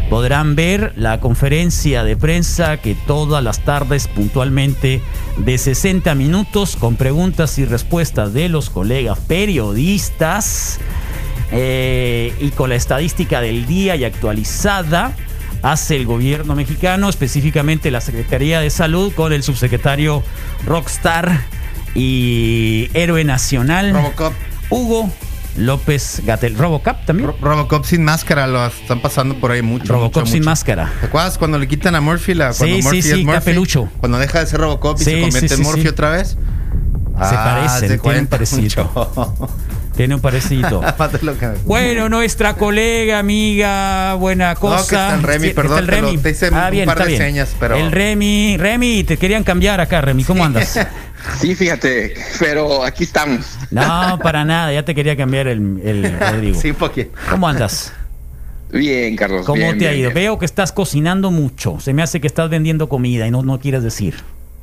Speaker 3: podrán ver la conferencia de prensa que todas las tardes puntualmente de 60 minutos con preguntas y respuestas de los colegas periodistas eh, y con la estadística del día y actualizada hace el gobierno mexicano, específicamente la Secretaría de Salud con el subsecretario Rockstar y héroe nacional Hugo López Gatel. Robocop también.
Speaker 4: Robocop sin máscara lo están pasando por ahí mucho.
Speaker 3: Robocop
Speaker 4: mucho,
Speaker 3: sin
Speaker 4: mucho.
Speaker 3: máscara.
Speaker 4: ¿Te acuerdas cuando le quitan a Murphy la cuando
Speaker 3: Sí, sí,
Speaker 4: Murphy
Speaker 3: sí,
Speaker 4: es
Speaker 3: está
Speaker 4: Murphy?
Speaker 3: pelucho.
Speaker 4: Cuando deja de ser Robocop y
Speaker 3: Sí,
Speaker 4: se convierte
Speaker 3: sí,
Speaker 4: en
Speaker 3: sí,
Speaker 4: Murphy
Speaker 3: sí.
Speaker 4: otra vez.
Speaker 3: Se
Speaker 4: Ah,
Speaker 3: parecen,
Speaker 4: se
Speaker 3: tienen parecido.
Speaker 4: mucho.
Speaker 3: Tiene un
Speaker 4: que-
Speaker 3: Bueno, nuestra colega, amiga, buena cosa.
Speaker 4: No, que está el Remy,
Speaker 3: Sí,
Speaker 4: perdón,
Speaker 3: está el
Speaker 4: te lo-
Speaker 3: Remy.
Speaker 4: te hice un
Speaker 3: ah, bien,
Speaker 4: par
Speaker 3: está
Speaker 4: de
Speaker 3: bien.
Speaker 4: señas, pero-
Speaker 3: El Remy, Remy, te querían cambiar acá, Remy. ¿Cómo andas?
Speaker 19: Sí, fíjate, pero aquí estamos.
Speaker 3: No, para nada, ya te quería cambiar el, el Rodrigo.
Speaker 4: Sí, porque.
Speaker 3: ¿Cómo andas?
Speaker 19: Bien, Carlos.
Speaker 3: ¿Cómo
Speaker 19: bien,
Speaker 3: te ha ido?
Speaker 19: bien.
Speaker 3: Veo que estás cocinando mucho. Se me hace que estás vendiendo comida y no, no quieres decir.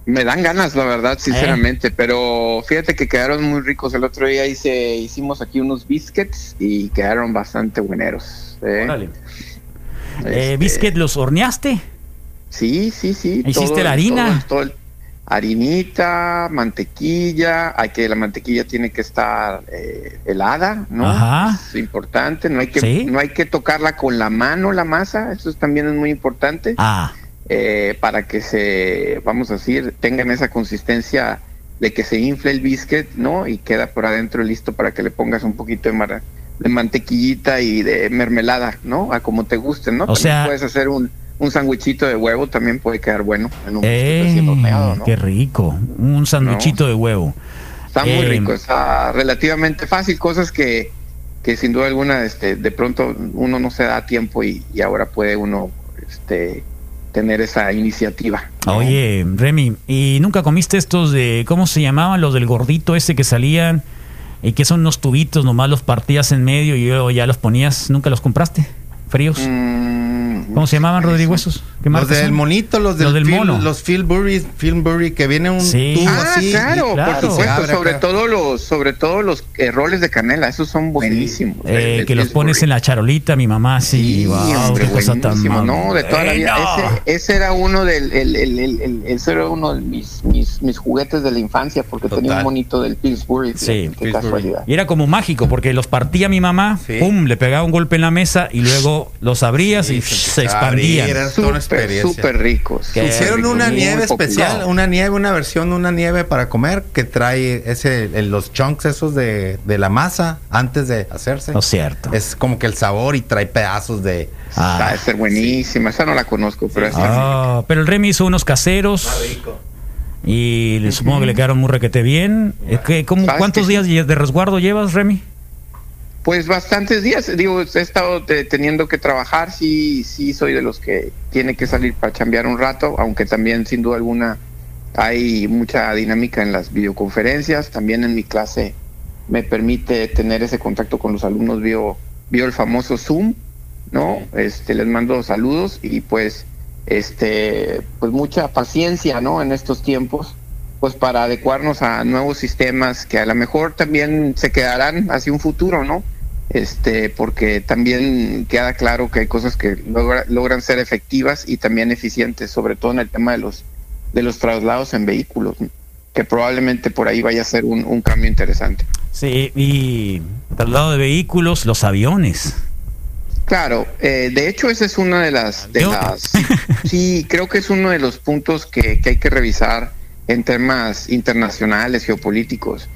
Speaker 19: Me dan ganas, la verdad,
Speaker 3: ¿Eh?
Speaker 19: sinceramente, pero fíjate que quedaron muy ricos. El otro día hice, hicimos aquí unos biscuits y quedaron bastante bueneros. ¿eh?
Speaker 3: Órale.
Speaker 19: Este,
Speaker 3: Eh, ¿Biscuit los horneaste?
Speaker 19: Sí, sí, sí.
Speaker 3: ¿Hiciste
Speaker 19: todo-
Speaker 3: la harina?
Speaker 19: todo- todo el- harinita, mantequilla, hay que la mantequilla tiene que estar eh, helada, ¿no?
Speaker 3: Ajá.
Speaker 19: Es importante, no hay que
Speaker 3: Sí.
Speaker 19: no hay que tocarla con la mano la masa, eso es- también es muy importante.
Speaker 3: Ah,
Speaker 19: eh, para que se, vamos a decir, tengan esa consistencia de que se infle el biscuit, ¿no? Y queda por adentro listo para que le pongas un poquito de, mar- de mantequillita y de mermelada, ¿no? A como te guste, ¿no?
Speaker 3: O
Speaker 19: También
Speaker 3: sea-
Speaker 19: puedes hacer un, un sándwichito de huevo, también puede quedar bueno en un horneado, ¿no?
Speaker 3: qué rico. Un sanduchito de huevo.
Speaker 19: Está muy
Speaker 3: Eh,
Speaker 19: rico, está relativamente fácil, cosas que, que sin duda alguna este, de pronto uno no se da tiempo y, y ahora puede uno este, tener esa iniciativa.
Speaker 3: Oye, Remy, ¿y nunca comiste estos de, ¿cómo se llamaban? Los del gordito ese que salían y que son unos tubitos, nomás los partías en medio y luego ya los ponías. ¿Nunca los compraste? ¿Fríos?
Speaker 19: Mm,
Speaker 3: ¿Cómo se llamaban, Rodrigo, esos? ¿Qué
Speaker 4: Los del
Speaker 3: son?
Speaker 4: monito, los del,
Speaker 3: Los del
Speaker 4: Phil-
Speaker 3: mono.
Speaker 4: los Philbury, Philbury, que viene un
Speaker 3: Sí.
Speaker 4: tubo
Speaker 19: Ah,
Speaker 4: así.
Speaker 19: claro, por supuesto,
Speaker 4: abre
Speaker 19: sobre todo los, sobre todo los eh, roles de canela, esos son buenísimos.
Speaker 3: Eh,
Speaker 19: El-
Speaker 3: que
Speaker 19: el
Speaker 3: los pones en la charolita, mi mamá, sí,
Speaker 19: Sí,
Speaker 3: wow,
Speaker 19: hombre,
Speaker 3: qué cosa tan
Speaker 19: no, de toda la vida.
Speaker 3: Bueno.
Speaker 19: Ese, ese era uno del, el, el, el, el- ese era uno de mis, mis, mis juguetes de la infancia, porque tenía un monito del Pillsbury.
Speaker 3: Sí,
Speaker 19: qué casualidad.
Speaker 3: Y era como mágico, porque los partía mi mamá, pum, le pegaba un golpe en la mesa y luego los abrías y se, expandían.
Speaker 4: Era toda una experiencia.
Speaker 19: Súper ricos.
Speaker 3: Qué
Speaker 4: Hicieron
Speaker 3: rico,
Speaker 4: una nieve
Speaker 3: popular.
Speaker 4: especial, una nieve, una versión de una nieve para comer que trae ese, el- los chunks esos de, de la masa antes de hacerse.
Speaker 3: No es cierto.
Speaker 4: Es como que el sabor y trae pedazos de.
Speaker 19: Ah, buenísima, esa no la conozco, pero
Speaker 3: Ah, pero el Remy hizo unos caseros. Y le supongo que le quedaron muy requete bien. Es que, ¿cómo-
Speaker 19: ¿Sabes
Speaker 3: ¿Cuántos
Speaker 19: que
Speaker 3: días de resguardo llevas, Remy?
Speaker 19: Pues bastantes días, digo, he estado te- teniendo que trabajar, sí, sí soy de los que tiene que salir para chambear un rato, aunque también sin duda alguna hay mucha dinámica en las videoconferencias, también en mi clase me permite tener ese contacto con los alumnos, vio, vio el famoso Zoom, ¿no? Este, les mando saludos y pues, este, pues mucha paciencia, ¿no? En estos tiempos pues para adecuarnos a nuevos sistemas que a lo mejor también se quedarán hacia un futuro, ¿no? Este, porque también queda claro que hay cosas que logra- logran ser efectivas y también eficientes, sobre todo en el tema de los de los traslados en vehículos, que probablemente por ahí vaya a ser un, un cambio interesante.
Speaker 3: Sí, y traslado de vehículos, los aviones.
Speaker 19: Claro, eh, de hecho esa es una de las, de las sí, creo que es uno de los puntos que, que hay que revisar en temas internacionales, geopolíticos.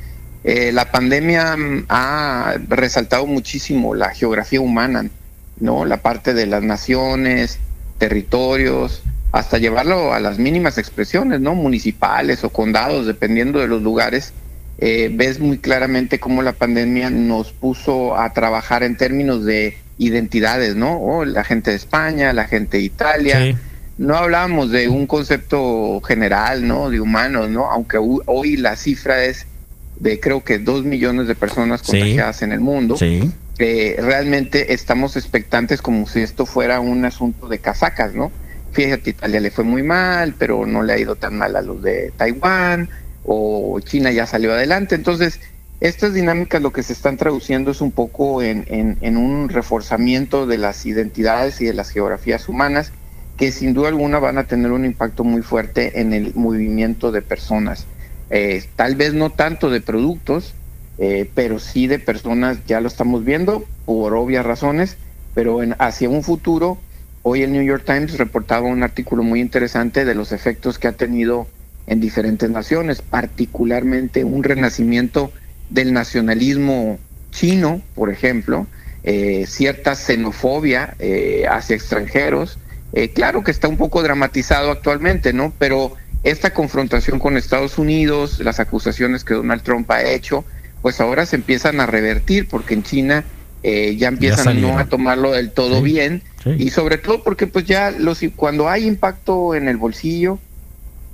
Speaker 19: Eh, la pandemia mm, ha resaltado muchísimo la geografía humana, ¿no? La parte de las naciones, territorios, hasta llevarlo a las mínimas expresiones, ¿no? Municipales o condados, dependiendo de los lugares. Eh, ves muy claramente cómo la pandemia nos puso a trabajar en términos de identidades, ¿no? Oh, la gente de España, la gente de Italia.
Speaker 3: Sí.
Speaker 19: No hablábamos de un concepto general, ¿no? De humanos, ¿no? Aunque hoy la cifra es de creo que dos millones de personas
Speaker 3: Sí.
Speaker 19: contagiadas en el mundo.
Speaker 3: Sí.
Speaker 19: Eh, realmente estamos expectantes como si esto fuera un asunto de casacas, ¿no? Fíjate, Italia le fue muy mal, pero no le ha ido tan mal a los de Taiwán, o China ya salió adelante. Entonces, estas dinámicas lo que se están traduciendo es un poco en, en- en un reforzamiento de las identidades y de las geografías humanas que sin duda alguna van a tener un impacto muy fuerte en el movimiento de personas. Eh, tal vez no tanto de productos, eh, pero sí de personas, ya lo estamos viendo por obvias razones, pero en, hacia un futuro, hoy el New York Times reportaba un artículo muy interesante de los efectos que ha tenido en diferentes naciones, particularmente un renacimiento del nacionalismo chino, por ejemplo, eh, cierta xenofobia eh, hacia extranjeros. Eh, claro que está un poco dramatizado actualmente, ¿no? Pero esta confrontación con Estados Unidos, las acusaciones que Donald Trump ha hecho, pues ahora se empiezan a revertir porque en China eh, ya empiezan no a tomarlo del todo
Speaker 3: Sí,
Speaker 19: bien.
Speaker 3: sí.
Speaker 19: y sobre todo porque pues ya los cuando hay impacto en el bolsillo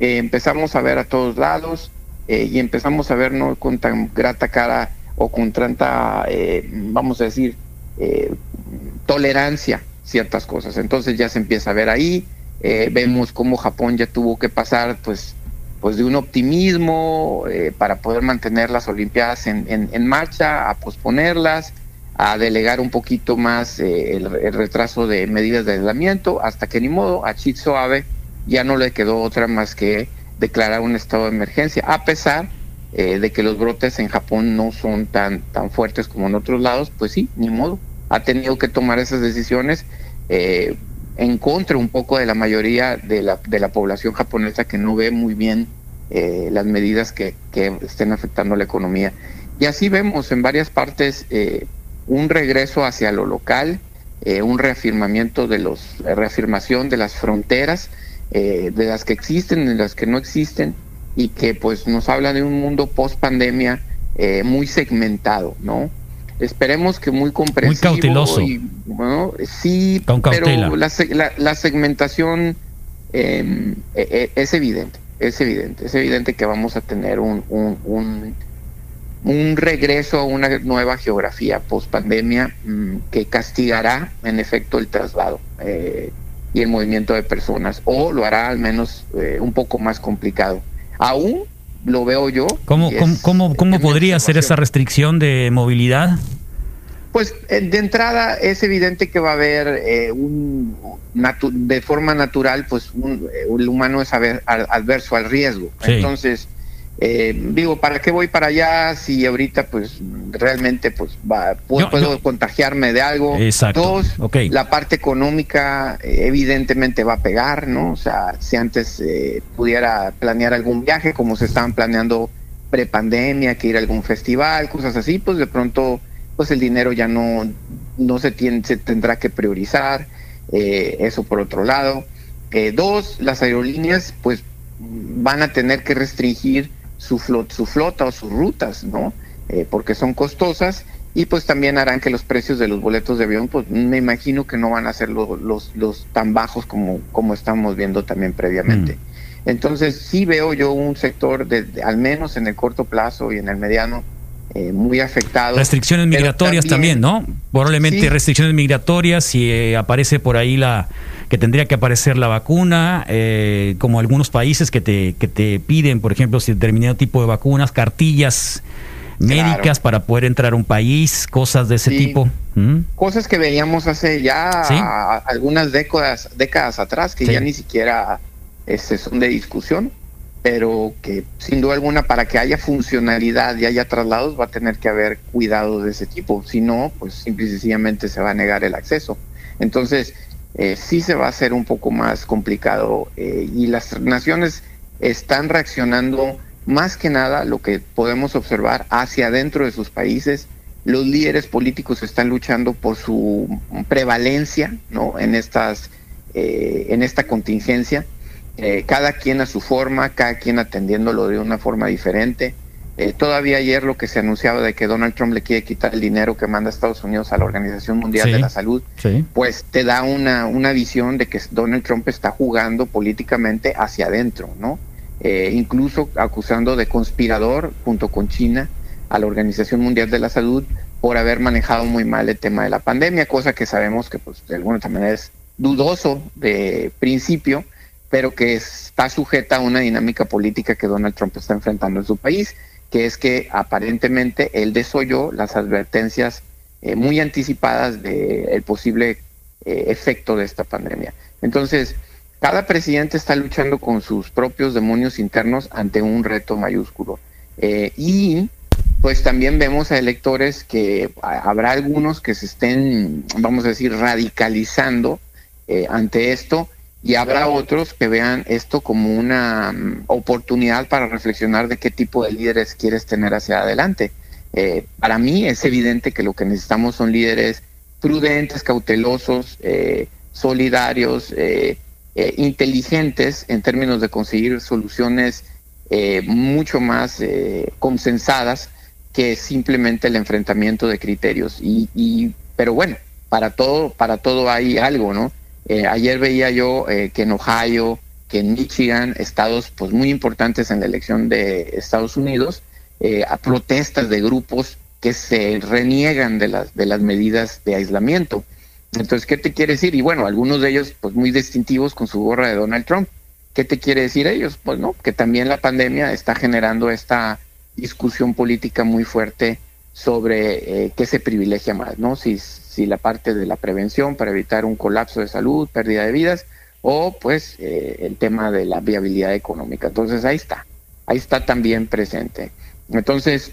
Speaker 19: eh, empezamos a ver a todos lados eh, y empezamos a ver no con tan grata cara o con tanta eh, vamos a decir eh, tolerancia ciertas cosas. Entonces ya se empieza a ver ahí eh, vemos cómo Japón ya tuvo que pasar pues pues de un optimismo eh, para poder mantener las Olimpiadas en, en- marcha, a posponerlas, a delegar un poquito más eh, el, retraso de medidas de aislamiento, hasta que ni modo, a Shinzo Abe ya no le quedó otra más que declarar un estado de emergencia, a pesar eh, de que los brotes en Japón no son tan, tan fuertes como en otros lados, pues sí, ni modo, ha tenido que tomar esas decisiones. En contra un poco de la mayoría de la, de la población japonesa que no ve muy bien eh, las medidas que, que estén afectando la economía. Y así vemos en varias partes eh, un regreso hacia lo local, eh, un reafirmamiento de los, reafirmación de las fronteras, eh, de las que existen, de las que no existen, y que pues nos habla de un mundo post pandemia muy segmentado, ¿no? Esperemos que muy comprensivo.
Speaker 3: cauteloso.
Speaker 19: y, bueno, sí,
Speaker 3: Con
Speaker 19: pero la, la- la segmentación eh, es evidente, es evidente, es evidente que vamos a tener un, un, un, un regreso a una nueva geografía post pandemia que castigará en efecto el traslado eh, y el movimiento de personas, o lo hará al menos eh, un poco más complicado. Aún lo veo yo.
Speaker 3: ¿Cómo, cómo, cómo, cómo podría ser esa restricción de movilidad?
Speaker 19: Pues eh, de entrada es evidente que va a haber eh, un de forma natural, pues un, eh, el humano es adverso al riesgo.
Speaker 3: Sí.
Speaker 19: Entonces, eh, digo, ¿para qué voy para allá si ahorita pues realmente pues va, puedo
Speaker 3: yo-
Speaker 19: contagiarme de algo?
Speaker 3: Exacto.
Speaker 19: Dos, la parte económica eh, evidentemente va a pegar, ¿no? O sea, si antes eh, pudiera planear algún viaje como se estaban planeando prepandemia, que ir a algún festival, cosas así, pues de pronto pues el dinero ya no, no se, tiene, se tendrá que priorizar, eh, eso por otro lado. Eh, dos, las aerolíneas pues van a tener que restringir su, flot, su flota o sus rutas, ¿no? Eh, porque son costosas y pues también harán que los precios de los boletos de avión, pues me imagino que no van a ser lo- los, los tan bajos como, como estamos viendo también previamente. Entonces sí veo yo un sector, de, de- al menos en el corto plazo y en el mediano, eh, muy afectado.
Speaker 3: Restricciones migratorias también, ¿no? Probablemente
Speaker 19: Sí.
Speaker 3: restricciones migratorias si eh, aparece por ahí la que tendría que aparecer la vacuna, eh, como algunos países que te, que te piden, por ejemplo, si determinado tipo de vacunas, cartillas médicas para poder entrar a un país, cosas de ese
Speaker 19: Sí.
Speaker 3: tipo. ¿Mm?
Speaker 19: cosas que veíamos hace ya
Speaker 3: Sí.
Speaker 19: algunas décadas, décadas atrás que ya ni siquiera este, son de discusión, pero que sin duda alguna para que haya funcionalidad y haya traslados va a tener que haber cuidados de ese tipo, si no, pues simple y sencillamente se va a negar el acceso. Entonces, eh, sí se va a hacer un poco más complicado eh, y las naciones están reaccionando más que nada lo que podemos observar hacia adentro de sus países. Los líderes políticos están luchando por su prevalencia ¿no? en, estas, eh, en esta contingencia, Eh, cada quien a su forma, cada quien atendiéndolo de una forma diferente. Eh, todavía ayer lo que se anunciaba de que Donald Trump le quiere quitar el dinero que manda Estados Unidos a la Organización Mundial
Speaker 3: Sí.
Speaker 19: de la Salud,
Speaker 3: Sí.
Speaker 19: pues te da una, una visión de que Donald Trump está jugando políticamente hacia adentro, ¿no? Eh, incluso acusando de conspirador junto con China a la Organización Mundial de la Salud por haber manejado muy mal el tema de la pandemia, cosa que sabemos que pues de alguna manera es dudoso de principio, pero que está sujeta a una dinámica política que Donald Trump está enfrentando en su país, que es que aparentemente él desoyó las advertencias eh, muy anticipadas del posible eh, efecto de esta pandemia. Entonces, cada presidente está luchando con sus propios demonios internos ante un reto mayúsculo. Eh, y pues también vemos a electores que habrá algunos que se estén, vamos a decir, radicalizando ante esto y habrá otros que vean esto como una mm, oportunidad para reflexionar de qué tipo de líderes quieres tener hacia adelante. Eh, para mí es evidente que lo que necesitamos son líderes prudentes, cautelosos, eh, solidarios, eh, inteligentes en términos de conseguir soluciones eh, mucho más consensadas que simplemente el enfrentamiento de criterios. Y, y- pero bueno, para todo, para todo hay algo, ¿no? Eh, ayer veía yo eh, que en Ohio, que en Michigan, estados pues muy importantes en la elección de Estados Unidos, eh, a protestas de grupos que se reniegan de las de las medidas de aislamiento. Entonces, ¿qué te quiere decir? Y bueno, algunos de ellos pues muy distintivos con su gorra de Donald Trump. ¿Qué te quiere decir ellos? Pues no, que también la pandemia está generando esta discusión política muy fuerte sobre eh, qué se privilegia más, ¿no? Si, si la parte de la prevención para evitar un colapso de salud, pérdida de vidas, o pues eh, el tema de la viabilidad económica. Entonces ahí está, ahí está también presente. Entonces,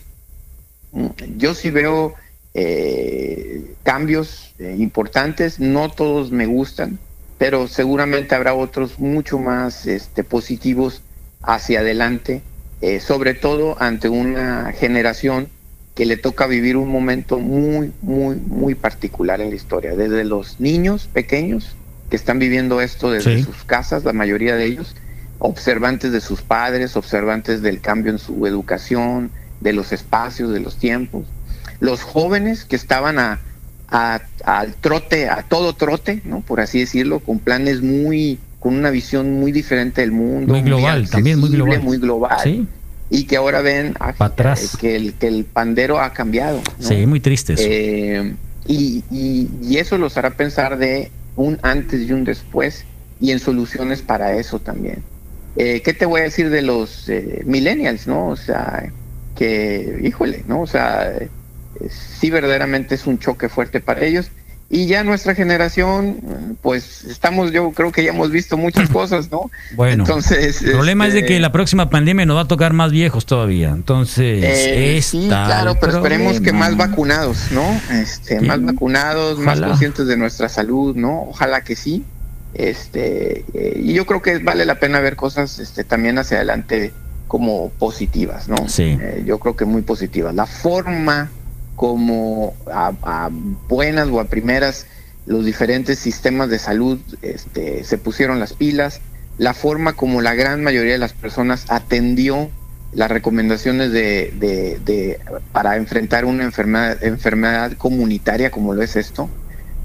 Speaker 19: mm, yo sí veo eh, cambios eh, importantes, no todos me gustan, pero seguramente habrá otros mucho más este, positivos hacia adelante, sobre todo ante una generación que le toca vivir un momento muy, muy, muy particular en la historia, desde los niños pequeños que están viviendo esto desde
Speaker 3: Sí.
Speaker 19: sus casas, la mayoría de ellos, observantes de sus padres, observantes del cambio en su educación, de los espacios, de los tiempos, los jóvenes que estaban a, a- al trote, a todo trote, ¿no? Por así decirlo, con planes muy, con una visión muy diferente del mundo,
Speaker 3: Muy global, también muy global.
Speaker 19: muy global,
Speaker 3: Sí.
Speaker 19: Y que ahora ven
Speaker 3: atrás.
Speaker 19: que el que el pandero ha cambiado. ¿no?
Speaker 3: Sí, muy triste eso.
Speaker 19: Eh, y, y- y eso los hará pensar de un antes y un después y en soluciones para eso también. Eh, ¿Qué te voy a decir de los eh, millennials, no? O sea, que, híjole, ¿no? O sea, eh, sí verdaderamente es un choque fuerte para ellos. Y ya nuestra generación, pues estamos, yo creo que ya hemos visto muchas cosas, ¿no?
Speaker 3: Bueno,
Speaker 19: Entonces,
Speaker 3: el problema es de
Speaker 19: este,
Speaker 3: que la próxima pandemia nos va a tocar más viejos todavía. Entonces,
Speaker 19: Eh, sí, claro, pero esperemos que más vacunados, ¿no? Este,
Speaker 3: Sí.
Speaker 19: más vacunados, más conscientes de nuestra salud, ¿no? Ojalá que sí. Este, eh, y yo creo que vale la pena ver cosas este, también hacia adelante como positivas, ¿no?
Speaker 3: Sí.
Speaker 19: Eh, yo creo que muy positivas. La forma como a, buenas o a primeras los diferentes sistemas de salud este, se pusieron las pilas, la forma como la gran mayoría de las personas atendió las recomendaciones de- de- para enfrentar una enfermedad, enfermedad comunitaria como lo es esto,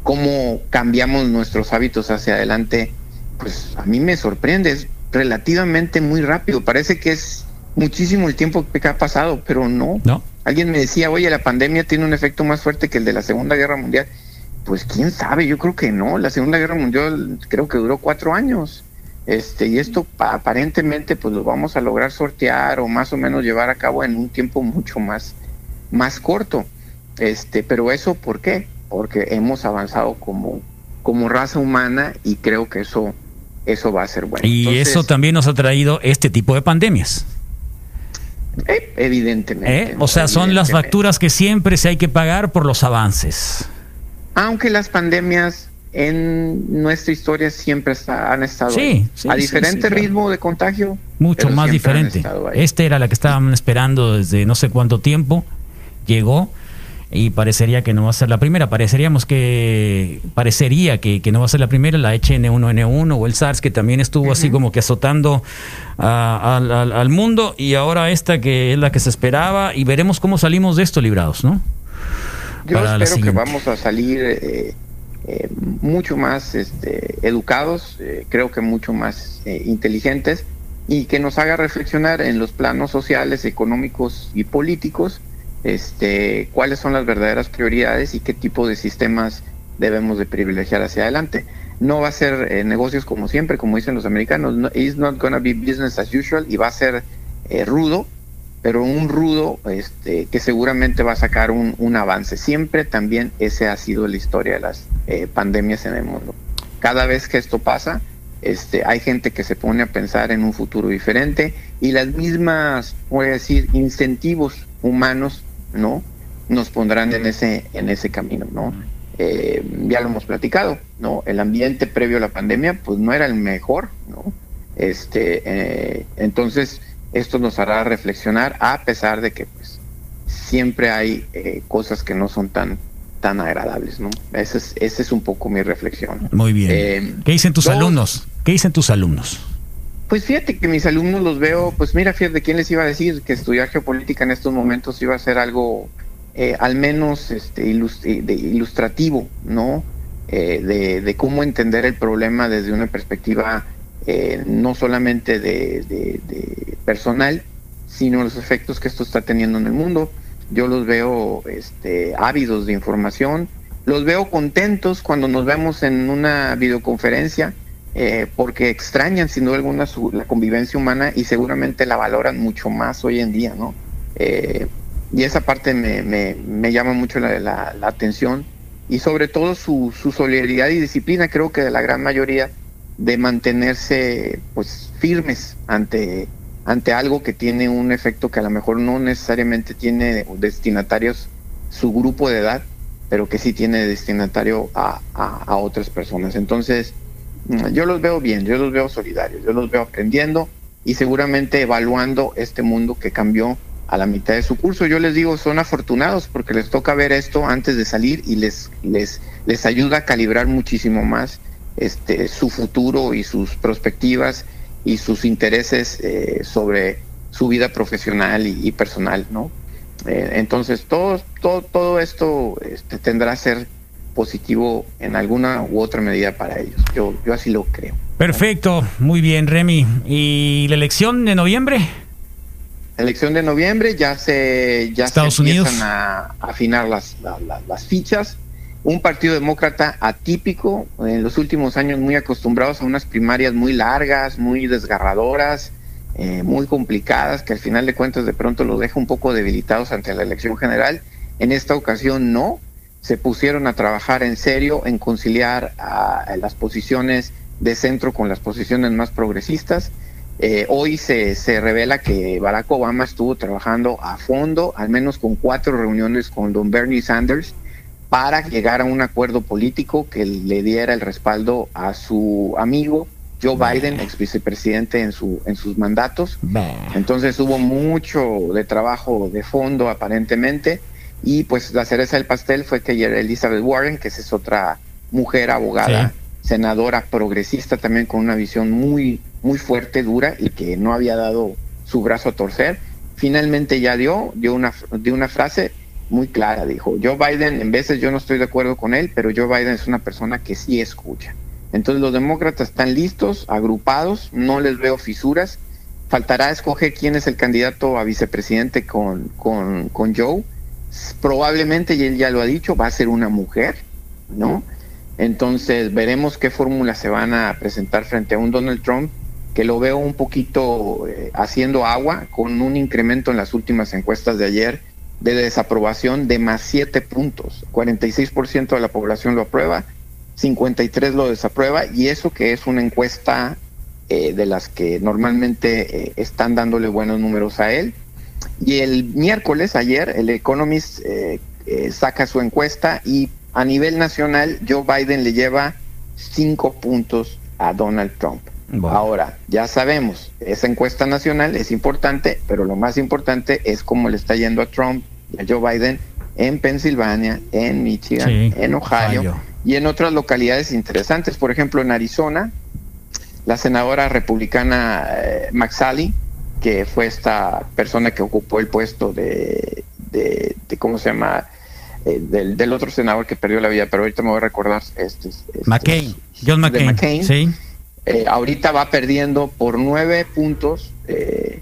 Speaker 19: cómo cambiamos nuestros hábitos hacia adelante, pues a mí me sorprende, es relativamente muy rápido, parece que es muchísimo el tiempo que ha pasado, pero no.
Speaker 3: No.
Speaker 19: Alguien me decía, oye, la pandemia tiene un efecto más fuerte que el de la Segunda Guerra Mundial. Pues quién sabe, yo creo que no. La Segunda Guerra Mundial creo que duró cuatro años. Este, y esto pa- aparentemente pues lo vamos a lograr sortear o más o menos llevar a cabo en un tiempo mucho más, más corto. Este, pero eso ¿por qué? Porque hemos avanzado como, como raza humana y creo que eso, eso va a ser bueno.
Speaker 3: Y
Speaker 19: Entonces,
Speaker 3: eso también nos ha traído este tipo de pandemias.
Speaker 19: Eh, evidentemente.
Speaker 3: ¿eh? O sea, son las facturas que siempre se hay que pagar por los avances.
Speaker 19: Aunque las pandemias en nuestra historia siempre está- han estado
Speaker 3: Sí,
Speaker 19: ahí.
Speaker 3: sí,
Speaker 19: a diferente
Speaker 3: sí, claro.
Speaker 19: ritmo de contagio.
Speaker 3: Mucho más diferente. Esta era la que estaban esperando desde no sé cuánto tiempo. Llegó y parecería que no va a ser la primera. Pareceríamos que parecería que, que no va a ser la primera, la HN1N1 o el SARS que también estuvo así como que azotando a- al, al- al mundo y ahora esta que es la que se esperaba y veremos cómo salimos de esto librados, ¿no?
Speaker 19: Yo
Speaker 3: Para
Speaker 19: espero que vamos a salir eh, eh, mucho más este, educados, eh, creo que mucho más eh, inteligentes y que nos haga reflexionar en los planos sociales, económicos y políticos, este, cuáles son las verdaderas prioridades y qué tipo de sistemas debemos de privilegiar hacia adelante. No va a ser eh, negocios como siempre, como dicen los americanos, no, it's not gonna be business as usual y va a ser eh, rudo, pero un rudo este, que seguramente va a sacar un, un avance. Siempre también ese ha sido la historia de las eh, pandemias en el mundo. Cada vez que esto pasa, este, hay gente que se pone a pensar en un futuro diferente y las mismas, voy a decir, incentivos humanos, ¿no? Nos pondrán en ese, en ese camino, ¿no? Eh, ya lo hemos platicado, ¿no? El ambiente previo a la pandemia, pues no era el mejor, ¿no? Este, eh, entonces, esto nos hará reflexionar a pesar de que, pues, siempre hay eh, cosas que no son tan, tan agradables, ¿no? Esa es, esa es un poco mi reflexión.
Speaker 3: Muy bien. ¿Qué dicen tus
Speaker 19: dos-
Speaker 3: alumnos? ¿Qué dicen tus alumnos?
Speaker 19: Pues fíjate que mis alumnos los veo, pues mira, fíjate, ¿quién les iba a decir que estudiar geopolítica en estos momentos iba a ser algo eh, al menos este, eh, de ilustrativo, ¿no? Eh, de, cómo entender el problema desde una perspectiva eh, no solamente de, de- de personal, sino los efectos que esto está teniendo en el mundo. Yo los veo este, ávidos de información, los veo contentos cuando nos vemos en una videoconferencia, eh, porque extrañan sin duda alguna su- la convivencia humana y seguramente la valoran mucho más hoy en día, ¿no? Eh, y esa parte me, me- me llama mucho la, la- la atención y sobre todo su, su solidaridad y disciplina, creo que de la gran mayoría, de mantenerse pues firmes ante, ante algo que tiene un efecto que a lo mejor no necesariamente tiene destinatarios su grupo de edad, pero que sí tiene destinatario a, a- a otras personas. Entonces, yo los veo bien, yo los veo solidarios, yo los veo aprendiendo y seguramente evaluando este mundo que cambió a la mitad de su curso. Yo les digo, son afortunados porque les toca ver esto antes de salir y les, les, les ayuda a calibrar muchísimo más este, su futuro y sus perspectivas y sus intereses eh, sobre su vida profesional y, personal, ¿no? Eh, entonces, todo, todo, todo esto este, tendrá ser positivo en alguna u otra medida para ellos. Yo, yo así lo creo.
Speaker 3: Perfecto, muy bien, Remy. ¿Y la elección de noviembre?
Speaker 19: Elección de noviembre, ya se, ya
Speaker 3: Estados
Speaker 19: se empiezan
Speaker 3: Unidos.
Speaker 19: a afinar las, la- la- las fichas. Un partido demócrata atípico, en los últimos años muy acostumbrados a unas primarias muy largas, muy desgarradoras, eh, muy complicadas, que al final de cuentas de pronto los deja un poco debilitados ante la elección general. En esta ocasión no, se pusieron a trabajar en serio en conciliar a, a las posiciones de centro con las posiciones más progresistas. Eh, hoy se, se revela que Barack Obama estuvo trabajando a fondo, al menos con cuatro reuniones con don Bernie Sanders, para llegar a un acuerdo político que le diera el respaldo a su amigo Joe Biden, ex vicepresidente en, su, en sus mandatos. Entonces hubo mucho de trabajo de fondo aparentemente y pues la cereza del pastel fue que ayer Elizabeth Warren, que es otra mujer abogada, senadora progresista también con una visión muy muy fuerte, dura y que no había dado su brazo a torcer, finalmente ya dio, dio una, dio una frase muy clara, dijo, Joe Biden, en veces yo no estoy de acuerdo con él, pero Joe Biden es una persona que sí escucha. Entonces los demócratas están listos, agrupados, no les veo fisuras, faltará escoger quién es el candidato a vicepresidente con, con, con Joe, probablemente, y él ya lo ha dicho, va a ser una mujer, ¿no? Entonces veremos qué fórmulas se van a presentar frente a un Donald Trump que lo veo un poquito eh, haciendo agua con un incremento en las últimas encuestas de ayer de desaprobación de más 7 puntos. 46% de la población lo aprueba, 53 lo desaprueba y eso que es una encuesta eh, de las que normalmente eh, están dándole buenos números a él. Y el miércoles, ayer, el Economist eh, eh, saca su encuesta y a nivel nacional Joe Biden le lleva cinco puntos a Donald Trump. Ahora, ya sabemos, esa encuesta nacional es importante, pero lo más importante es cómo le está yendo a Trump y a Joe Biden en Pensilvania, en Michigan,
Speaker 3: Sí,
Speaker 19: en Ohio,
Speaker 3: Ohio.
Speaker 19: y en otras localidades interesantes. Por ejemplo, en Arizona, la senadora republicana eh, McSally, que fue esta persona que ocupó el puesto de, de- de- ¿cómo se llama? Eh, del, del otro senador que perdió la vida, pero ahorita me voy a recordar. Este, este,
Speaker 3: McCain. John
Speaker 19: de
Speaker 3: McCain.
Speaker 19: McCain.
Speaker 3: Sí.
Speaker 19: Eh, ahorita va perdiendo por nueve puntos eh,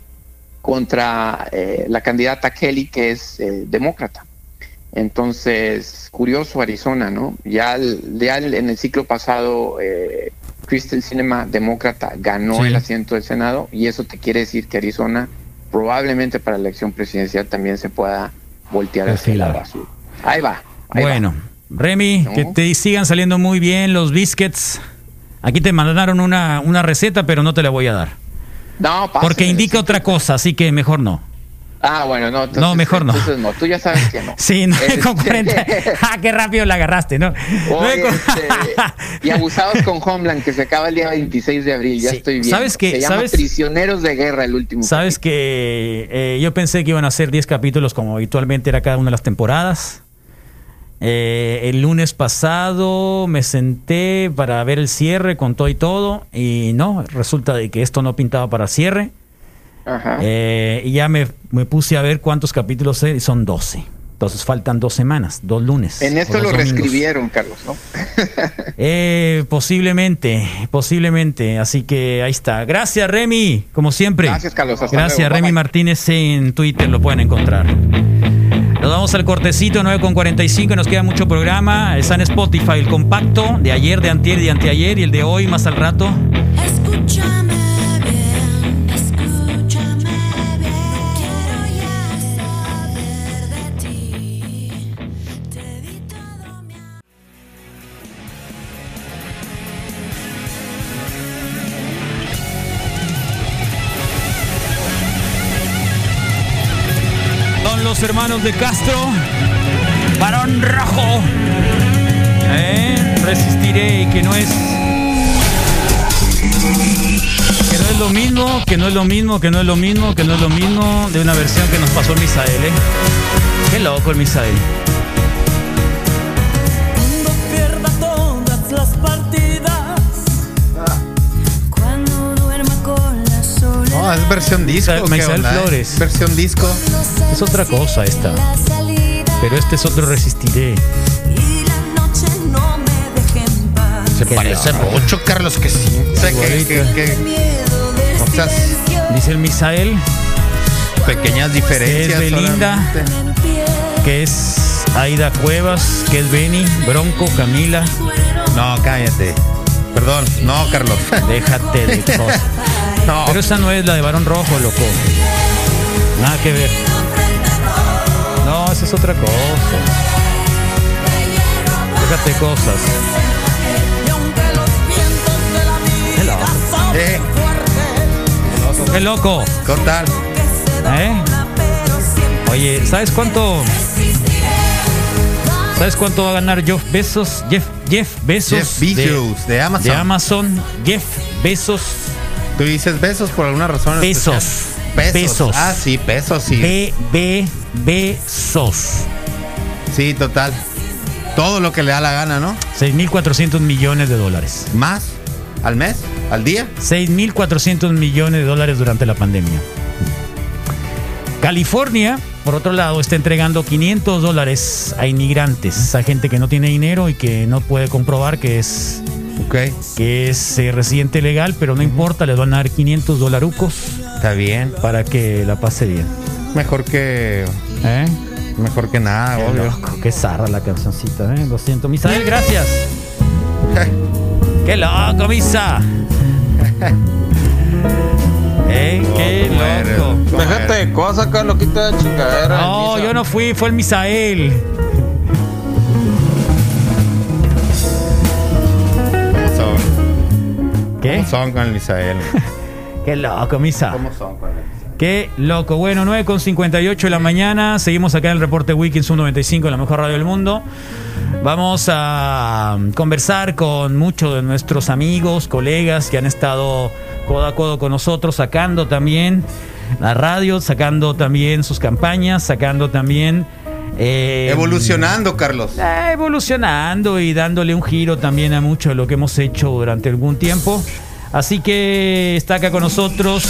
Speaker 19: contra eh, la candidata Kelly, que es eh, demócrata. Entonces, curioso Arizona, ¿no? Ya, ya en el ciclo pasado, eh, Kristen Sinema, demócrata, ganó
Speaker 3: Sí.
Speaker 19: el asiento del Senado y eso te quiere decir que Arizona probablemente para la elección presidencial también se pueda voltear hacia el lado azul. Ahí va. ahí va.
Speaker 3: Bueno, Remy, que te sigan saliendo muy bien los biscuits. Aquí te mandaron una, una receta, pero no te la voy a dar.
Speaker 19: No,
Speaker 3: Porque
Speaker 19: pásenle,
Speaker 3: indica otra cosa, así que mejor no.
Speaker 19: Ah, bueno, no. entonces-
Speaker 3: No, mejor no.
Speaker 19: Entonces no, tú ya sabes que no.
Speaker 3: Sí, 9 con
Speaker 19: Este-
Speaker 3: 40. ¡Ah, qué rápido la agarraste, ¿no?
Speaker 19: Oye,
Speaker 3: con-
Speaker 19: este, y abusados con Homeland, que se acaba el día 26 de abril, ya
Speaker 3: Sí,
Speaker 19: estoy bien.
Speaker 3: ¿sabes qué?
Speaker 19: Se llama
Speaker 3: ¿Sabes?
Speaker 19: Prisioneros de Guerra, el último.
Speaker 3: Sabes que eh, yo pensé que iban a ser 10 capítulos como habitualmente era cada una de las temporadas. Eh, el lunes pasado me senté para ver el cierre con todo y todo y no, resulta de que esto no pintaba para cierre.
Speaker 19: Ajá.
Speaker 3: Eh, y ya me, me puse a ver cuántos capítulos hay, son 12. Entonces faltan dos semanas, dos lunes.
Speaker 19: En esto lo
Speaker 3: domingos.
Speaker 19: reescribieron, Carlos, ¿no?
Speaker 3: Eh, posiblemente, posiblemente. Así que ahí está. Gracias, Remy, como siempre.
Speaker 19: Gracias, Carlos. Hasta
Speaker 3: Gracias,
Speaker 19: luego. Bye,
Speaker 3: Remy
Speaker 19: bye.
Speaker 3: Martínez en Twitter, lo pueden encontrar. Nos vamos al cortecito 9 con 45, nos queda mucho programa. Está en Spotify el compacto de ayer, de antier y de anteayer y el de hoy más al rato. Los hermanos de Castro. Varón Rojo. Eh, Resistiré que no es. Que no es lo mismo, que no es lo mismo, que no es lo mismo, que no es lo mismo de una versión que nos pasó el Misael, ¿eh? Qué loco el Misael.
Speaker 4: No, es versión disco. ¿qué
Speaker 3: Misael
Speaker 4: onda, eh?
Speaker 3: Flores.
Speaker 4: Versión disco.
Speaker 3: Es otra cosa esta. Pero este es otro Resistiré.
Speaker 15: y la noche no me deje en paz.
Speaker 4: Se parece mucho, Carlos, que sí. O sea, que, que- que-
Speaker 15: Miedo de
Speaker 4: o sea,
Speaker 3: Dice el Misael.
Speaker 4: pequeñas
Speaker 3: Que
Speaker 4: diferencias.
Speaker 3: es Belinda.
Speaker 4: solamente.
Speaker 3: Que es Aida Cuevas. Que es Benny. Bronco. Camila.
Speaker 4: No, cállate. Perdón, no, Carlos.
Speaker 3: Déjate de cosas.
Speaker 4: No.
Speaker 3: Pero esa no es la de Varón Rojo, loco. Nada que ver. No, esa es otra cosa. Déjate cosas. Loco.
Speaker 4: Eh,
Speaker 3: Qué loco.
Speaker 4: ¿Qué tal?
Speaker 3: ¿Eh? Oye, ¿sabes cuánto? ¿Sabes cuánto va a ganar Jeff Bezos? Jeff, Jeff Bezos.
Speaker 4: Jeff Bezos, de Amazon.
Speaker 3: De Amazon. Jeff Bezos.
Speaker 4: Tú dices besos por alguna razón.
Speaker 3: Pesos.
Speaker 4: especial? Pesos. Ah, sí, pesos, sí.
Speaker 3: B, B, Bezos.
Speaker 4: Sí, total. Todo lo que le da la gana, ¿no?
Speaker 3: 6.400 millones de dólares.
Speaker 4: ¿Más? ¿Al mes? ¿Al día?
Speaker 3: 6.400 millones de dólares durante la pandemia. California, por otro lado, está entregando 500 dólares a inmigrantes, a gente que no tiene dinero y que no puede comprobar que es, que es eh, residente legal, pero no importa, les van a dar 500 dolarucos.
Speaker 4: Está bien.
Speaker 3: Para que la pase bien.
Speaker 4: Mejor que.
Speaker 3: ¿Eh?
Speaker 4: Mejor que nada,
Speaker 3: Qué
Speaker 4: obvio.
Speaker 3: loco, qué zarra la cancioncita, ¿eh? Lo siento. Misael, gracias. qué loco, Misa. ¿Eh? Qué loco.
Speaker 13: Déjate de cosas, Carlos, quita de chingadera.
Speaker 3: No, yo no fui, fue el Misael. ¿Qué?
Speaker 4: ¿Cómo son con el Misael?
Speaker 3: Qué loco, Misa.
Speaker 4: ¿Cómo son con el
Speaker 3: Qué loco. Bueno, 9 con 58 de la mañana. Seguimos acá en el reporte Weekend 95, la mejor radio del mundo. Vamos a conversar con muchos de nuestros amigos, colegas que han estado codo a codo con nosotros, sacando también la radio, sacando también sus campañas, sacando también. Eh,
Speaker 4: Evolucionando, Carlos.
Speaker 3: eh, evolucionando y dándole un giro también a mucho de lo que hemos hecho durante algún tiempo. Así que está acá con nosotros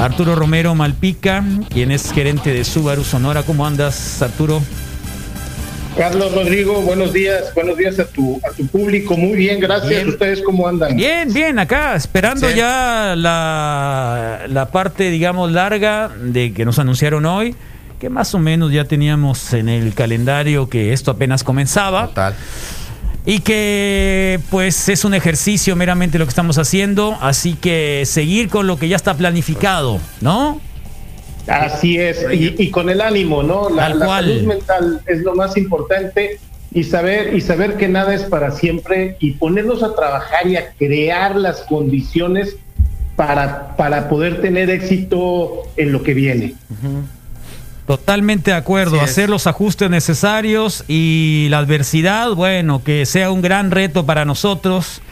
Speaker 3: Arturo Romero Malpica, quien es gerente de Subaru Sonora. ¿Cómo andas, Arturo?
Speaker 20: Carlos Rodrigo, buenos días, buenos días a tu, a tu público. Muy bien, gracias.
Speaker 3: Bien.
Speaker 20: ¿Ustedes cómo andan?
Speaker 3: Bien, bien, acá esperando
Speaker 20: Sí.
Speaker 3: ya la, la parte, digamos, larga de que nos anunciaron hoy, que más o menos ya teníamos en el calendario que esto apenas comenzaba. Y que pues es un ejercicio meramente lo que estamos haciendo, así que seguir con lo que ya está planificado, ¿no?
Speaker 20: Así es, y, y con el ánimo, ¿no? La, la
Speaker 3: cual.
Speaker 20: salud mental es lo más importante y saber y saber que nada es para siempre y ponernos a trabajar y a crear las condiciones para, para poder tener éxito en lo que viene.
Speaker 3: Totalmente de acuerdo, hacer los ajustes necesarios y la adversidad, bueno, que sea un gran reto para nosotros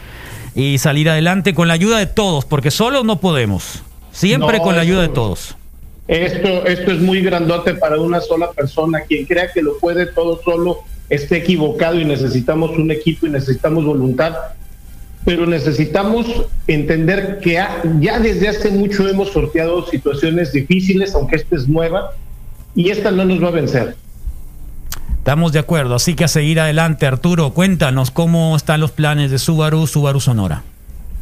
Speaker 3: y salir adelante con la ayuda de todos, porque solos no podemos, siempre
Speaker 20: No,
Speaker 3: con la ayuda de todos.
Speaker 20: Esto, esto es muy grandote para una sola persona. Quien crea que lo puede todo solo esté equivocado y necesitamos un equipo y necesitamos voluntad. Pero necesitamos entender que ya desde hace mucho hemos sorteado situaciones difíciles, aunque esta es nueva, y esta no nos va a vencer.
Speaker 3: Estamos de acuerdo, así que a seguir adelante, Arturo, cuéntanos cómo están los planes de Subaru, Subaru Sonora.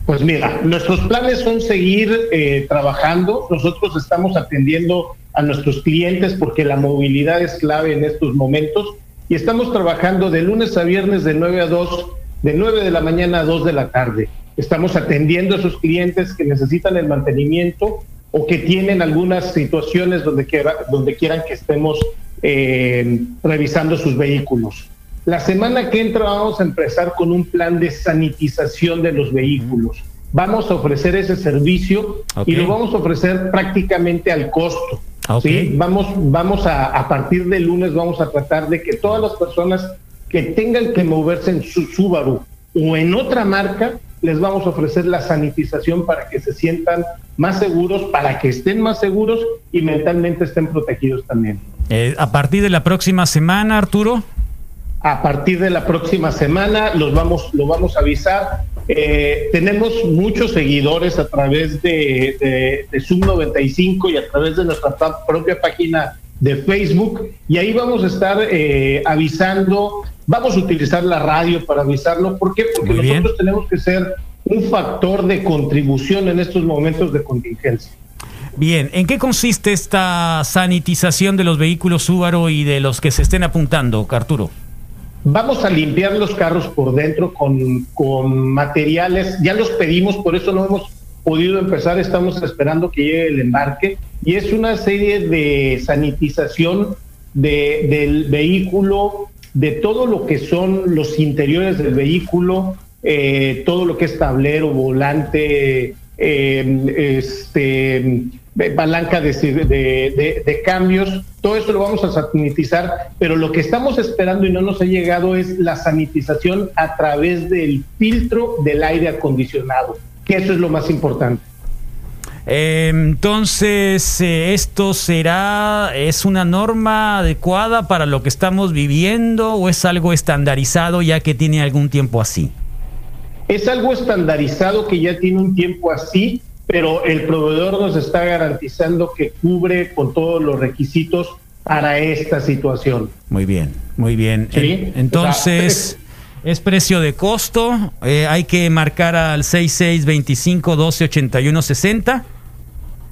Speaker 20: Pues mira, nuestros planes son seguir eh, trabajando. Nosotros estamos atendiendo a nuestros clientes porque la movilidad es clave en estos momentos y estamos trabajando de lunes a viernes de 9 a 2, de 9 de la mañana a 2 de la tarde. Estamos atendiendo a esos clientes que necesitan el mantenimiento o que tienen algunas situaciones donde, quiera, donde quieran que estemos eh, revisando sus vehículos. La semana que entra vamos a empezar con un plan de sanitización de los vehículos. Vamos a ofrecer ese servicio y
Speaker 3: Ok.
Speaker 20: lo vamos a ofrecer prácticamente al costo.
Speaker 3: Ok.
Speaker 20: ¿sí? Vamos, vamos a, a partir del lunes vamos a tratar de que todas las personas que tengan que moverse en su Subaru o en otra marca, les vamos a ofrecer la sanitización para que se sientan más seguros, para que estén más seguros y mentalmente estén protegidos también.
Speaker 3: Eh, a partir de la próxima semana, Arturo.
Speaker 20: A partir de la próxima semana los vamos, lo vamos a avisar. Eh, tenemos muchos seguidores a través de, de, de Zoom 95 y a través de nuestra propia página de Facebook y ahí vamos a estar eh, avisando, vamos a utilizar la radio para avisarlo. ¿Por qué? Porque
Speaker 3: Muy bien.
Speaker 20: nosotros tenemos que ser un factor de contribución en estos momentos de contingencia.
Speaker 3: Bien, ¿en qué consiste esta sanitización de los vehículos Subaru y de los que se estén apuntando, Arturo?
Speaker 20: Vamos a limpiar los carros por dentro con, con materiales, ya los pedimos, por eso no hemos podido empezar, estamos esperando que llegue el embarque y es una serie de sanitización de, del vehículo, de todo lo que son los interiores del vehículo, eh, todo lo que es tablero, volante, eh, este, palanca de- de- de cambios, todo eso lo vamos a sanitizar, pero lo que estamos esperando y no nos ha llegado es la sanitización a través del filtro del aire acondicionado, que eso es lo más importante.
Speaker 3: Eh, entonces, eh, ¿esto será, es una norma adecuada para lo que estamos viviendo o es algo estandarizado ya que tiene algún tiempo así?
Speaker 20: Es algo estandarizado que ya tiene un tiempo así, pero el proveedor nos está garantizando que cubre con todos los requisitos para esta situación.
Speaker 3: Muy bien, muy bien.
Speaker 20: Sí.
Speaker 3: En- entonces, es precio de costo. eh, hay que marcar al 6625 1281 60.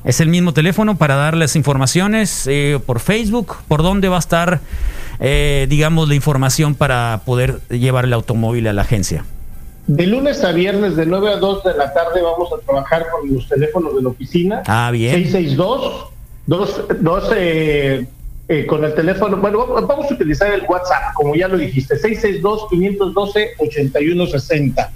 Speaker 3: Es el mismo teléfono para darles informaciones eh, por Facebook. ¿Por dónde va a estar, eh, digamos, la información para poder llevar el automóvil a la agencia?
Speaker 20: De lunes a viernes, de 9 a 2 de la tarde, vamos a trabajar con los teléfonos de la oficina.
Speaker 3: Ah, bien.
Speaker 20: 662 dos, dos, eh, eh, con el teléfono. Bueno, vamos- vamos a utilizar el WhatsApp, como ya lo dijiste, 662-512-8160.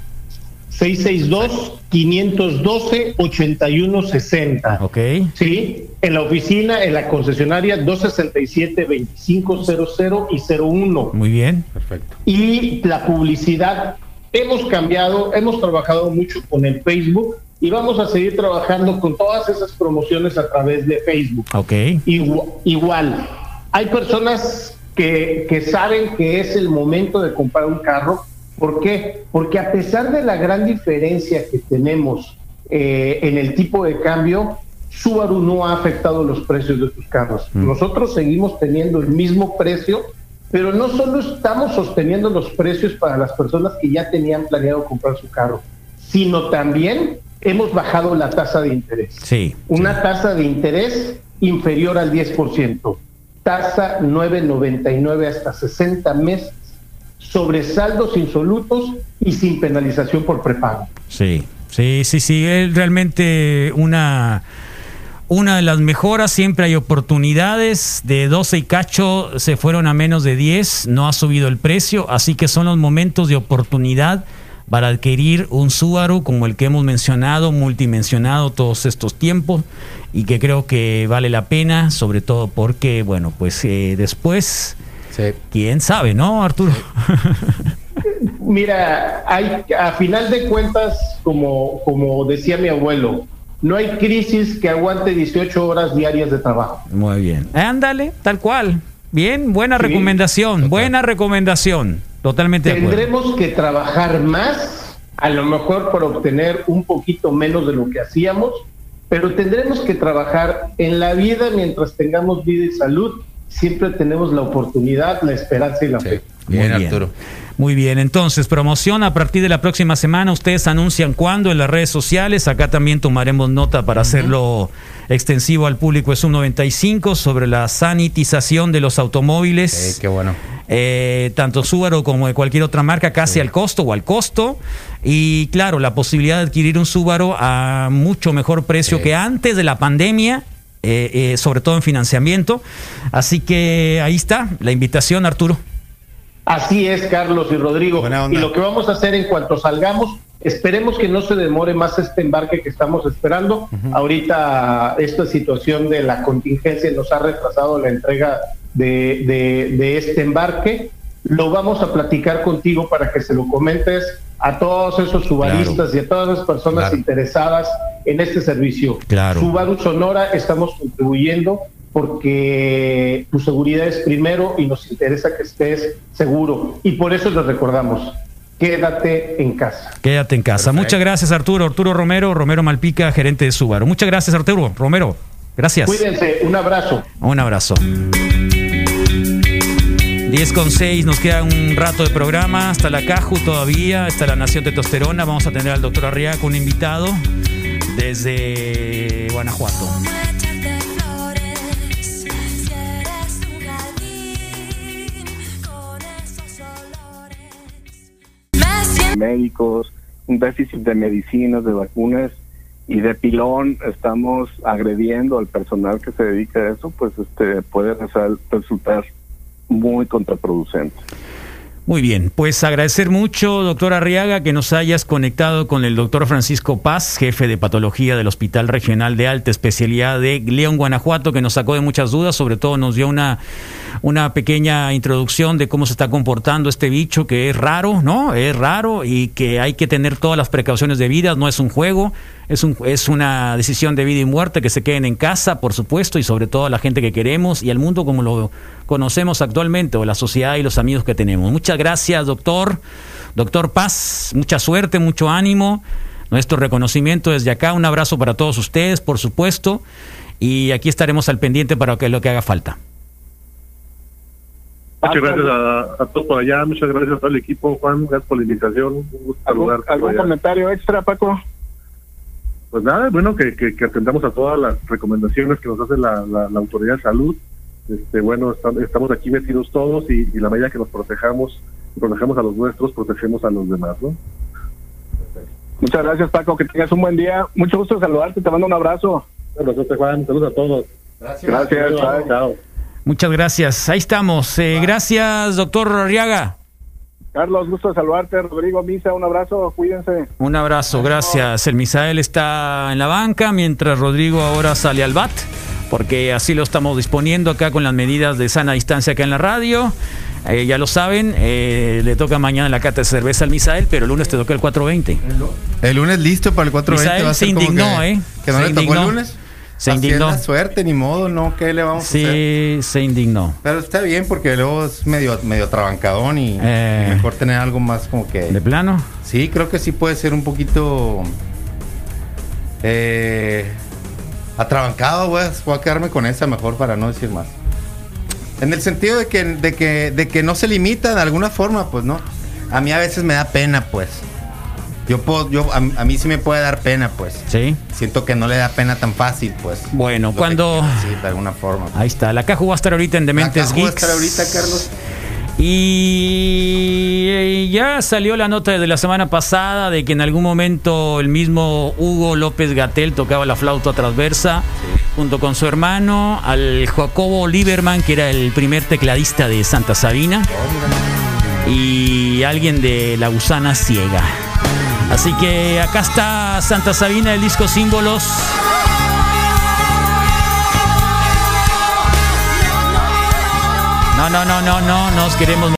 Speaker 20: 662-512-8160.
Speaker 3: Ok.
Speaker 20: Sí, en la oficina, en la concesionaria 267-2500 y 01.
Speaker 3: Muy bien.
Speaker 4: Perfecto.
Speaker 20: Y la publicidad, hemos cambiado, hemos trabajado mucho con el Facebook y vamos a seguir trabajando con todas esas promociones a través de Facebook.
Speaker 3: Ok.
Speaker 20: Igual, igual. hay personas que, que saben que es el momento de comprar un carro. ¿Por qué? Porque a pesar de la gran diferencia que tenemos eh, en el tipo de cambio, Subaru no ha afectado los precios de sus carros. Nosotros seguimos teniendo el mismo precio, pero no solo estamos sosteniendo los precios para las personas que ya tenían planeado comprar su carro, sino también hemos bajado la tasa de interés.
Speaker 3: Sí.
Speaker 20: Una tasa de interés inferior al 10%. Tasa 9.99 hasta 60 meses sobre saldos insolutos y sin penalización por prepago.
Speaker 3: Sí, sí, sí, sí, es realmente una, una de las mejoras, siempre hay oportunidades, de 12 y cacho se fueron a menos de 10, no ha subido el precio, así que son los momentos de oportunidad para adquirir un Subaru como el que hemos mencionado, multimensionado todos estos tiempos y que creo que vale la pena, sobre todo porque, bueno, pues eh, después, quién sabe, ¿no, Arturo?
Speaker 20: Mira, hay, a final de cuentas, como, como decía mi abuelo, no hay crisis que aguante 18 horas diarias de trabajo.
Speaker 3: Muy bien. Ándale, tal cual. Bien, buena
Speaker 20: Sí.
Speaker 3: recomendación, buena recomendación. Totalmente de acuerdo.
Speaker 20: Tendremos que trabajar más, a lo mejor por obtener un poquito menos de lo que hacíamos, pero tendremos que trabajar en la vida mientras tengamos vida y salud. Siempre tenemos la oportunidad, la esperanza y la fe.
Speaker 4: Bien,
Speaker 3: Muy
Speaker 4: Arturo.
Speaker 3: Muy bien, entonces, promoción a partir de la próxima semana. Ustedes anuncian cuándo en las redes sociales. Acá también tomaremos nota para hacerlo extensivo al público. Es un 95 sobre la sanitización de los automóviles.
Speaker 4: qué bueno.
Speaker 3: Eh, tanto Subaru como de cualquier otra marca, casi al costo o al costo. Y claro, la posibilidad de adquirir un Subaru a mucho mejor precio que antes de la pandemia. Eh, eh, sobre todo en financiamiento. Así que ahí está la invitación, Arturo.
Speaker 20: Así es, Carlos y Rodrigo. Y lo que vamos a hacer en cuanto salgamos, esperemos que no se demore más este embarque que estamos esperando. Ahorita esta situación de la contingencia nos ha retrasado la entrega de, de- de este embarque. Lo vamos a platicar contigo para que se lo comentes a todos esos subaristas y a todas las personas
Speaker 4: Claro.
Speaker 20: interesadas en este servicio.
Speaker 3: Claro.
Speaker 20: Subaru Sonora estamos contribuyendo porque tu seguridad es primero y nos interesa que estés seguro. Y por eso les recordamos, quédate en casa.
Speaker 3: Quédate en casa. Muchas gracias, Arturo. Arturo Romero, Romero Malpica, gerente de Subaru. Muchas gracias, Arturo. Romero, gracias.
Speaker 20: Cuídense, un abrazo.
Speaker 3: Un abrazo. 10 con 6, nos queda un rato de programa, hasta la Caju todavía, hasta la Nación Testosterona. Vamos a tener al doctor Arriaga un invitado desde Guanajuato.
Speaker 21: médicos, un déficit de medicinas, de vacunas y de pilón, estamos agrediendo al personal que se dedica a eso, pues este puede resultar muy contraproducente.
Speaker 3: Muy bien, pues agradecer mucho, doctor Arriaga, que nos hayas conectado con el doctor Francisco Paz, jefe de patología del Hospital Regional de Alta Especialidad de León, Guanajuato, que nos sacó de muchas dudas, sobre todo nos dio una, una pequeña introducción de cómo se está comportando este bicho, que es raro, ¿no? Es raro y que hay que tener todas las precauciones debidas, no es un juego, es, un, es una decisión de vida y muerte, que se queden en casa, por supuesto, y sobre todo a la gente que queremos y al mundo como lo conocemos actualmente, o la sociedad y los amigos que tenemos. Muchas gracias, doctor. Doctor Paz, mucha suerte, mucho ánimo. Nuestro reconocimiento desde acá, un abrazo para todos ustedes, por supuesto, y aquí estaremos al pendiente para que lo que haga falta.
Speaker 22: Muchas gracias a, a todos por allá, muchas gracias a todo el equipo, Juan, gracias por la invitación, un gusto
Speaker 21: ¿Algún,
Speaker 22: saludarte
Speaker 21: algún comentario extra, Paco?
Speaker 22: Pues nada, bueno, que, que, que atendamos a todas las recomendaciones que nos hace la, la, la autoridad de salud. Este, bueno, está- estamos aquí metidos todos y, y la medida que nos protejamos, protejamos a los nuestros, protegemos a los demás, ¿no?
Speaker 21: Muchas gracias, Paco, que tengas un buen día. Mucho gusto saludarte, te mando un abrazo.
Speaker 22: Un abrazote, Juan, saludos a todos.
Speaker 21: Gracias, bye.
Speaker 22: Chao.
Speaker 3: Muchas gracias. Ahí estamos. Eh, gracias, doctor Arriaga.
Speaker 8: Carlos, gusto de saludarte. Rodrigo Misa, un abrazo, cuídense.
Speaker 3: Un abrazo, gracias. El Misael está en la banca mientras Rodrigo ahora sale al bat, porque así lo estamos disponiendo acá con las medidas de sana distancia acá en la radio. Eh, ya lo saben, eh, le toca mañana la cata de cerveza al Misael, pero el lunes te toca el 420.
Speaker 4: El lunes listo para el 420
Speaker 3: Misael
Speaker 4: va a ser
Speaker 3: se
Speaker 4: como
Speaker 3: indignó,
Speaker 4: que,
Speaker 3: ¿eh?
Speaker 4: Que no
Speaker 3: Se
Speaker 4: le tocó
Speaker 3: indignó.
Speaker 4: el lunes.
Speaker 3: Se
Speaker 4: Así es
Speaker 3: indignó.
Speaker 4: la suerte, ni modo, no, ¿qué le vamos a hacer?
Speaker 3: Sí, se indignó.
Speaker 4: Pero está bien porque luego es medio, medio trabancadón y,
Speaker 3: Eh.
Speaker 4: mejor tener algo más como que...
Speaker 3: ¿De plano?
Speaker 4: Sí, creo que sí puede ser un poquito... Eh, atrabancado, güey. Voy a quedarme con esa mejor para no decir más. En el sentido de que, de que, de que no se limita de alguna forma, pues no. A mí a veces me da pena, pues. Yo puedo, yo, a, a mí sí me puede dar pena, pues.
Speaker 3: Sí.
Speaker 4: Siento que no le da pena tan fácil, pues.
Speaker 3: Bueno, cuando-
Speaker 4: decir, de alguna forma.
Speaker 3: Ahí está. La Caju va a estar ahorita en Dementes
Speaker 4: Acá voy a
Speaker 3: Geeks.
Speaker 4: estar ahorita, Carlos.
Speaker 3: Y eh, ya salió la nota de la semana pasada de que en algún momento el mismo Hugo López Gatel tocaba la flauta transversa junto con su hermano, al Jacobo Lieberman, que era el primer tecladista de Santa Sabina, y alguien de La Gusana Ciega. Así que acá está Santa Sabina, el disco Símbolos. No, no, no, no, no, nos queremos